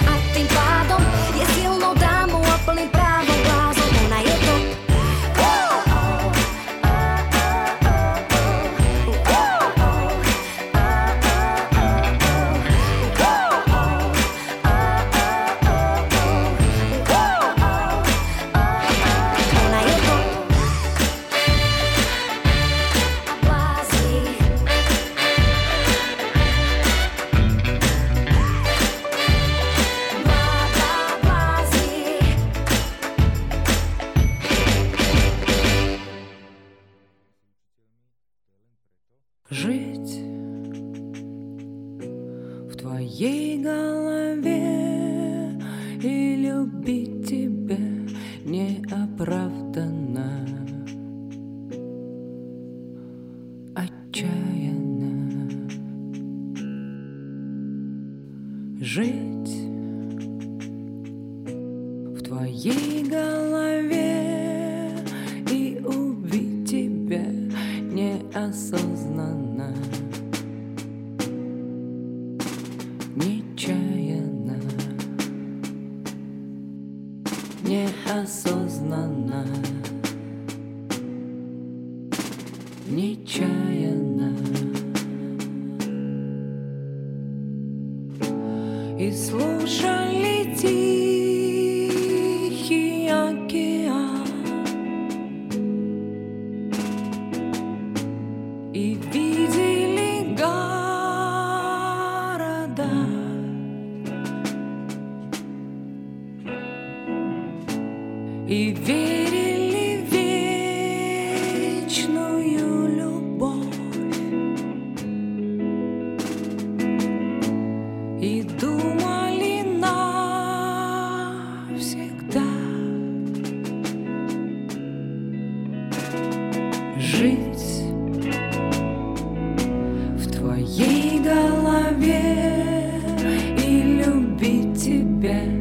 любить тебя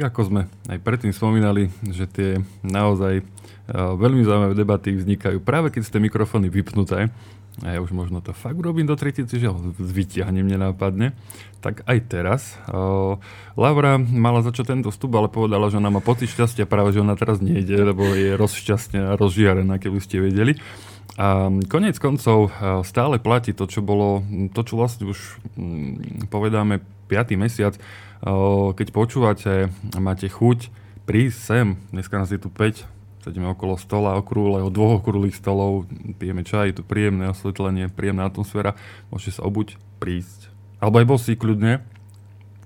Ako sme aj predtým spomínali, že tie naozaj uh, veľmi zaujímavé debaty vznikajú práve keď sú tie mikrofóny vypnuté. A ja už možno to fakt urobím do tretice, že ho nenápadne. Tak aj teraz. Uh, Laura mala začať tento vstup, ale povedala, že ona má pocit šťastia práve, že ona teraz nejde, lebo je rozšťastnená, rozžiarená, keby ste vedeli. A konec koncov uh, stále platí to, čo bolo, to, čo vlastne už mm, povedáme 5. mesiac, keď počúvate a máte chuť prísť sem, dneska nás je tu 5, sedíme okolo stola okrúhleho, dvoch okrúhlych stolov, pijeme čaj, je tu príjemné osvetlenie, príjemná atmosféra, môžete sa obuť, prísť. Alebo aj bosí kľudne,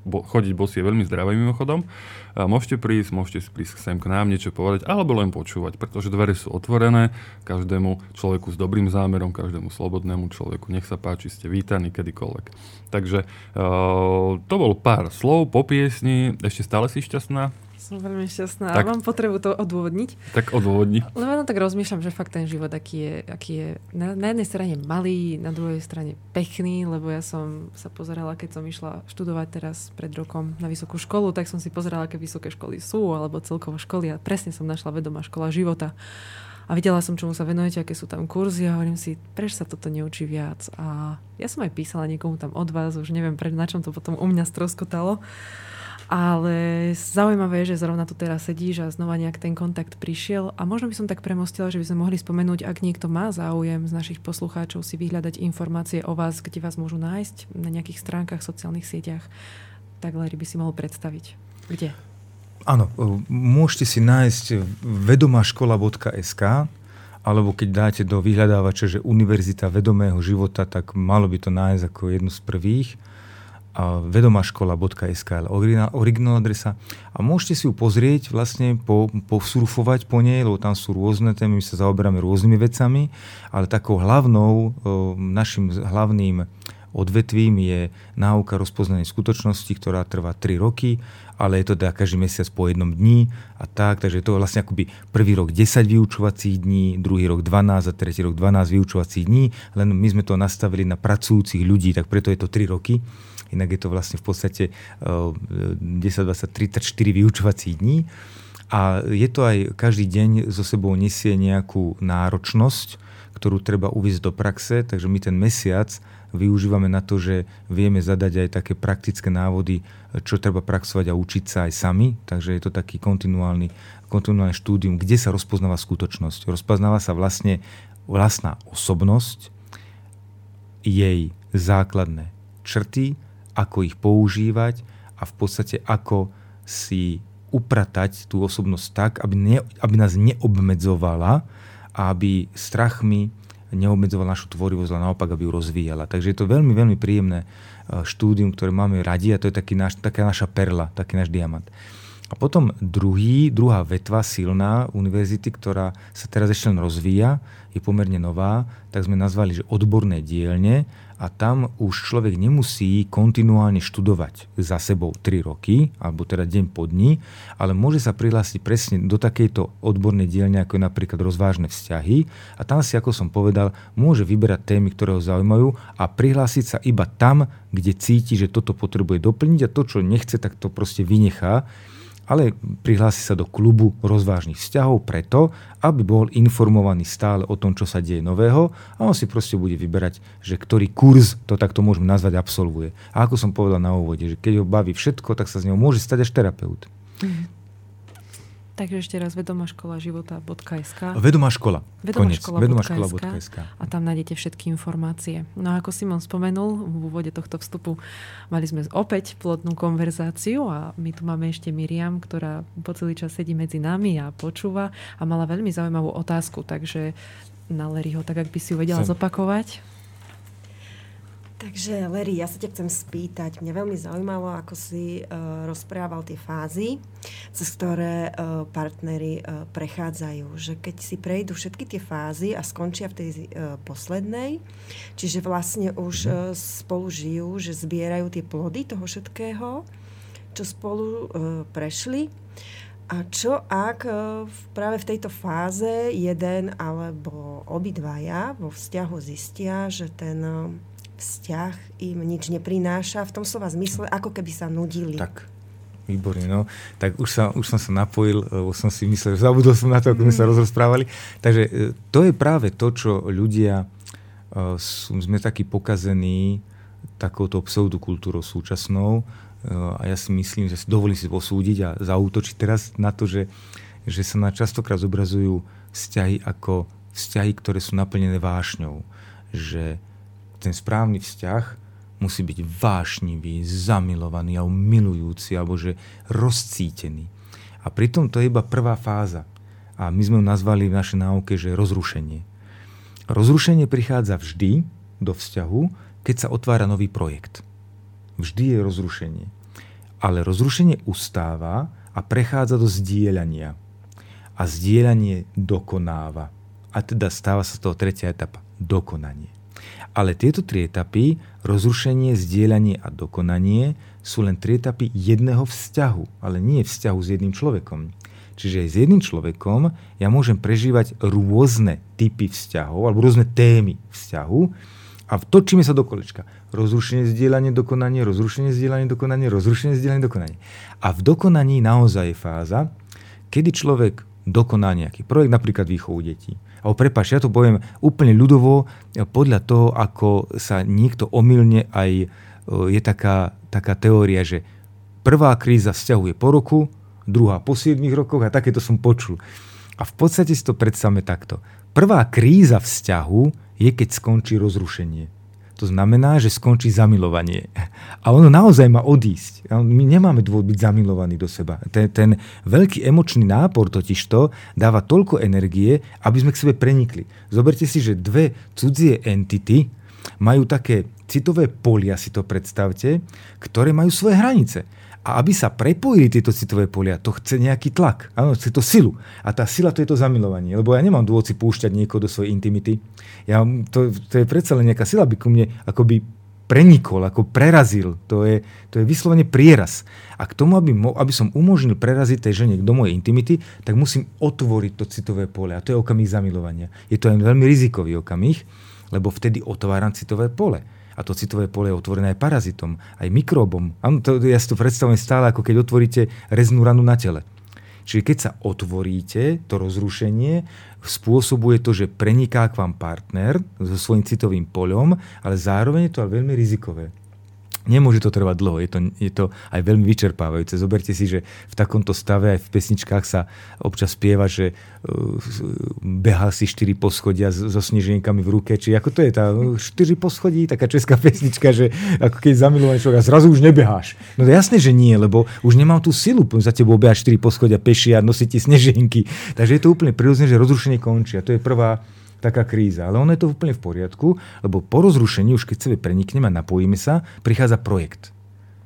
bo, chodiť bosí je veľmi zdravé mimochodom. Môžete prísť, môžete prísť sem k nám niečo povedať, alebo len počúvať, pretože dvere sú otvorené každému človeku s dobrým zámerom, každému slobodnému človeku. Nech sa páči, ste vítaní kedykoľvek. Takže uh, to bol pár slov po piesni. Ešte stále si šťastná? Som veľmi šťastná Tak- mám potrebu to odôvodniť. Tak odôvodni. Lebo no tak rozmýšľam, že fakt ten život, aký je, aký je na, na jednej strane malý, na druhej strane pekný, lebo ja som sa pozerala, keď som išla študovať teraz pred rokom na vysokú školu, tak som si pozerala, aké vysoké školy sú, alebo celkovo školy a presne som našla vedomá škola života. A videla som, čomu sa venujete, aké sú tam kurzy a hovorím si, prečo sa toto neučí viac. A ja som aj písala niekomu tam od vás, už neviem, pre, na čom to potom u mňa stroskotalo. Ale zaujímavé je, že zrovna tu teraz sedíš a znova nejak ten kontakt prišiel a možno by som tak premostila, že by sme mohli spomenúť, ak niekto má záujem z našich poslucháčov si vyhľadať informácie o vás, kde vás môžu nájsť na nejakých stránkach, sociálnych sieťach, tak Larry by si mohol predstaviť. Kde? Áno, e, môžete si nájsť vedomáškola.sk alebo keď dáte do vyhľadávača, že Univerzita vedomého života, tak malo by to nájsť ako jednu z prvých. Je originál adresa. A môžete si ju pozrieť, vlastne po, posurfovať po nej, lebo tam sú rôzne témy, my sa zaoberáme rôznymi vecami, ale takou hlavnou, našim hlavným odvetvím je náuka rozpoznanej skutočnosti, ktorá trvá 3 roky, ale je to teda každý mesiac po jednom dni a tak, takže to je vlastne akoby prvý rok 10 vyučovacích dní, druhý rok 12 a tretí rok 12 vyučovacích dní, len my sme to nastavili na pracujúcich ľudí, tak preto je to 3 roky. Inak je to vlastne v podstate 10, 20, 34 vyučovacích dní. A je to aj každý deň so sebou nesie nejakú náročnosť, ktorú treba uviezť do praxe, takže my ten mesiac využívame na to, že vieme zadať aj také praktické návody, čo treba praxovať a učiť sa aj sami. Takže je to taký kontinuálny, kontinuálne štúdium, kde sa rozpoznáva skutočnosť. Rozpoznáva sa vlastne vlastná osobnosť, jej základné črty, ako ich používať a v podstate ako si upratať tú osobnosť tak, aby, ne, aby nás neobmedzovala a aby strachmi neobmedzovala našu tvorivosť, ale naopak, aby ju rozvíjala. Takže je to veľmi, veľmi príjemné e, štúdium, ktoré máme radi a to je taký naš, taká naša perla, taký náš diamant. A potom druhý, druhá vetva silná univerzity, ktorá sa teraz ešte len rozvíja, je pomerne nová, tak sme nazvali, že odborné dielne a tam už človek nemusí kontinuálne študovať za sebou 3 roky, alebo teda deň po dni, ale môže sa prihlásiť presne do takejto odbornej dielne, ako je napríklad rozvážne vzťahy. A tam si, ako som povedal, môže vyberať témy, ktoré ho zaujímajú a prihlásiť sa iba tam, kde cíti, že toto potrebuje doplniť a to, čo nechce, tak to proste vynechá ale prihlási sa do klubu rozvážnych vzťahov preto, aby bol informovaný stále o tom, čo sa deje nového a on si proste bude vyberať, že ktorý kurz, to takto môžeme nazvať, absolvuje. A ako som povedal na úvode, že keď ho baví všetko, tak sa z neho môže stať až terapeut. Mm. Takže ešte raz vedomá škola života.sk Vedomá škola. Vedomá škola. Vedomá škola.sk a tam nájdete všetky informácie. No a ako Simon spomenul v úvode tohto vstupu, mali sme opäť plodnú konverzáciu a my tu máme ešte Miriam, ktorá po celý čas sedí medzi nami a počúva a mala veľmi zaujímavú otázku, takže na Leryho, tak ak by si ju vedela Sem. zopakovať. Takže, Larry, ja sa ťa chcem spýtať. Mňa veľmi zaujímalo, ako si uh, rozprával tie fázy, cez ktoré uh, partnery uh, prechádzajú. Že keď si prejdú všetky tie fázy a skončia v tej uh, poslednej, čiže vlastne už uh, spolu žijú, že zbierajú tie plody toho všetkého, čo spolu uh, prešli. A čo ak práve v tejto fáze jeden alebo obidvaja vo vzťahu zistia, že ten... Vzťah im nič neprináša v tom slova zmysle, ako keby sa nudili. Tak, výborne, no. Tak už, sa, už som sa napojil, lebo som si myslel, že zabudol som na to, ako sme sa mm. rozprávali. Takže e, to je práve to, čo ľudia, uh, sú, sme takí pokazení takouto pseudokultúrou súčasnou uh, a ja si myslím, že si dovolím si posúdiť a zautočiť teraz na to, že, že sa na častokrát zobrazujú vzťahy ako vzťahy, ktoré sú naplnené vášňou. Že ten správny vzťah musí byť vášnivý, zamilovaný alebo milujúci, alebo že rozcítený. A pritom to je iba prvá fáza. A my sme ju nazvali v našej náuke, že rozrušenie. Rozrušenie prichádza vždy do vzťahu, keď sa otvára nový projekt. Vždy je rozrušenie. Ale rozrušenie ustáva a prechádza do zdieľania. A zdieľanie dokonáva. A teda stáva sa z toho tretia etapa. Dokonanie. Ale tieto tri etapy, rozrušenie, zdieľanie a dokonanie, sú len tri etapy jedného vzťahu, ale nie vzťahu s jedným človekom. Čiže aj s jedným človekom ja môžem prežívať rôzne typy vzťahov alebo rôzne témy vzťahu a točíme sa do kolečka. Rozrušenie, zdieľanie, dokonanie, rozrušenie, zdieľanie, dokonanie, rozrušenie, zdieľanie, dokonanie. A v dokonaní naozaj je fáza, kedy človek dokoná nejaký projekt, napríklad výchovu detí alebo prepáč, ja to poviem úplne ľudovo, podľa toho, ako sa niekto omylne aj je taká, taká teória, že prvá kríza vzťahuje po roku, druhá po 7 rokoch a takéto som počul. A v podstate si to predstavme takto. Prvá kríza vzťahu je, keď skončí rozrušenie. To znamená, že skončí zamilovanie. A ono naozaj má odísť. My nemáme dôvod byť zamilovaní do seba. Ten, ten veľký emočný nápor totižto dáva toľko energie, aby sme k sebe prenikli. Zoberte si, že dve cudzie entity majú také citové polia, si to predstavte, ktoré majú svoje hranice. A aby sa prepojili tieto citové polia, to chce nejaký tlak. Áno, chce to silu. A tá sila to je to zamilovanie. Lebo ja nemám dôvod si púšťať niekoho do svojej intimity. Ja, to, to je predsa len nejaká sila, aby ku mne akoby prenikol, ako prerazil. To je, to je vyslovene prieraz. A k tomu, aby, mo, aby som umožnil preraziť tej žene do mojej intimity, tak musím otvoriť to citové pole. A to je okamih zamilovania. Je to aj veľmi rizikový okamih, lebo vtedy otváram citové pole. A to citové pole je otvorené aj parazitom, aj mikróbom. Ano, to, ja si to predstavujem stále, ako keď otvoríte reznú ranu na tele. Čiže keď sa otvoríte, to rozrušenie spôsobuje to, že preniká k vám partner so svojím citovým poľom, ale zároveň je to veľmi rizikové. Nemôže to trvať dlho, je to, je to aj veľmi vyčerpávajúce. Zoberte si, že v takomto stave aj v pesničkách sa občas spieva, že uh, behal si štyri poschodia so sneženkami v ruke. Či ako to je tá štyri poschodí, taká česká pesnička, že ako keď zamilovaný človek a zrazu už nebeháš. No to jasné, že nie, lebo už nemám tú silu za tebou behať štyri poschodia peši a nosiť ti sneženky. Takže je to úplne prirodzené, že rozrušenie končí. A to je prvá, taká kríza. Ale ono je to úplne v poriadku, lebo po rozrušení, už keď sebe prenikneme a napojíme sa, prichádza projekt.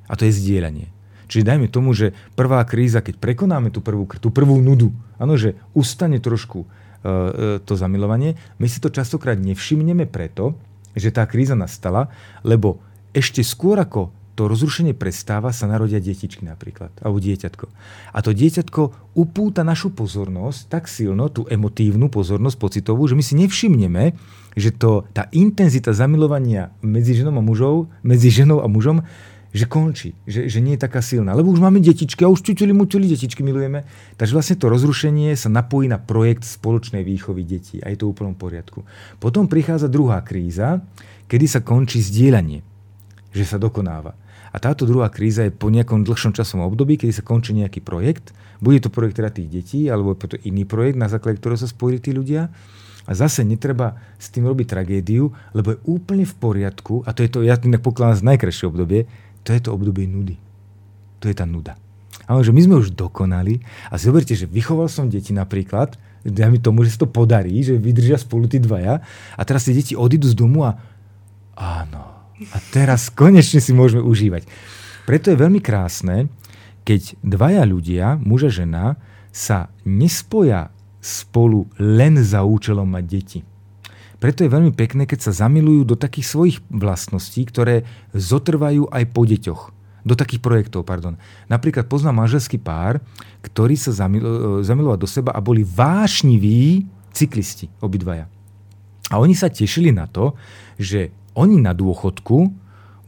A to je zdieľanie. Čiže dajme tomu, že prvá kríza, keď prekonáme tú prvú, tú prvú nudu, áno, že ustane trošku uh, to zamilovanie, my si to častokrát nevšimneme preto, že tá kríza nastala, lebo ešte skôr ako to rozrušenie prestáva, sa narodia detičky napríklad, alebo dieťatko. A to dieťatko upúta našu pozornosť tak silno, tú emotívnu pozornosť pocitovú, že my si nevšimneme, že to, tá intenzita zamilovania medzi ženou a mužou, medzi ženou a mužom, že končí, že, že nie je taká silná. Lebo už máme detičky a už čutili, mučili, detičky milujeme. Takže vlastne to rozrušenie sa napojí na projekt spoločnej výchovy detí a je to v úplnom poriadku. Potom prichádza druhá kríza, kedy sa končí zdieľanie, že sa dokonáva. A táto druhá kríza je po nejakom dlhšom časovom období, kedy sa končí nejaký projekt. Bude to projekt teda tých detí, alebo to iný projekt, na základe ktorého sa spojili tí ľudia. A zase netreba s tým robiť tragédiu, lebo je úplne v poriadku, a to je to, ja tým pokladám z najkrajšie obdobie, to je to obdobie nudy. To je tá nuda. Ale že my sme už dokonali a zoberte, že vychoval som deti napríklad, mi tomu, že sa to podarí, že vydržia spolu tí dvaja a teraz tie deti odídu z domu a áno, a teraz konečne si môžeme užívať. Preto je veľmi krásne, keď dvaja ľudia, muž a žena, sa nespoja spolu len za účelom mať deti. Preto je veľmi pekné, keď sa zamilujú do takých svojich vlastností, ktoré zotrvajú aj po deťoch. Do takých projektov, pardon. Napríklad poznám manželský pár, ktorí sa zamilovali do seba a boli vášniví cyklisti, obidvaja. A oni sa tešili na to, že oni na dôchodku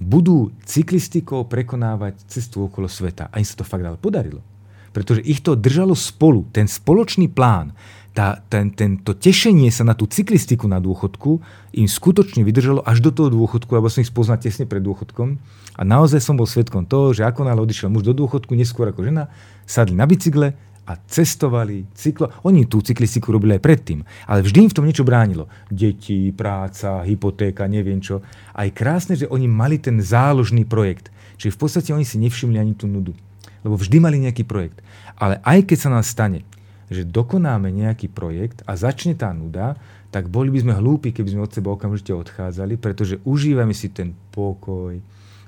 budú cyklistikou prekonávať cestu okolo sveta. A im sa to fakt ale podarilo. Pretože ich to držalo spolu. Ten spoločný plán, tá, ten, tento tešenie sa na tú cyklistiku na dôchodku im skutočne vydržalo až do toho dôchodku, lebo som ich spoznal tesne pred dôchodkom. A naozaj som bol svetkom toho, že ako náhle odišiel muž do dôchodku, neskôr ako žena, sadli na bicykle a cestovali, cyklo. Oni tú cyklistiku robili aj predtým, ale vždy im v tom niečo bránilo. Deti, práca, hypotéka, neviem čo. Aj krásne, že oni mali ten záložný projekt. Čiže v podstate oni si nevšimli ani tú nudu. Lebo vždy mali nejaký projekt. Ale aj keď sa nám stane, že dokonáme nejaký projekt a začne tá nuda, tak boli by sme hlúpi, keby sme od seba okamžite odchádzali, pretože užívame si ten pokoj,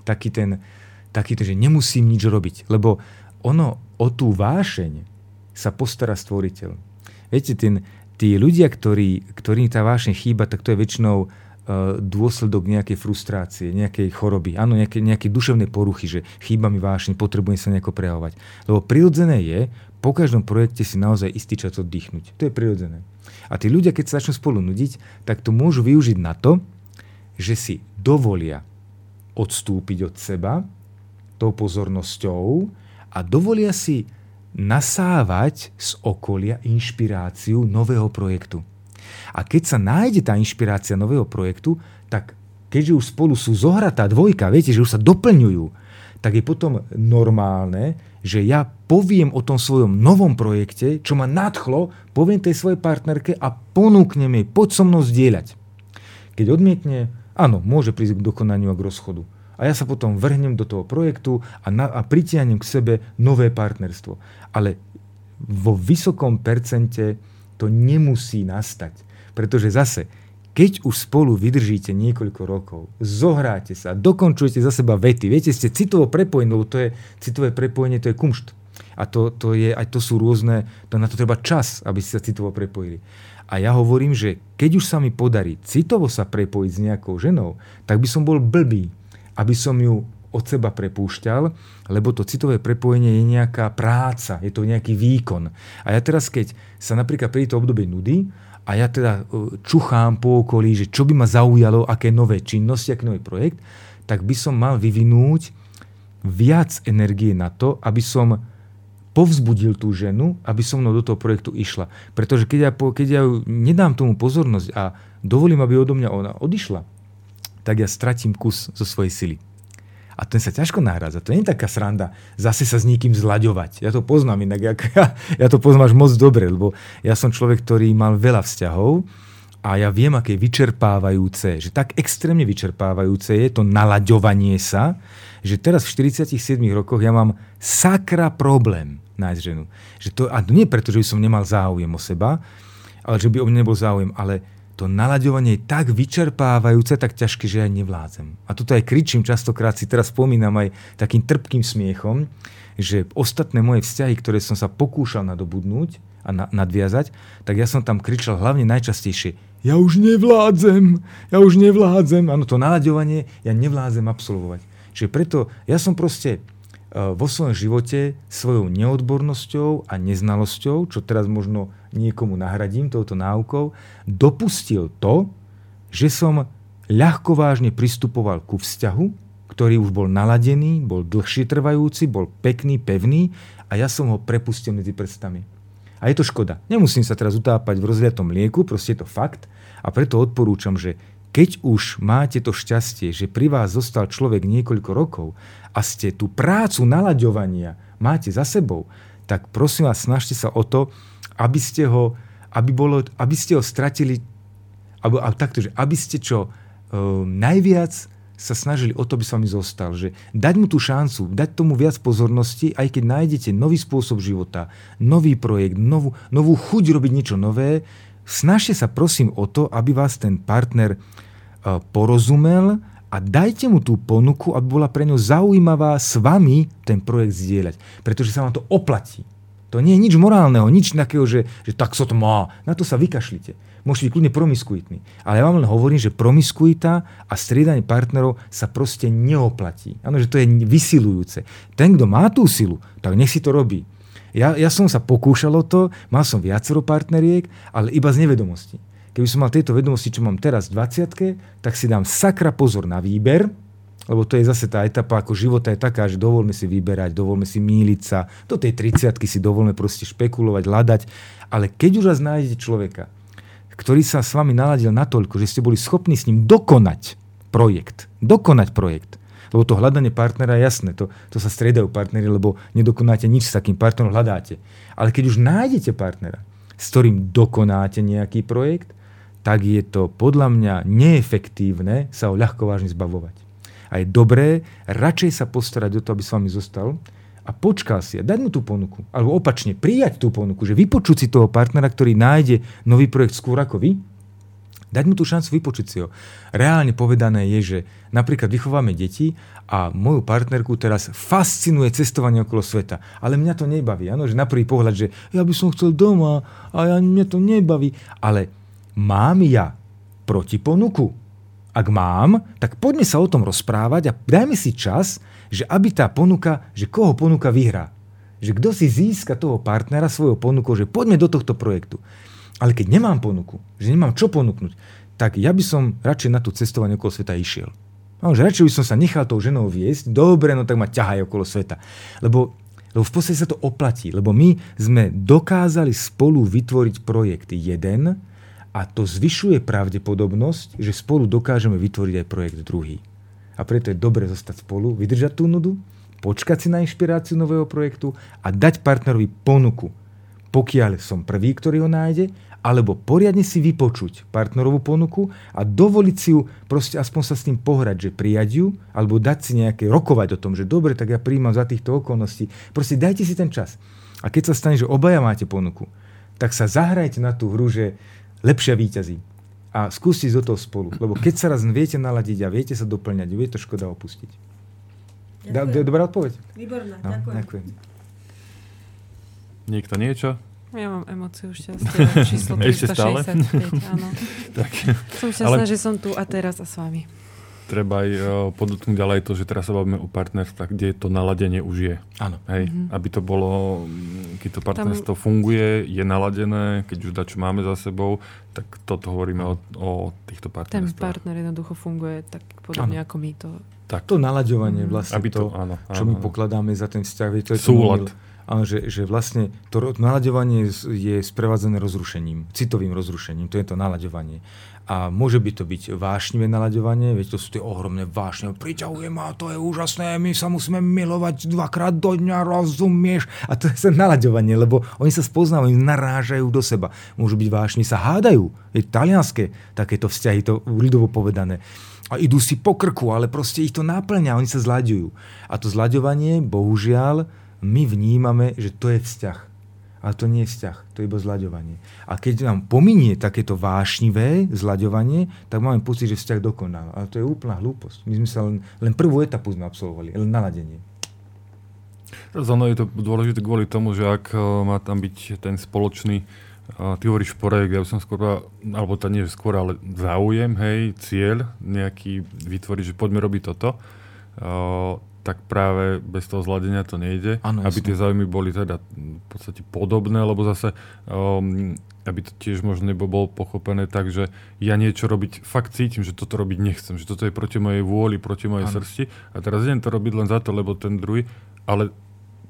taký ten, taký ten, že nemusím nič robiť. Lebo ono o tú vášeň, sa postará stvoriteľ. Viete, ten, tí ľudia, ktorí, ktorým tá vášeň chýba, tak to je väčšinou uh, dôsledok nejakej frustrácie, nejakej choroby, áno, nejaké, nejaké duševné poruchy, že chýba mi vášeň, potrebujem sa nejako prejavovať. Lebo prirodzené je po každom projekte si naozaj istý čas oddychnúť. To je prirodzené. A tí ľudia, keď sa začnú spolu nudiť, tak to môžu využiť na to, že si dovolia odstúpiť od seba tou pozornosťou a dovolia si nasávať z okolia inšpiráciu nového projektu. A keď sa nájde tá inšpirácia nového projektu, tak keďže už spolu sú zohratá dvojka, viete, že už sa doplňujú, tak je potom normálne, že ja poviem o tom svojom novom projekte, čo ma nadchlo, poviem tej svojej partnerke a ponúknem jej, poď so mnou zdieľať. Keď odmietne, Áno, môže prísť k dokonaniu a k rozchodu. A ja sa potom vrhnem do toho projektu a, na, a pritiahnem k sebe nové partnerstvo. Ale vo vysokom percente to nemusí nastať. Pretože zase, keď už spolu vydržíte niekoľko rokov, zohráte sa, dokončujete za seba vety, viete, ste citovo prepojení, lebo to je citové prepojenie, to je kumšt. A to, to, je, aj to sú rôzne, to na to treba čas, aby ste sa citovo prepojili. A ja hovorím, že keď už sa mi podarí citovo sa prepojiť s nejakou ženou, tak by som bol blbý, aby som ju od seba prepúšťal, lebo to citové prepojenie je nejaká práca, je to nejaký výkon. A ja teraz, keď sa napríklad pri to obdobie nudy a ja teda e, čuchám po okolí, že čo by ma zaujalo, aké nové činnosti, aký nový projekt, tak by som mal vyvinúť viac energie na to, aby som povzbudil tú ženu, aby so mnou do toho projektu išla. Pretože keď ja, keď ja nedám tomu pozornosť a dovolím, aby odo mňa ona odišla, tak ja stratím kus zo svojej sily. A ten sa ťažko nahrádza. To nie je taká sranda zase sa s niekým zlaďovať. Ja to poznám inak. Ja, ja to až moc dobre, lebo ja som človek, ktorý mal veľa vzťahov a ja viem, aké vyčerpávajúce, že tak extrémne vyčerpávajúce je to nalaďovanie sa, že teraz v 47 rokoch ja mám sakra problém nájsť ženu. Že to, a nie preto, že by som nemal záujem o seba, ale že by o mne nebol záujem, ale to nalaďovanie je tak vyčerpávajúce, tak ťažké, že ja nevládzem. A toto aj kričím, častokrát si teraz spomínam aj takým trpkým smiechom, že ostatné moje vzťahy, ktoré som sa pokúšal nadobudnúť a na, nadviazať, tak ja som tam kričal hlavne najčastejšie ja už nevládzem, ja už nevládzem. Áno, to nalaďovanie ja nevládzem absolvovať. Čiže preto ja som proste Eh, vo svojom živote svojou neodbornosťou a neznalosťou, čo teraz možno niekomu nahradím touto náukou, dopustil to, že som ľahko vážne pristupoval ku vzťahu, ktorý už bol naladený, bol dlhšie trvajúci, bol pekný, pevný a ja som ho prepustil medzi prstami. A je to škoda. Nemusím sa teraz utápať v rozliatom lieku, proste je to fakt a preto odporúčam, že keď už máte to šťastie, že pri vás zostal človek niekoľko rokov a ste tú prácu nalaďovania máte za sebou, tak prosím vás, snažte sa o to, aby ste ho, aby bolo, aby ste ho stratili, alebo takto, že aby ste čo e, najviac sa snažili o to, aby s vami zostal. Že dať mu tú šancu, dať tomu viac pozornosti, aj keď nájdete nový spôsob života, nový projekt, novú, novú chuť robiť niečo nové, snažte sa prosím o to, aby vás ten partner E, porozumel a dajte mu tú ponuku, aby bola pre ňu zaujímavá s vami ten projekt zdieľať. Pretože sa vám to oplatí. To nie je nič morálneho, nič takého, že, že tak sa to má. Na to sa vykašlite. Môžete byť kľudne promiskuitní. Ale ja vám len hovorím, že promiskuita a striedanie partnerov sa proste neoplatí. Áno, že to je vysilujúce. Ten, kto má tú silu, tak nech si to robí. Ja, ja som sa pokúšal o to, mal som viacero partneriek, ale iba z nevedomosti. Keby som mal tieto vedomosti, čo mám teraz v 20 tak si dám sakra pozor na výber, lebo to je zase tá etapa ako života je taká, že dovolme si vyberať, dovolme si míliť sa, do tej 30 si dovolme proste špekulovať, hľadať, ale keď už raz nájdete človeka, ktorý sa s vami naladil natoľko, že ste boli schopní s ním dokonať projekt, dokonať projekt, lebo to hľadanie partnera je jasné, to, to sa striedajú partnery, lebo nedokonáte nič s takým partnerom, hľadáte. Ale keď už nájdete partnera, s ktorým dokonáte nejaký projekt, tak je to podľa mňa neefektívne sa ho ľahko vážne zbavovať. A je dobré radšej sa postarať o to, aby s vami zostal a počkal si a dať mu tú ponuku. Alebo opačne, prijať tú ponuku, že vypočuť si toho partnera, ktorý nájde nový projekt skôr ako vy, dať mu tú šancu vypočuť si ho. Reálne povedané je, že napríklad vychováme deti a moju partnerku teraz fascinuje cestovanie okolo sveta. Ale mňa to nebaví. Ano, že na prvý pohľad, že ja by som chcel doma a ja, mňa to nebaví. Ale mám ja protiponuku? Ak mám, tak poďme sa o tom rozprávať a dajme si čas, že aby tá ponuka, že koho ponuka vyhrá. Že kto si získa toho partnera svojou ponukou, že poďme do tohto projektu. Ale keď nemám ponuku, že nemám čo ponúknuť, tak ja by som radšej na tú cestovanie okolo sveta išiel. No, že radšej by som sa nechal tou ženou viesť, dobre, no tak ma ťahaj okolo sveta. Lebo, lebo v podstate sa to oplatí, lebo my sme dokázali spolu vytvoriť projekt jeden, a to zvyšuje pravdepodobnosť, že spolu dokážeme vytvoriť aj projekt druhý. A preto je dobre zostať spolu, vydržať tú nudu, počkať si na inšpiráciu nového projektu a dať partnerovi ponuku. pokiaľ som prvý, ktorý ho nájde, alebo poriadne si vypočuť partnerovú ponuku a dovoliť si ju proste aspoň sa s tým pohrať, že prijať ju, alebo dať si nejaké, rokovať o tom, že dobre, tak ja príjmam za týchto okolností. Proste dajte si ten čas. A keď sa stane, že obaja máte ponuku, tak sa zahrajte na tú hru, že lepšia víťazí. A skúste ísť do toho spolu. Lebo keď sa raz viete naladiť a viete sa doplňať, je to škoda opustiť. Da, Ďakujem. dobrá odpoveď? Výborná, No, ďakujem. ďakujem. Niekto niečo? Ja mám emóciu šťastia. (laughs) Číslo Ešte stále? 365, áno. (laughs) tak, Som šťastná, že som tu a teraz a s vami. Treba aj uh, podotknúť ďalej to, že teraz sa bavíme o partnerstvách, kde to naladenie už je. Áno. Hej, Mhm. aby to bolo, mm, keď to partnerstvo funguje, je naladené, keď už dačo máme za sebou, tak toto hovoríme o, o týchto Ten partnerstvách. partner jednoducho funguje tak podobne Áno. ako my to. Tak. To nalaďovanie Mhm. vlastne, Aby to, to- áno, čo áno, my áno. pokladáme za ten vzťah, to je Súlad. Omyl. Áno, že, že vlastne to nalaďovanie je- je sprevádzané rozrušením, citovým rozrušením, to je to nalaďovanie. A môže by to byť vášnivé nalaďovanie, veď to sú tie ohromné vášne, priťahuje ma, to je úžasné, my sa musíme milovať dvakrát do dňa, rozumieš? A to je sa nalaďovanie, lebo oni sa spoznávajú, narážajú do seba. Môžu byť vášni, sa hádajú. Je talianské takéto vzťahy, to ľudovo povedané a idú si po krku, ale proste ich to náplňa, oni sa zlaďujú. A to zlaďovanie, bohužiaľ, my vnímame, že to je vzťah. Ale to nie je vzťah, to je iba zlaďovanie. A keď nám pominie takéto vášnivé zlaďovanie, tak máme pocit, že vzťah dokonal. Ale to je úplná hlúposť. My sme sa len, len prvú etapu sme absolvovali, len naladenie. Ono je to dôležité kvôli tomu, že ak eh, má tam byť ten spoločný, eh, ty hovoríš projekt, ja by som skôr, alebo to nie skôr, ale záujem, hej, cieľ nejaký vytvoriť, že poďme robiť toto, eh, tak práve bez toho zladenia to nejde. Áno, aby jasné. tie záujmy boli teda v podstate podobné, lebo zase um, aby to tiež možno nebo bolo pochopené tak, že ja niečo robiť, fakt cítim, že toto robiť nechcem, že toto je proti mojej vôli, proti mojej Áno. srsti a teraz idem to robiť len za to, lebo ten druhý, ale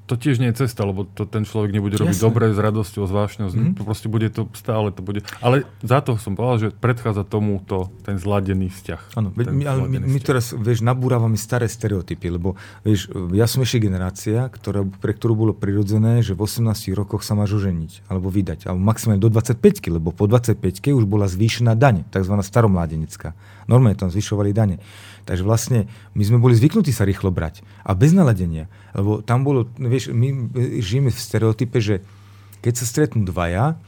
to tiež nie je cesta, lebo to ten človek nebude robiť Jasné. dobre, s radosťou, s vášňou, mm-hmm. proste bude to stále to bude. Ale za to som povedal, že predchádza tomu to, ten zladený vzťah. Áno, my, ale my, my teraz, vieš, nabúravame staré stereotypy, lebo, vieš, ja som ešte generácia, ktorá, pre ktorú bolo prirodzené, že v 18 rokoch sa máš oženiť, alebo vydať, alebo maximálne do 25 lebo po 25 už bola zvýšená daň, tzv. staromládenecká. Normálne tam zvyšovali dane. Takže vlastne my sme boli zvyknutí sa rýchlo brať a bez naladenia. Lebo tam bolo, vieš, my žijeme v stereotype, že keď sa stretnú dvaja,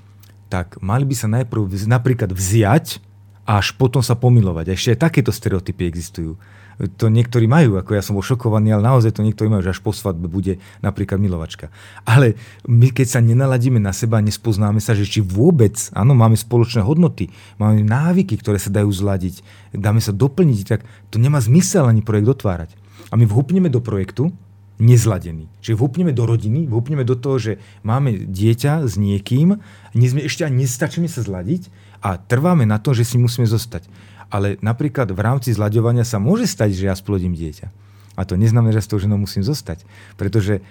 tak mali by sa najprv napríklad vziať a až potom sa pomilovať. A ešte aj takéto stereotypy existujú. To niektorí majú, ako ja som bol šokovaný, ale naozaj to niektorí majú, že až po svadbe bude napríklad milovačka. Ale my keď sa nenaladíme na seba, nespoznáme sa, že či vôbec, áno, máme spoločné hodnoty, máme návyky, ktoré sa dajú zladiť, dáme sa doplniť, tak to nemá zmysel ani projekt otvárať. A my vhupneme do projektu, nezladený. Čiže vhupneme do rodiny, vhupneme do toho, že máme dieťa s niekým, nie sme ešte ani nestačíme sa zladiť a trváme na to, že si musíme zostať. Ale napríklad v rámci zlaďovania sa môže stať, že ja splodím dieťa. A to neznamená, že s tou ženou musím zostať. Pretože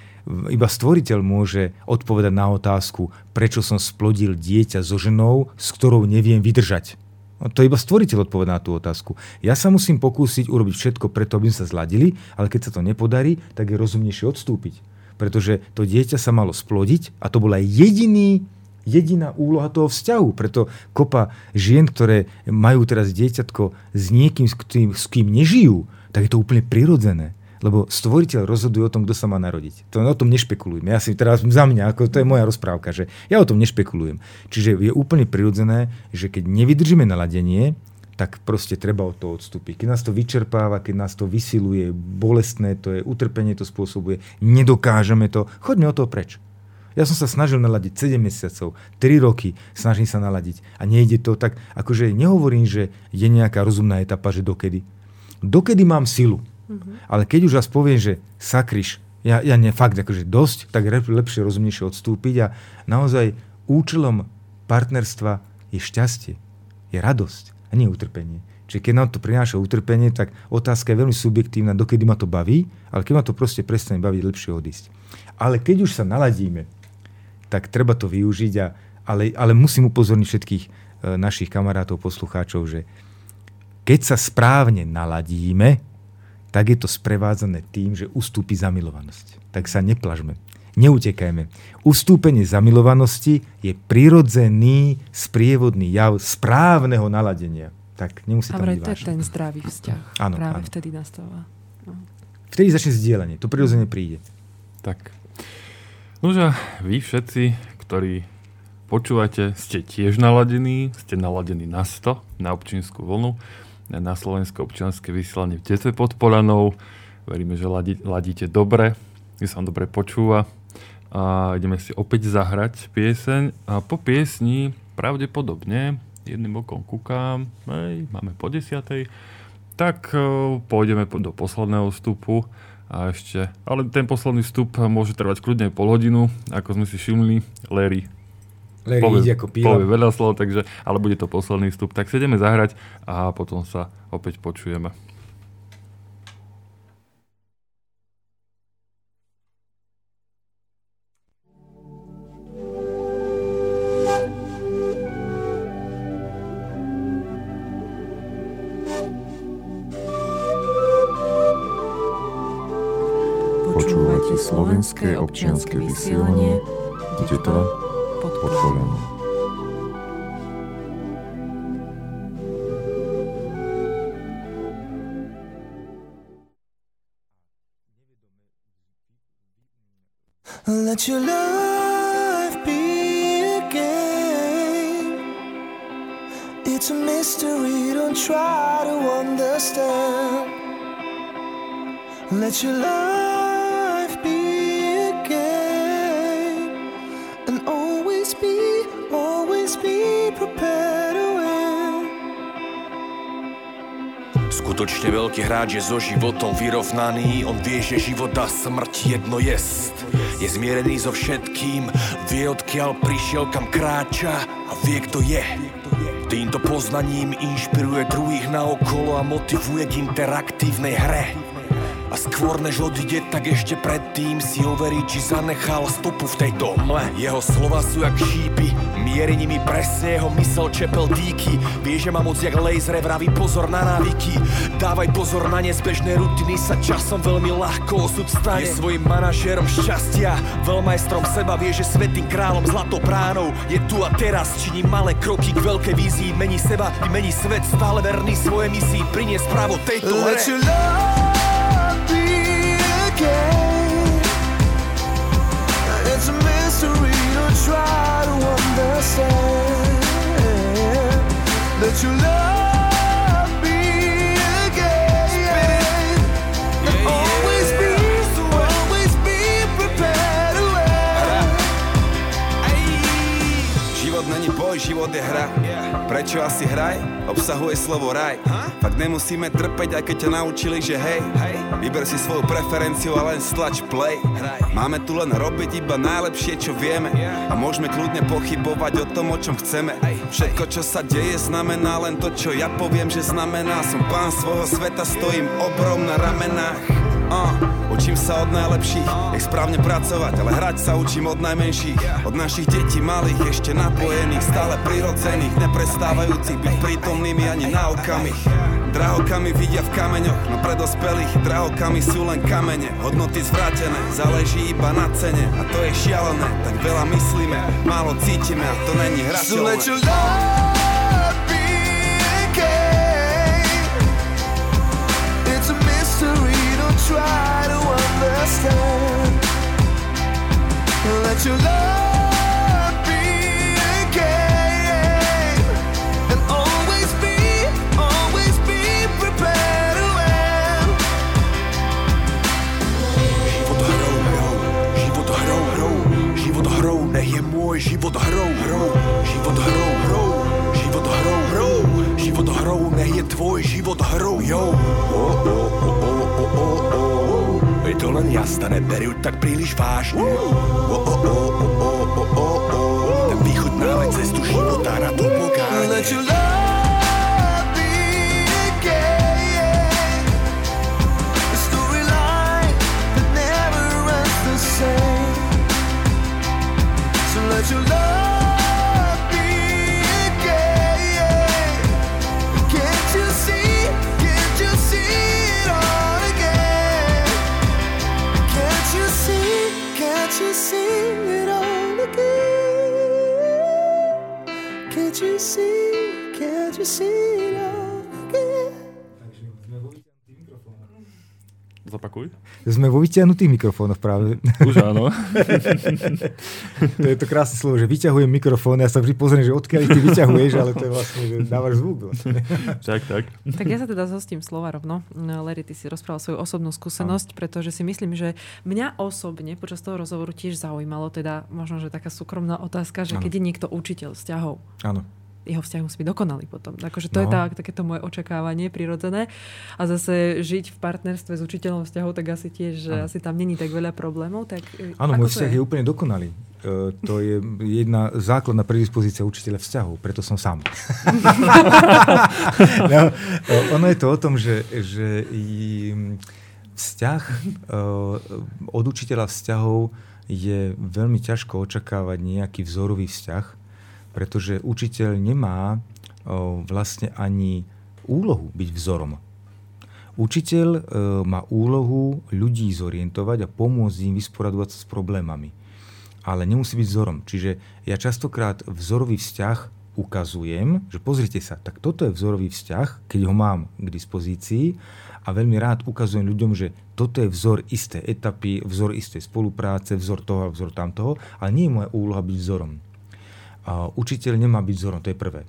iba stvoriteľ môže odpovedať na otázku, prečo som splodil dieťa so ženou, s ktorou neviem vydržať. No, to iba stvoriteľ odpovedá na tú otázku. Ja sa musím pokúsiť urobiť všetko preto, aby sme sa zladili, ale keď sa to nepodarí, tak je rozumnejšie odstúpiť. Pretože to dieťa sa malo splodiť a to bola jediný, jediná úloha toho vzťahu. Preto kopa žien, ktoré majú teraz dieťatko s niekým, s kým, s kým nežijú, tak je to úplne prirodzené. Lebo stvoriteľ rozhoduje o tom, kto sa má narodiť. To o tom nešpekulujeme. Ja si teraz za mňa, ako to je moja rozprávka, že ja o tom nešpekulujem. Čiže je úplne prirodzené, že keď nevydržíme naladenie, tak proste treba od toho odstúpiť. Keď nás to vyčerpáva, keď nás to vysiluje, bolestné to je, utrpenie to spôsobuje, nedokážeme to, choďme od toho preč. Ja som sa snažil naladiť 7 mesiacov, 3 roky, snažím sa naladiť a nejde to tak, akože nehovorím, že je nejaká rozumná etapa, že dokedy. Dokedy mám silu, Mhm. ale keď už raz poviem, že sakriš, ja, ja ne, fakt akože dosť, tak lepšie, rozumnejšie odstúpiť a naozaj účelom partnerstva je šťastie, je radosť a nie utrpenie. Čiže keď nám to prináša utrpenie, tak otázka je veľmi subjektívna, dokedy ma to baví, ale keď ma to proste prestane baviť, lepšie odísť. Ale keď už sa naladíme, tak treba to využiť, a, ale, ale musím upozorniť všetkých e, našich kamarátov, poslucháčov, že keď sa správne naladíme, tak je to sprevádzané tým, že ustúpi zamilovanosť. Tak sa neplažme. neutekajme. Ustúpenie zamilovanosti je prirodzený sprievodný jav správneho naladenia. Tak nemusí tam byť vášeň. ten zdravý vzťah. Áno, Práve áno. vtedy nastáva. No. Vtedy začne zdieľanie. To prirodzene príde. Tak. Nože vy všetci, ktorí počúvate, ste tiež naladení, ste naladení na 100, na občianskú vlnu, na slovenské občianske vysielanie v detve pod Polanou. Veríme, že ladi, ladíte dobre, že sa vám dobre počúva. A ideme si opäť zahrať pieseň. A po piesni pravdepodobne, jedným okom kúkam, hej, máme po desiatej, tak e, pôjdeme do posledného vstupu a ešte, ale ten posledný vstup môže trvať kľudne pol hodinu, ako sme si všimli, Larry Larry ide ako píla. povie veľa slov, takže, ale bude to posledný vstup. Tak si ideme zahrať a potom sa opäť počujeme. Slovenské občianske vysielanie Detva pod Polanou. Let your life be a game. It's a mystery, don't try to understand. Let your life Skutočne veľký hráč je so životom vyrovnaný. On vie, že život a smrť jedno jest. Je zmierený so všetkým. Vie, odkiaľ prišiel, kam kráča A vie, kto je. Týmto poznaním inšpiruje druhých naokolo A motivuje k interaktívnej hre a skôr než odíde, tak ešte predtým si overí, či zanechal stopu v tejto mle. Jeho slova sú jak šípy, mierí nimi presne jeho mysel čepel díky. Vie, že má moc jak laser, vraví pozor na návyky. Dávaj pozor na nezbežné rutiny, sa časom veľmi ľahko osud stane. Je svojim manažérom šťastia, veľmajstrom seba, vie, že svetým kráľom zlatou bránou. Je tu a teraz, činí malé kroky k veľkej vízii, mení seba, mení svet, stále verný svoje misii, priniesť právo tejto hre. Let your love try to understand. Let your love Boj, život je hra. Prečo asi hraj? Obsahuje slovo raj. Fakt nemusíme trpeť, aj keď ťa naučili, že hej. Vyber si svoju preferenciu a len stlač play. Máme tu len robiť iba najlepšie, čo vieme. A môžeme kľudne pochybovať o tom, o čom chceme. Všetko, čo sa deje, znamená len to, čo ja poviem, že znamená. Som pán svojho sveta, stojím obrom na ramenách. Uh, učím sa od najlepších, jak správne pracovať, ale hrať sa učím od najmenších. Od našich detí malých, ešte napojených, stále prirodzených, neprestávajúcich byť prítomnými ani na okamih. Drahokamy vidia v kameňoch, no pre dospelých drahokamy sú len kamene, hodnoty zvrátené, záleží iba na cene a to je šialené, tak veľa myslíme, málo cítime a to není hrateľné. game. It's a mystery, try to understand. Let your love be a game. And always be, always be prepared to. Život život život môj život hrou, hrou, život hrou, hrou, život hrou, hrou, život hrou, nech je tvoj život hrou, jo. O, o, o, o, o, o, o. Je to len jasné, neberi ju tak príliš vážne. O, o, o, o, o, o, o, o. Tak vychutnávaj cestu života na to pokánie. Zopakuj. Sme vo vyťahnutých mikrofónoch práve. Už áno. (laughs) to je to krásne slovo, že vyťahujem mikrofón, ja sa vždy pozriem, že odkiaľ ty vyťahuješ, ale to je vlastne, že dávaš zvuk. Vlastne. (laughs) tak, tak. Tak ja sa teda zhostím slova rovno. No, Larry, ty si rozprával svoju osobnú skúsenosť, pretože si myslím, že mňa osobne počas toho rozhovoru tiež zaujímalo, teda možno, že taká súkromná otázka, že Áno. keď je niekto učiteľ vzťahov, Áno. Jeho vzťah musí byť dokonalý potom. Akože to No. je tá, takéto moje očakávanie prirodzené. A zase žiť v partnerstve s učiteľom vzťahov, tak asi tiež, že asi tam není tak veľa problémov. Tak, e, Áno, môj vzťah je? úplne dokonalý. E, to je jedna základná predispozícia učiteľa vzťahov, preto som sám. (laughs) no, e, ono je to o tom, že, že vzťah e, od učiteľa vzťahov je veľmi ťažko očakávať nejaký vzorový vzťah, pretože učiteľ nemá vlastne ani úlohu byť vzorom. Učiteľ e, má úlohu ľudí zorientovať a pomôcť im vysporadovať sa s problémami. Ale nemusí byť vzorom. Čiže ja častokrát vzorový vzťah ukazujem, že pozrite sa, tak toto je vzorový vzťah, keď ho mám k dispozícii a veľmi rád ukazujem ľuďom, že toto je vzor isté etapy, vzor istej spolupráce, vzor toho a vzor tamtoho, ale nie je moja úloha byť vzorom. Učiteľ nemá byť vzorom, to je prvé.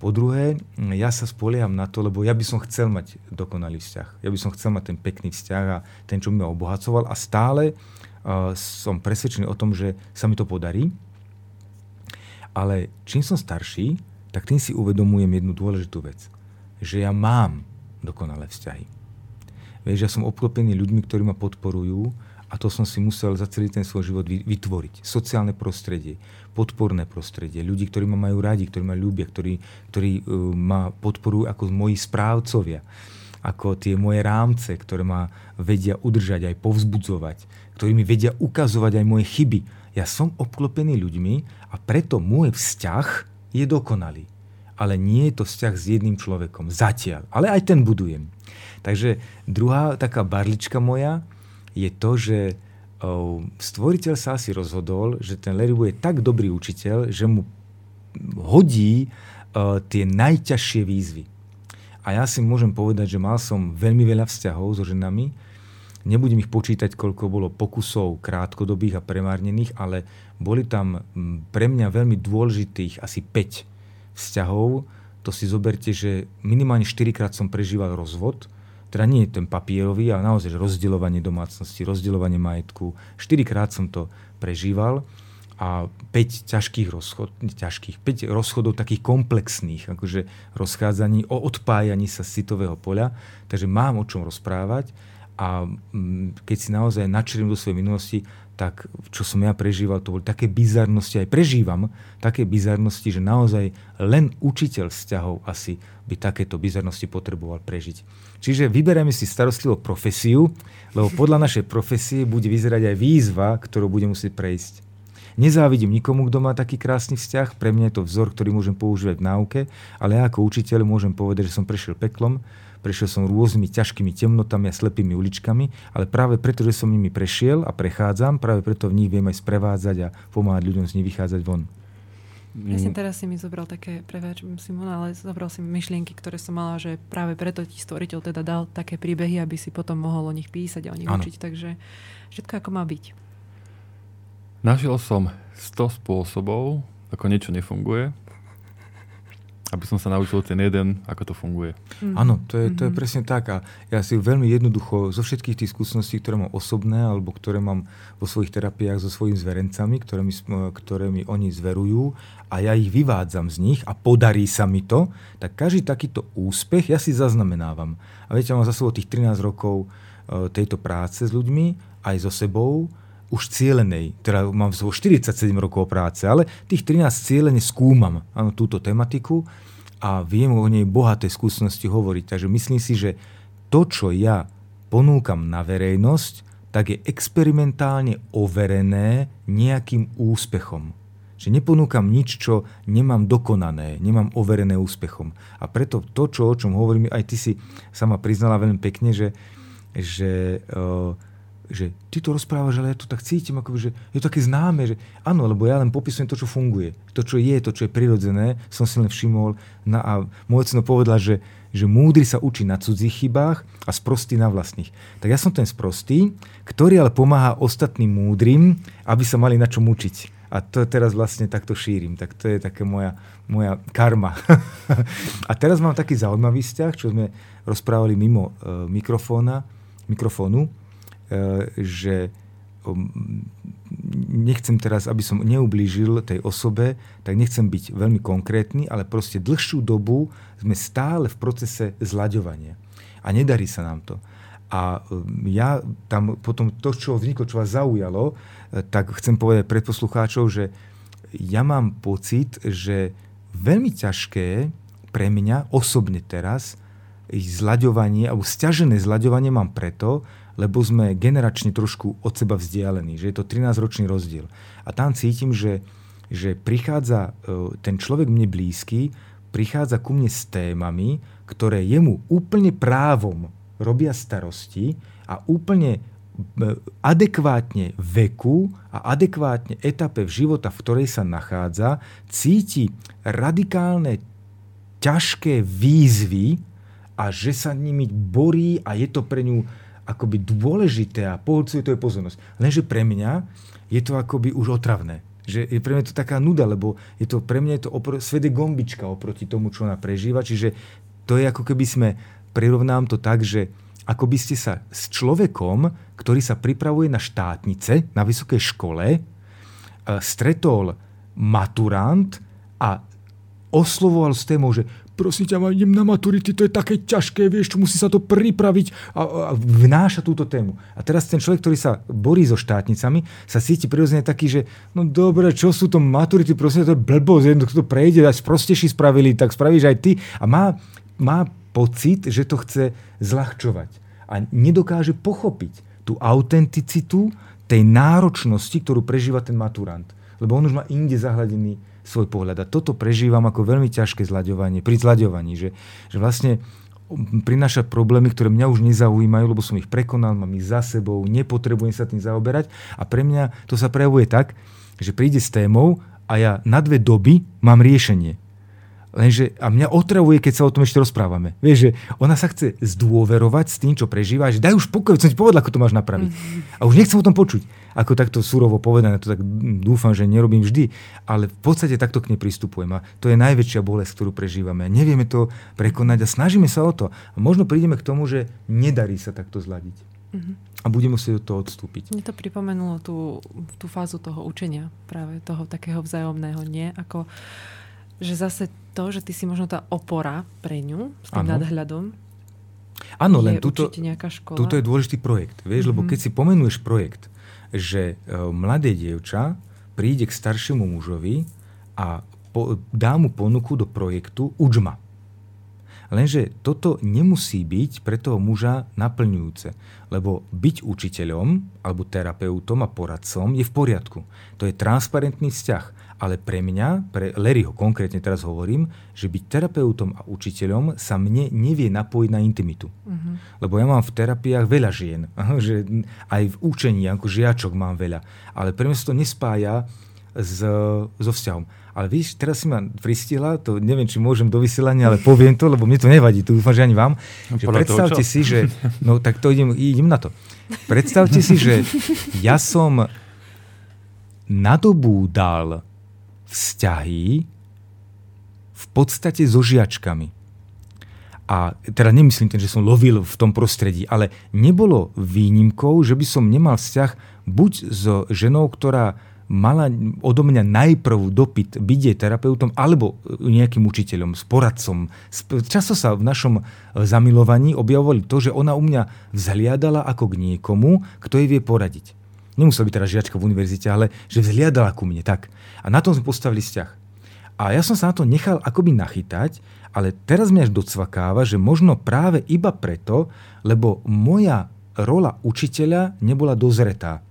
Po druhé, ja sa spolieham na to, lebo ja by som chcel mať dokonalý vzťah. Ja by som chcel mať ten pekný vzťah a ten, čo by ma obohacoval a stále uh, som presvedčený o tom, že sa mi to podarí. Ale čím som starší, tak tým si uvedomujem jednu dôležitú vec. Že ja mám dokonalé vzťahy. Vieš, ja som obklopený ľuďmi, ktorí ma podporujú a to som si musel za celý ten svoj život vy- vytvoriť. Sociálne prostredie, podporné prostredie, ľudí, ktorí ma majú radi, ktorí ma ľúbia, ktorí, ktorí uh, ma podporujú ako moji správcovia, ako tie moje rámce, ktoré ma vedia udržať aj povzbudzovať, ktorí mi vedia ukazovať aj moje chyby. Ja som obklopený ľuďmi a preto môj vzťah je dokonalý. Ale nie je to vzťah s jedným človekom. Zatiaľ. Ale aj ten budujem. Takže druhá taká barlička moja je to, že stvoriteľ sa asi rozhodol, že ten Larry bude tak dobrý učiteľ, že mu hodí tie najťažšie výzvy. A ja si môžem povedať, že mal som veľmi veľa vzťahov so ženami. Nebudem ich počítať, koľko bolo pokusov krátkodobých a premárnených, ale boli tam pre mňa veľmi dôležitých asi 5 vzťahov. To si zoberte, že minimálne 4 krát som prežíval rozvod, teda nie ten papierový, ale naozaj že rozdielovanie domácnosti, rozdielovanie majetku. 4 krát som to prežíval a 5 ťažkých rozchod, ťažkých, 5 rozchodov takých komplexných, akože rozchádzaní, o odpájaní sa z citového poľa, takže mám o čom rozprávať a mm, keď si naozaj načriem do svojej minulosti, tak čo som ja prežíval, to boli také bizarnosti, aj prežívam také bizarnosti, že naozaj len učiteľ vzťahov asi by takéto bizarnosti potreboval prežiť. Čiže vyberajme si starostlivo profesiu, lebo podľa (laughs) našej profesie bude vyzerať aj výzva, ktorú bude musieť prejsť. Nezávidím nikomu, kto má taký krásny vzťah, pre mňa je to vzor, ktorý môžem používať v náuke, ale ja ako učiteľ môžem povedať, že som prešiel peklom, prešiel som rôznymi ťažkými temnotami a slepými uličkami, ale práve preto, že som nimi prešiel a prechádzam, práve preto v nich viem aj sprevádzať a pomáhať ľuďom z nich vychádzať von. Presne teraz si mi zobral také, prevač Simona, ale zobral si mi myšlienky, ktoré som mala, že práve preto ti stvoriteľ teda dal také príbehy, aby si potom mohol o nich písať a o nich Áno. učiť. Takže všetko ako má byť. Našiel som 100 spôsobov, ako niečo nefunguje, aby som sa naučil ten jeden, ako to funguje. Áno, to je, to je presne tak. A ja si veľmi jednoducho zo všetkých tých skúseností, ktoré mám osobné alebo ktoré mám vo svojich terapiách so svojimi zverencami, ktoré mi, ktoré mi oni zverujú a ja ich vyvádzam z nich a podarí sa mi to, tak každý takýto úspech ja si zaznamenávam. A viete, ja mám za sebou tých 13 rokov e, tejto práce s ľuďmi, aj so sebou, už cielenej, teda mám so 47 rokov práce, ale tých 13 cieľene skúmam áno, túto tematiku a viem o nej bohaté skúsenosti hovoriť. Takže myslím si, že to, čo ja ponúkam na verejnosť, tak je experimentálne overené nejakým úspechom. Že neponúkam nič, čo nemám dokonané, nemám overené úspechom. A preto to, čo, o čom hovorím, aj ty si sama priznala veľmi pekne, že, že uh, že ty to rozprávaš, ale ja to tak cítim, akoby, že je to také známe, že áno, lebo ja len popisujem to, čo funguje. To, čo je, to, čo je prirodzené, som si len všimol. Na, a môj ocino povedal, že, že múdry sa učí na cudzích chybách a sprostý na vlastných. Tak ja som ten sprostý, ktorý ale pomáha ostatným múdrym, aby sa mali na čom učiť. A to teraz vlastne takto šírim. Tak to je také moja, moja karma. (laughs) a teraz mám taký zaujímavý vzťah, čo sme rozprávali mimo uh, mikrofóna, mikrofónu, že um, nechcem teraz, aby som neublížil tej osobe, tak nechcem byť veľmi konkrétny, ale proste dlhšiu dobu sme stále v procese zlaďovania. A nedarí sa nám to. A um, ja tam potom to, čo vzniklo, čo vás zaujalo, tak chcem povedať pred poslucháčov, že ja mám pocit, že veľmi ťažké pre mňa osobne teraz zľaďovanie, alebo stiažené zľaďovanie mám preto, lebo sme generačne trošku od seba vzdialení, že je to 13-ročný rozdiel. A tam cítim, že, že prichádza e, ten človek mne blízky, prichádza ku mne s témami, ktoré jemu úplne právom robia starosti a úplne adekvátne veku a adekvátne etape v života, v ktorej sa nachádza, cíti radikálne ťažké výzvy a že sa nimi borí a je to pre ňu akoby dôležité a pohľcuje to je pozornosť. Lenže pre mňa je to akoby už otravné. Že je pre mňa to taká nuda, lebo je to pre mňa je to opr- svede gombička oproti tomu, čo ona prežíva. Čiže to je ako keby sme, prirovnám to tak, že ako by ste sa s človekom, ktorý sa pripravuje na štátnice na vysokej škole, e, stretol maturant a oslovoval s témou, že prosím ťa, idem na maturity, to je také ťažké, vieš, musí sa to pripraviť a, a vnáša túto tému. A teraz ten človek, ktorý sa borí so štátnicami, sa cíti prirodzene taký, že no dobre, čo sú to maturity, prosím, to je blbosť, jedno, to prejde, až prostejší spravili, tak spravíš aj ty. A má, má pocit, že to chce zľahčovať. A nedokáže pochopiť tú autenticitu tej náročnosti, ktorú prežíva ten maturant. Lebo on už má inde zahľadený svoj pohľad. A toto prežívam ako veľmi ťažké zľaďovanie, pri zľaďovaní, že, že vlastne prináša problémy, ktoré mňa už nezaujímajú, lebo som ich prekonal, mám ich za sebou, nepotrebujem sa tým zaoberať a pre mňa to sa prejavuje tak, že príde s témou a ja na dve doby mám riešenie. Lenže, a mňa otravuje, keď sa o tom ešte rozprávame. Vieš, že ona sa chce zdôverovať s tým, čo prežíva, že daj už pokoj, som ti povedal, ako to máš napraviť. A už nechcem o tom počuť. Ako takto surovo povedané, to tak dúfam, že nerobím vždy, ale v podstate takto k nej pristupujem. A to je najväčšia bolesť, ktorú prežívame. Nevieme to prekonať a snažíme sa o to. A možno prídeme k tomu, že nedarí sa takto zladiť. Mm-hmm. A budeme musieť od toho odstúpiť. Mne to pripomenulo tú, tú fázu toho učenia, práve toho takého vzájomného nie, ako že zase to, že ty si možno tá opora pre ňu s tým ano. nadhľadom, Áno, len tuto, tuto je dôležitý projekt. Vieš, mm-hmm. lebo keď si pomenuješ projekt, že e, mladé dievča príde k staršiemu mužovi a po, dá mu ponuku do projektu Učma. Lenže toto nemusí byť pre toho muža naplňujúce, lebo byť učiteľom alebo terapeutom a poradcom je v poriadku. To je transparentný vzťah. Ale pre mňa, pre Larryho konkrétne teraz hovorím, že byť terapeutom a učiteľom sa mne nevie napojiť na intimitu. Uh-huh. Lebo ja mám v terapiách veľa žien. Že aj v učení, ako žiačok mám veľa. Ale pre mňa sa to nespája s, so vzťahom. Ale víš, teraz si ma pristihla, to neviem, či môžem do vysielania, ale poviem to, lebo mne to nevadí, to dúfam, že ani vám. No, že predstavte si, že... No tak to idem, idem na to. Predstavte si, že ja som nadobúdal vzťahy v podstate so žiačkami. A teda nemyslím ten, že som lovil v tom prostredí, ale nebolo výnimkou, že by som nemal vzťah buď so ženou, ktorá mala odo mňa najprv dopyt byť jej terapeutom alebo nejakým učiteľom, s poradcom. Často sa v našom zamilovaní objavovali to, že ona u mňa vzhliadala ako k niekomu, kto jej vie poradiť nemusel byť teraz žiačka v univerzite, ale že vzhliadala ku mne. Tak. A na tom sme postavili vzťah. A ja som sa na to nechal akoby nachytať, ale teraz mi až docvakáva, že možno práve iba preto, lebo moja rola učiteľa nebola dozretá.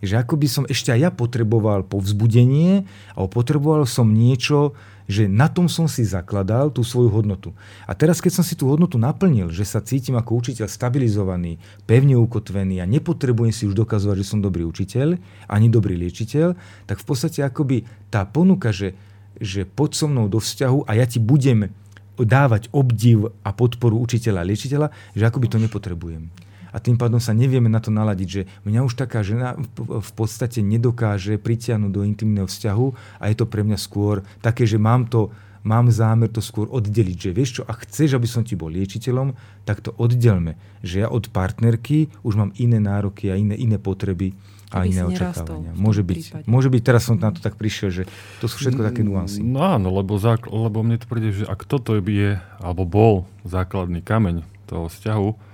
Že ako by som ešte aj ja potreboval povzbudenie, alebo potreboval som niečo, že na tom som si zakladal tú svoju hodnotu. A teraz, keď som si tú hodnotu naplnil, že sa cítim ako učiteľ stabilizovaný, pevne ukotvený a nepotrebujem si už dokazovať, že som dobrý učiteľ, ani dobrý liečiteľ, tak v podstate akoby tá ponuka, že, že poď so mnou do vzťahu a ja ti budem dávať obdiv a podporu učiteľa a liečiteľa, že akoby to nepotrebujem a tým pádom sa nevieme na to naladiť, že mňa už taká žena v podstate nedokáže pritiahnuť do intimného vzťahu a je to pre mňa skôr také, že mám to mám zámer to skôr oddeliť, že vieš čo, ak chceš, aby som ti bol liečiteľom, tak to oddelme. Že ja od partnerky už mám iné nároky a iné, iné potreby a iné očakávania. Môže byť, môže byť, teraz som na to tak prišiel, že to sú všetko také nuancy. No áno, lebo, zákl- lebo mne to príde, že ak toto je, alebo bol základný kameň toho vzťahu,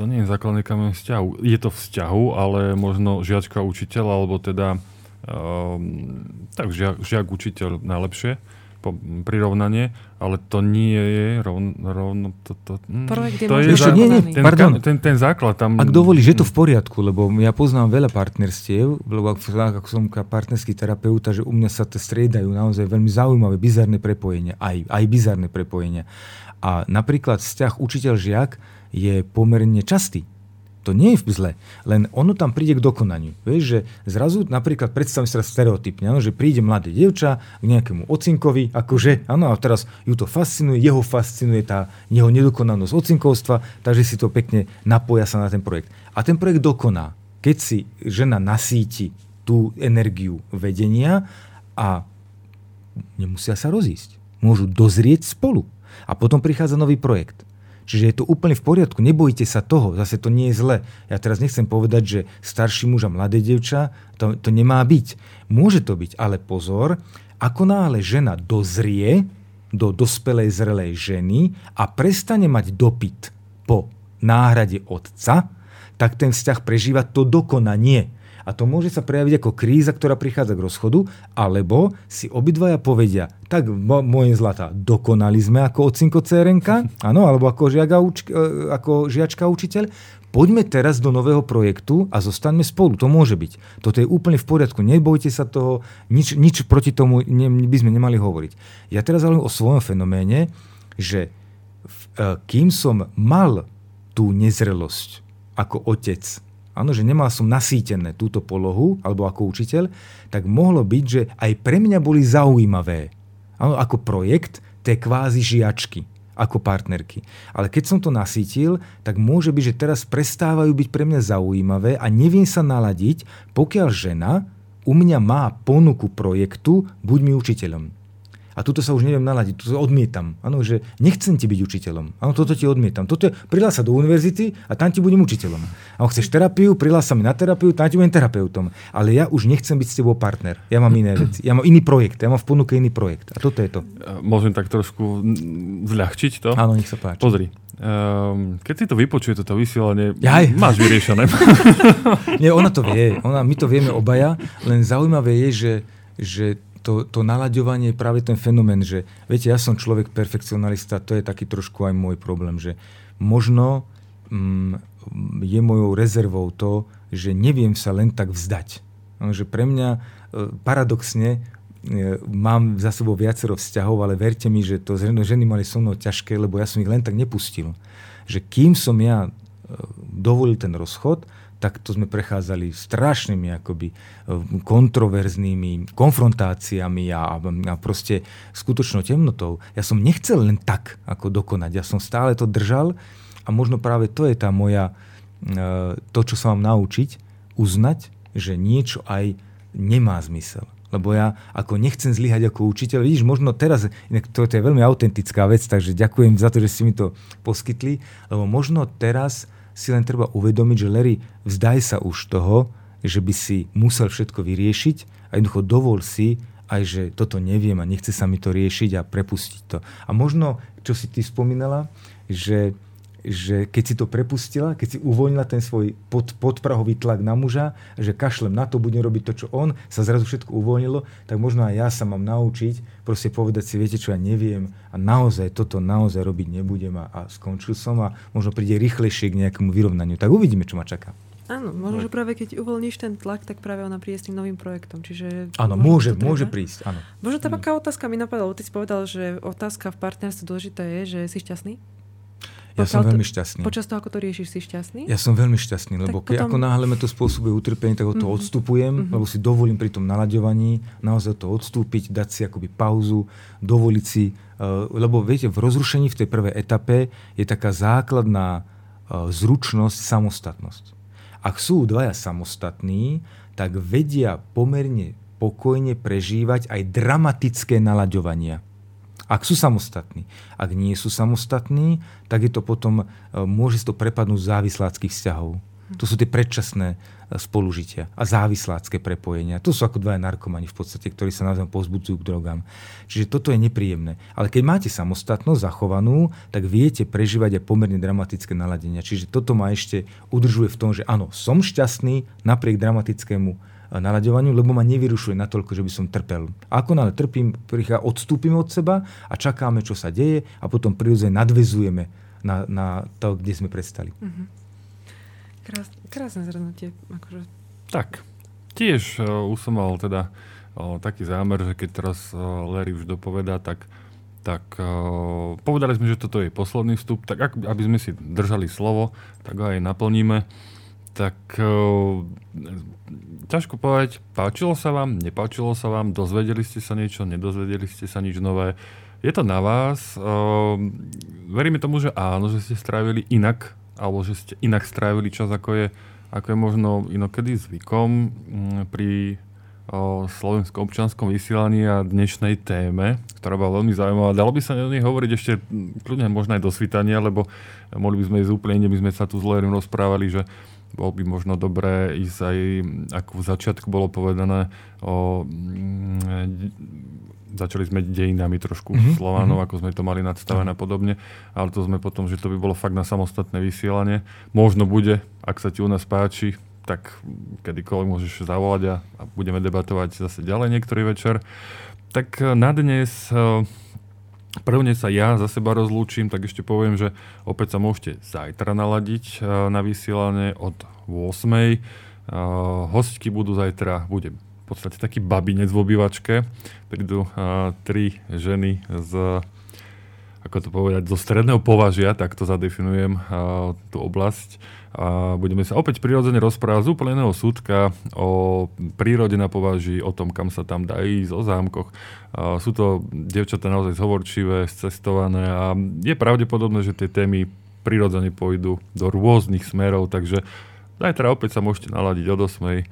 to nie je základný kameň vzťahu. Je to vzťahu, ale možno žiačka učiteľ, alebo teda um, tak žiak, žiak učiteľ najlepšie po, prirovnanie, ale to nie je rovno... rovno to, to, Projekt je to je za, nie, nie, ten, pardon. ten, ten základ tam... Ak dovolíš, je to v poriadku, lebo ja poznám veľa partnerstiev, lebo ako som partnerský terapeuta, že u mňa sa to striedajú naozaj veľmi zaujímavé, bizarné prepojenia, aj, aj bizarné prepojenia. A napríklad vzťah učiteľ-žiak je pomerne častý. To nie je zle, len ono tam príde k dokonaniu. Vieš, že zrazu napríklad predstavím teraz stereotypne, ano, že príde mladé dievča k nejakému ocinkovi, akože, áno, a teraz ju to fascinuje, jeho fascinuje tá jeho nedokonanosť ocinkovstva, takže si to pekne napoja sa na ten projekt. A ten projekt dokoná, keď si žena nasíti tú energiu vedenia a nemusia sa rozísť. Môžu dozrieť spolu. A potom prichádza nový projekt. Čiže je to úplne v poriadku, nebojte sa toho, zase to nie je zle. Ja teraz nechcem povedať, že starší muž a mladé devča, to, to nemá byť. Môže to byť, ale pozor, ako náhle žena dozrie do dospelej zrelej ženy a prestane mať dopyt po náhrade otca, tak ten vzťah prežíva to dokonanie. A to môže sa prejaviť ako kríza, ktorá prichádza k rozchodu, alebo si obidvaja povedia, tak moje zlatá, dokonali sme ako ocinko CRNK, (laughs) áno, alebo ako, žiaga, e, ako žiačka učiteľ, poďme teraz do nového projektu a zostaňme spolu. To môže byť. Toto je úplne v poriadku. Nebojte sa toho, nič, nič proti tomu ne, by sme nemali hovoriť. Ja teraz hovorím o svojom fenoméne, že v, e, kým som mal tú nezrelosť ako otec, áno, že nemal som nasýtené túto polohu, alebo ako učiteľ, tak mohlo byť, že aj pre mňa boli zaujímavé. Áno, ako projekt tie kvázi žiačky, ako partnerky. Ale keď som to nasítil, tak môže byť, že teraz prestávajú byť pre mňa zaujímavé a neviem sa naladiť, pokiaľ žena u mňa má ponuku projektu, buď mi učiteľom. A tuto sa už neviem naladiť, to odmietam. Áno, že nechcem ti byť učiteľom. Áno, toto ti odmietam. Toto je, prihlás sa do univerzity a tam ti budem učiteľom. A chceš terapiu, prihlás sa mi na terapiu, tam ti budem terapeutom. Ale ja už nechcem byť s tebou partner. Ja mám iné veci. Ja mám iný projekt. Ja mám v ponuke iný projekt. A toto je to. Môžem tak trošku zľahčiť to? Áno, nech sa páči. Pozri. Um, keď si to vypočuje, toto vysielanie, Jaj. máš vyriešené. (laughs) Nie, ona to vie. Ona, my to vieme obaja, len zaujímavé je, že, že to, to nalaďovanie je práve ten fenomén, že viete, ja som človek perfekcionalista, to je taký trošku aj môj problém, že možno mm, je mojou rezervou to, že neviem sa len tak vzdať. No, že pre mňa e, paradoxne e, mám za sebou viacero vzťahov, ale verte mi, že to ženy mali so mnou ťažké, lebo ja som ich len tak nepustil. Že kým som ja e, dovolil ten rozchod, tak to sme prechádzali strašnými akoby e, kontroverznými konfrontáciami a, a proste skutočnou temnotou. Ja som nechcel len tak ako dokonať, ja som stále to držal a možno práve to je tá moja, e, to, čo sa mám naučiť, uznať, že niečo aj nemá zmysel. Lebo ja ako nechcem zlyhať ako učiteľ. Vidíš, možno teraz, inak to, to je veľmi autentická vec, takže ďakujem za to, že si mi to poskytli, lebo možno teraz si len treba uvedomiť, že Larry, vzdaj sa už toho, že by si musel všetko vyriešiť a jednoducho dovol si aj, že toto neviem a nechce sa mi to riešiť a prepustiť to. A možno, čo si ty spomínala, že že keď si to prepustila, keď si uvoľnila ten svoj pod, podprahový tlak na muža, že kašlem na to, budem robiť to, čo on, sa zrazu všetko uvoľnilo, tak možno aj ja sa mám naučiť proste povedať si, viete čo, ja neviem a naozaj toto naozaj robiť nebudem a, a skončil som a možno príde rýchlejšie k nejakému vyrovnaniu. Tak uvidíme, čo ma čaká. Áno, možno, že práve keď uvoľníš ten tlak, tak práve ona príde s tým novým projektom. Čiže Áno, môže, môže prísť, áno. Možno taká otázka mi napadla, lebo ty si povedal, že otázka v partnerstve dôležitá je, že si šťastný? Ja som to- veľmi šťastný. Počas toho, ako to riešiš, si šťastný? Ja som veľmi šťastný, lebo Tak keď potom- ako náhle mi to spôsobuje utrpenie, tak ho to Mhm. odstupujem, Mhm. lebo si dovolím pri tom nalaďovaní naozaj to odstúpiť, dať si akoby pauzu, dovoliť si, eh, lebo viete, v rozrušení v tej prvej etape je taká základná eh, zručnosť, samostatnosť. Ak sú dvaja samostatní, tak vedia pomerne pokojne prežívať aj dramatické nalaďovania. Ak sú samostatní. Ak nie sú samostatní, tak je to potom, e, môže sa to prepadnúť závisláckých vzťahov. To sú tie predčasné e, spolužitia a závislácké prepojenia. To sú ako dvaja narkomani v podstate, ktorí sa navzájom pozbudzujú k drogám. Čiže toto je nepríjemné. Ale keď máte samostatnosť zachovanú, tak viete prežívať aj pomerne dramatické naladenia. Čiže toto ma ešte udržuje v tom, že áno, som šťastný napriek dramatickému nalaďovaniu, lebo ma nevyrušuje natoľko, že by som trpel. A ako nále trpím, prichá, odstúpime od seba a čakáme, čo sa deje a potom prirodzene nadvezujeme na, na to, kde sme prestali. Mhm. Krás, krásne zhrnutie. Akože. Tak, tiež uh, už som mal teda uh, taký zámer, že keď teraz uh, Larry už dopovedá, tak, tak uh, povedali sme, že toto je posledný vstup, tak ak, aby sme si držali slovo, tak ho aj naplníme. Tak uh, ťažko povedať, páčilo sa vám, nepáčilo sa vám, dozvedeli ste sa niečo, nedozvedeli ste sa nič nové. Je to na vás. Uh, veríme tomu, že áno, že ste strávili inak, alebo že ste inak strávili čas, ako je, ako je možno inokedy zvykom mm, pri o, slovenskom občanskom vysielaní a dnešnej téme, ktorá bola veľmi zaujímavá. Dalo by sa o nej hovoriť ešte mm, kľudne možno aj do svitania, lebo mohli by sme ísť úplne my sme sa tu Lerim rozprávali, že bol by možno dobré ísť aj, ako v začiatku bolo povedané, o, mm, začali sme dejinami trošku Mhm, mm-hmm. Slovanov, mhm. ako sme to mali nadstavené a podobne, ale to sme potom, že to by bolo fakt na samostatné vysielanie. Možno bude, ak sa ti u nás páči, tak kedykoľvek môžeš zavolať a, a budeme debatovať zase ďalej niektorý večer. Tak eh, na dnes eh, Prvne sa ja za seba rozlúčim, tak ešte poviem, že opäť sa môžete zajtra naladiť eh, na vysielanie od 8. Eh, Hostky budú zajtra, bude v podstate taký babinec v obývačke. Prídu uh, tri ženy z ako to povedať, zo stredného považia, tak to zadefinujem tú oblasť. A budeme sa opäť prirodzene rozprávať z úplne iného súdka o prírode na považí, o tom, kam sa tam dá ísť, o zámkoch. Uh, sú to devčatá naozaj zhovorčivé, scestované a je pravdepodobné, že tie témy prirodzene pôjdu do rôznych smerov, takže zajtra opäť sa môžete naladiť od 8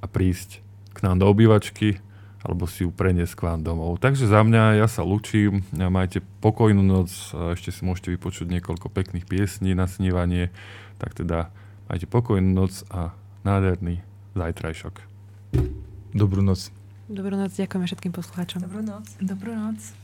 a prísť k nám do obývačky alebo si ju preniesť k vám domov. Takže za mňa ja sa lučím, majte pokojnú noc, a ešte si môžete vypočuť niekoľko pekných piesní na snívanie, tak teda majte pokojnú noc a nádherný zajtrajšok. Dobrú noc. Dobrú noc, ďakujeme všetkým poslucháčom. Dobrú noc. Dobrú noc.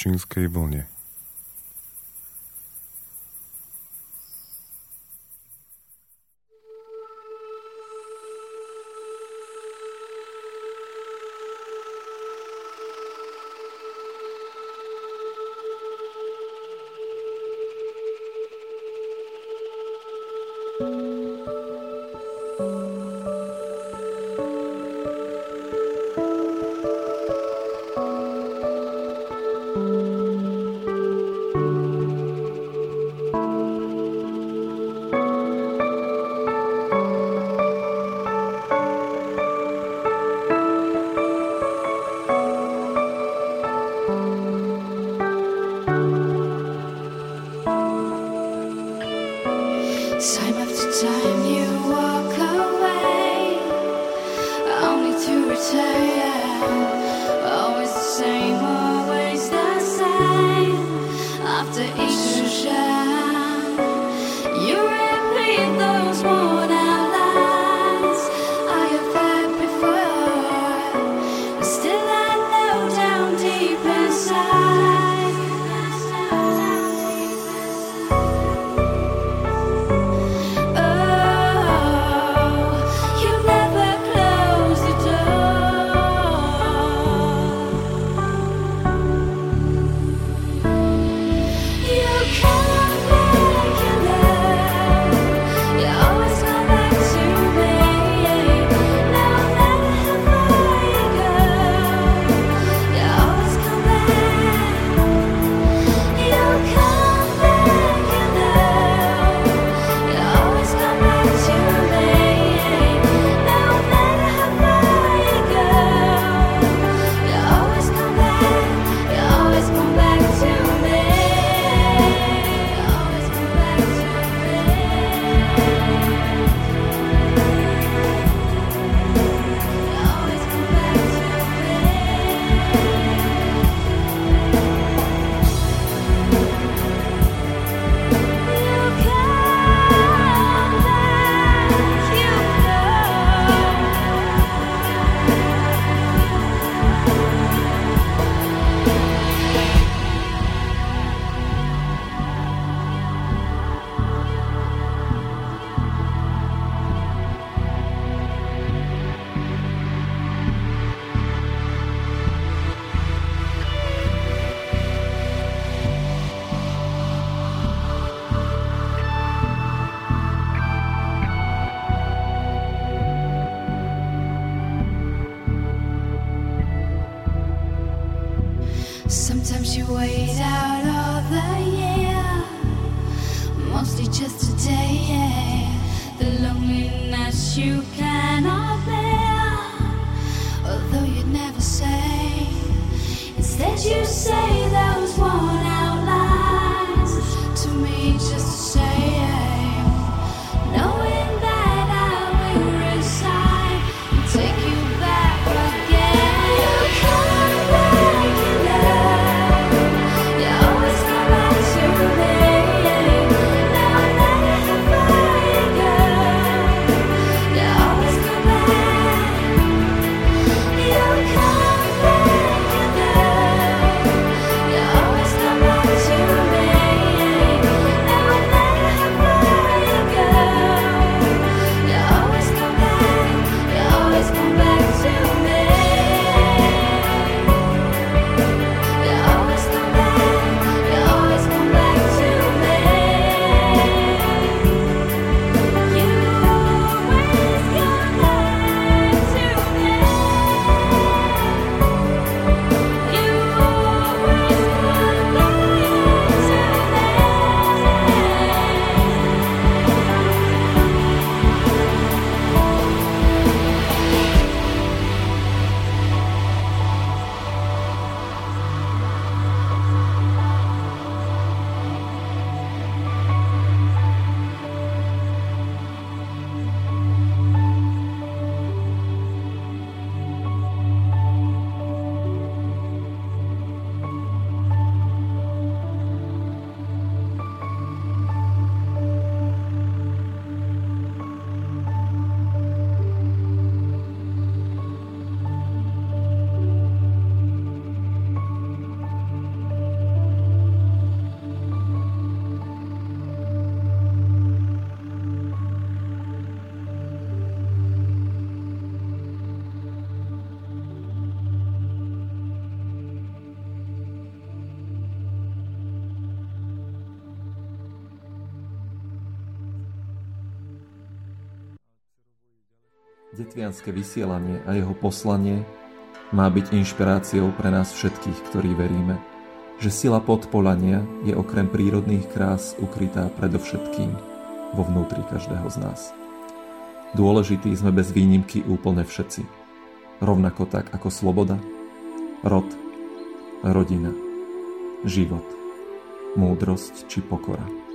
Na občinskej Detvianské vysielanie a jeho poslanie má byť inšpiráciou pre nás všetkých, ktorí veríme, že sila podpolania je okrem prírodných krás ukrytá predovšetkým vo vnútri každého z nás. Dôležití sme bez výnimky úplne všetci. Rovnako tak ako sloboda, rod, rodina, život, múdrosť či pokora.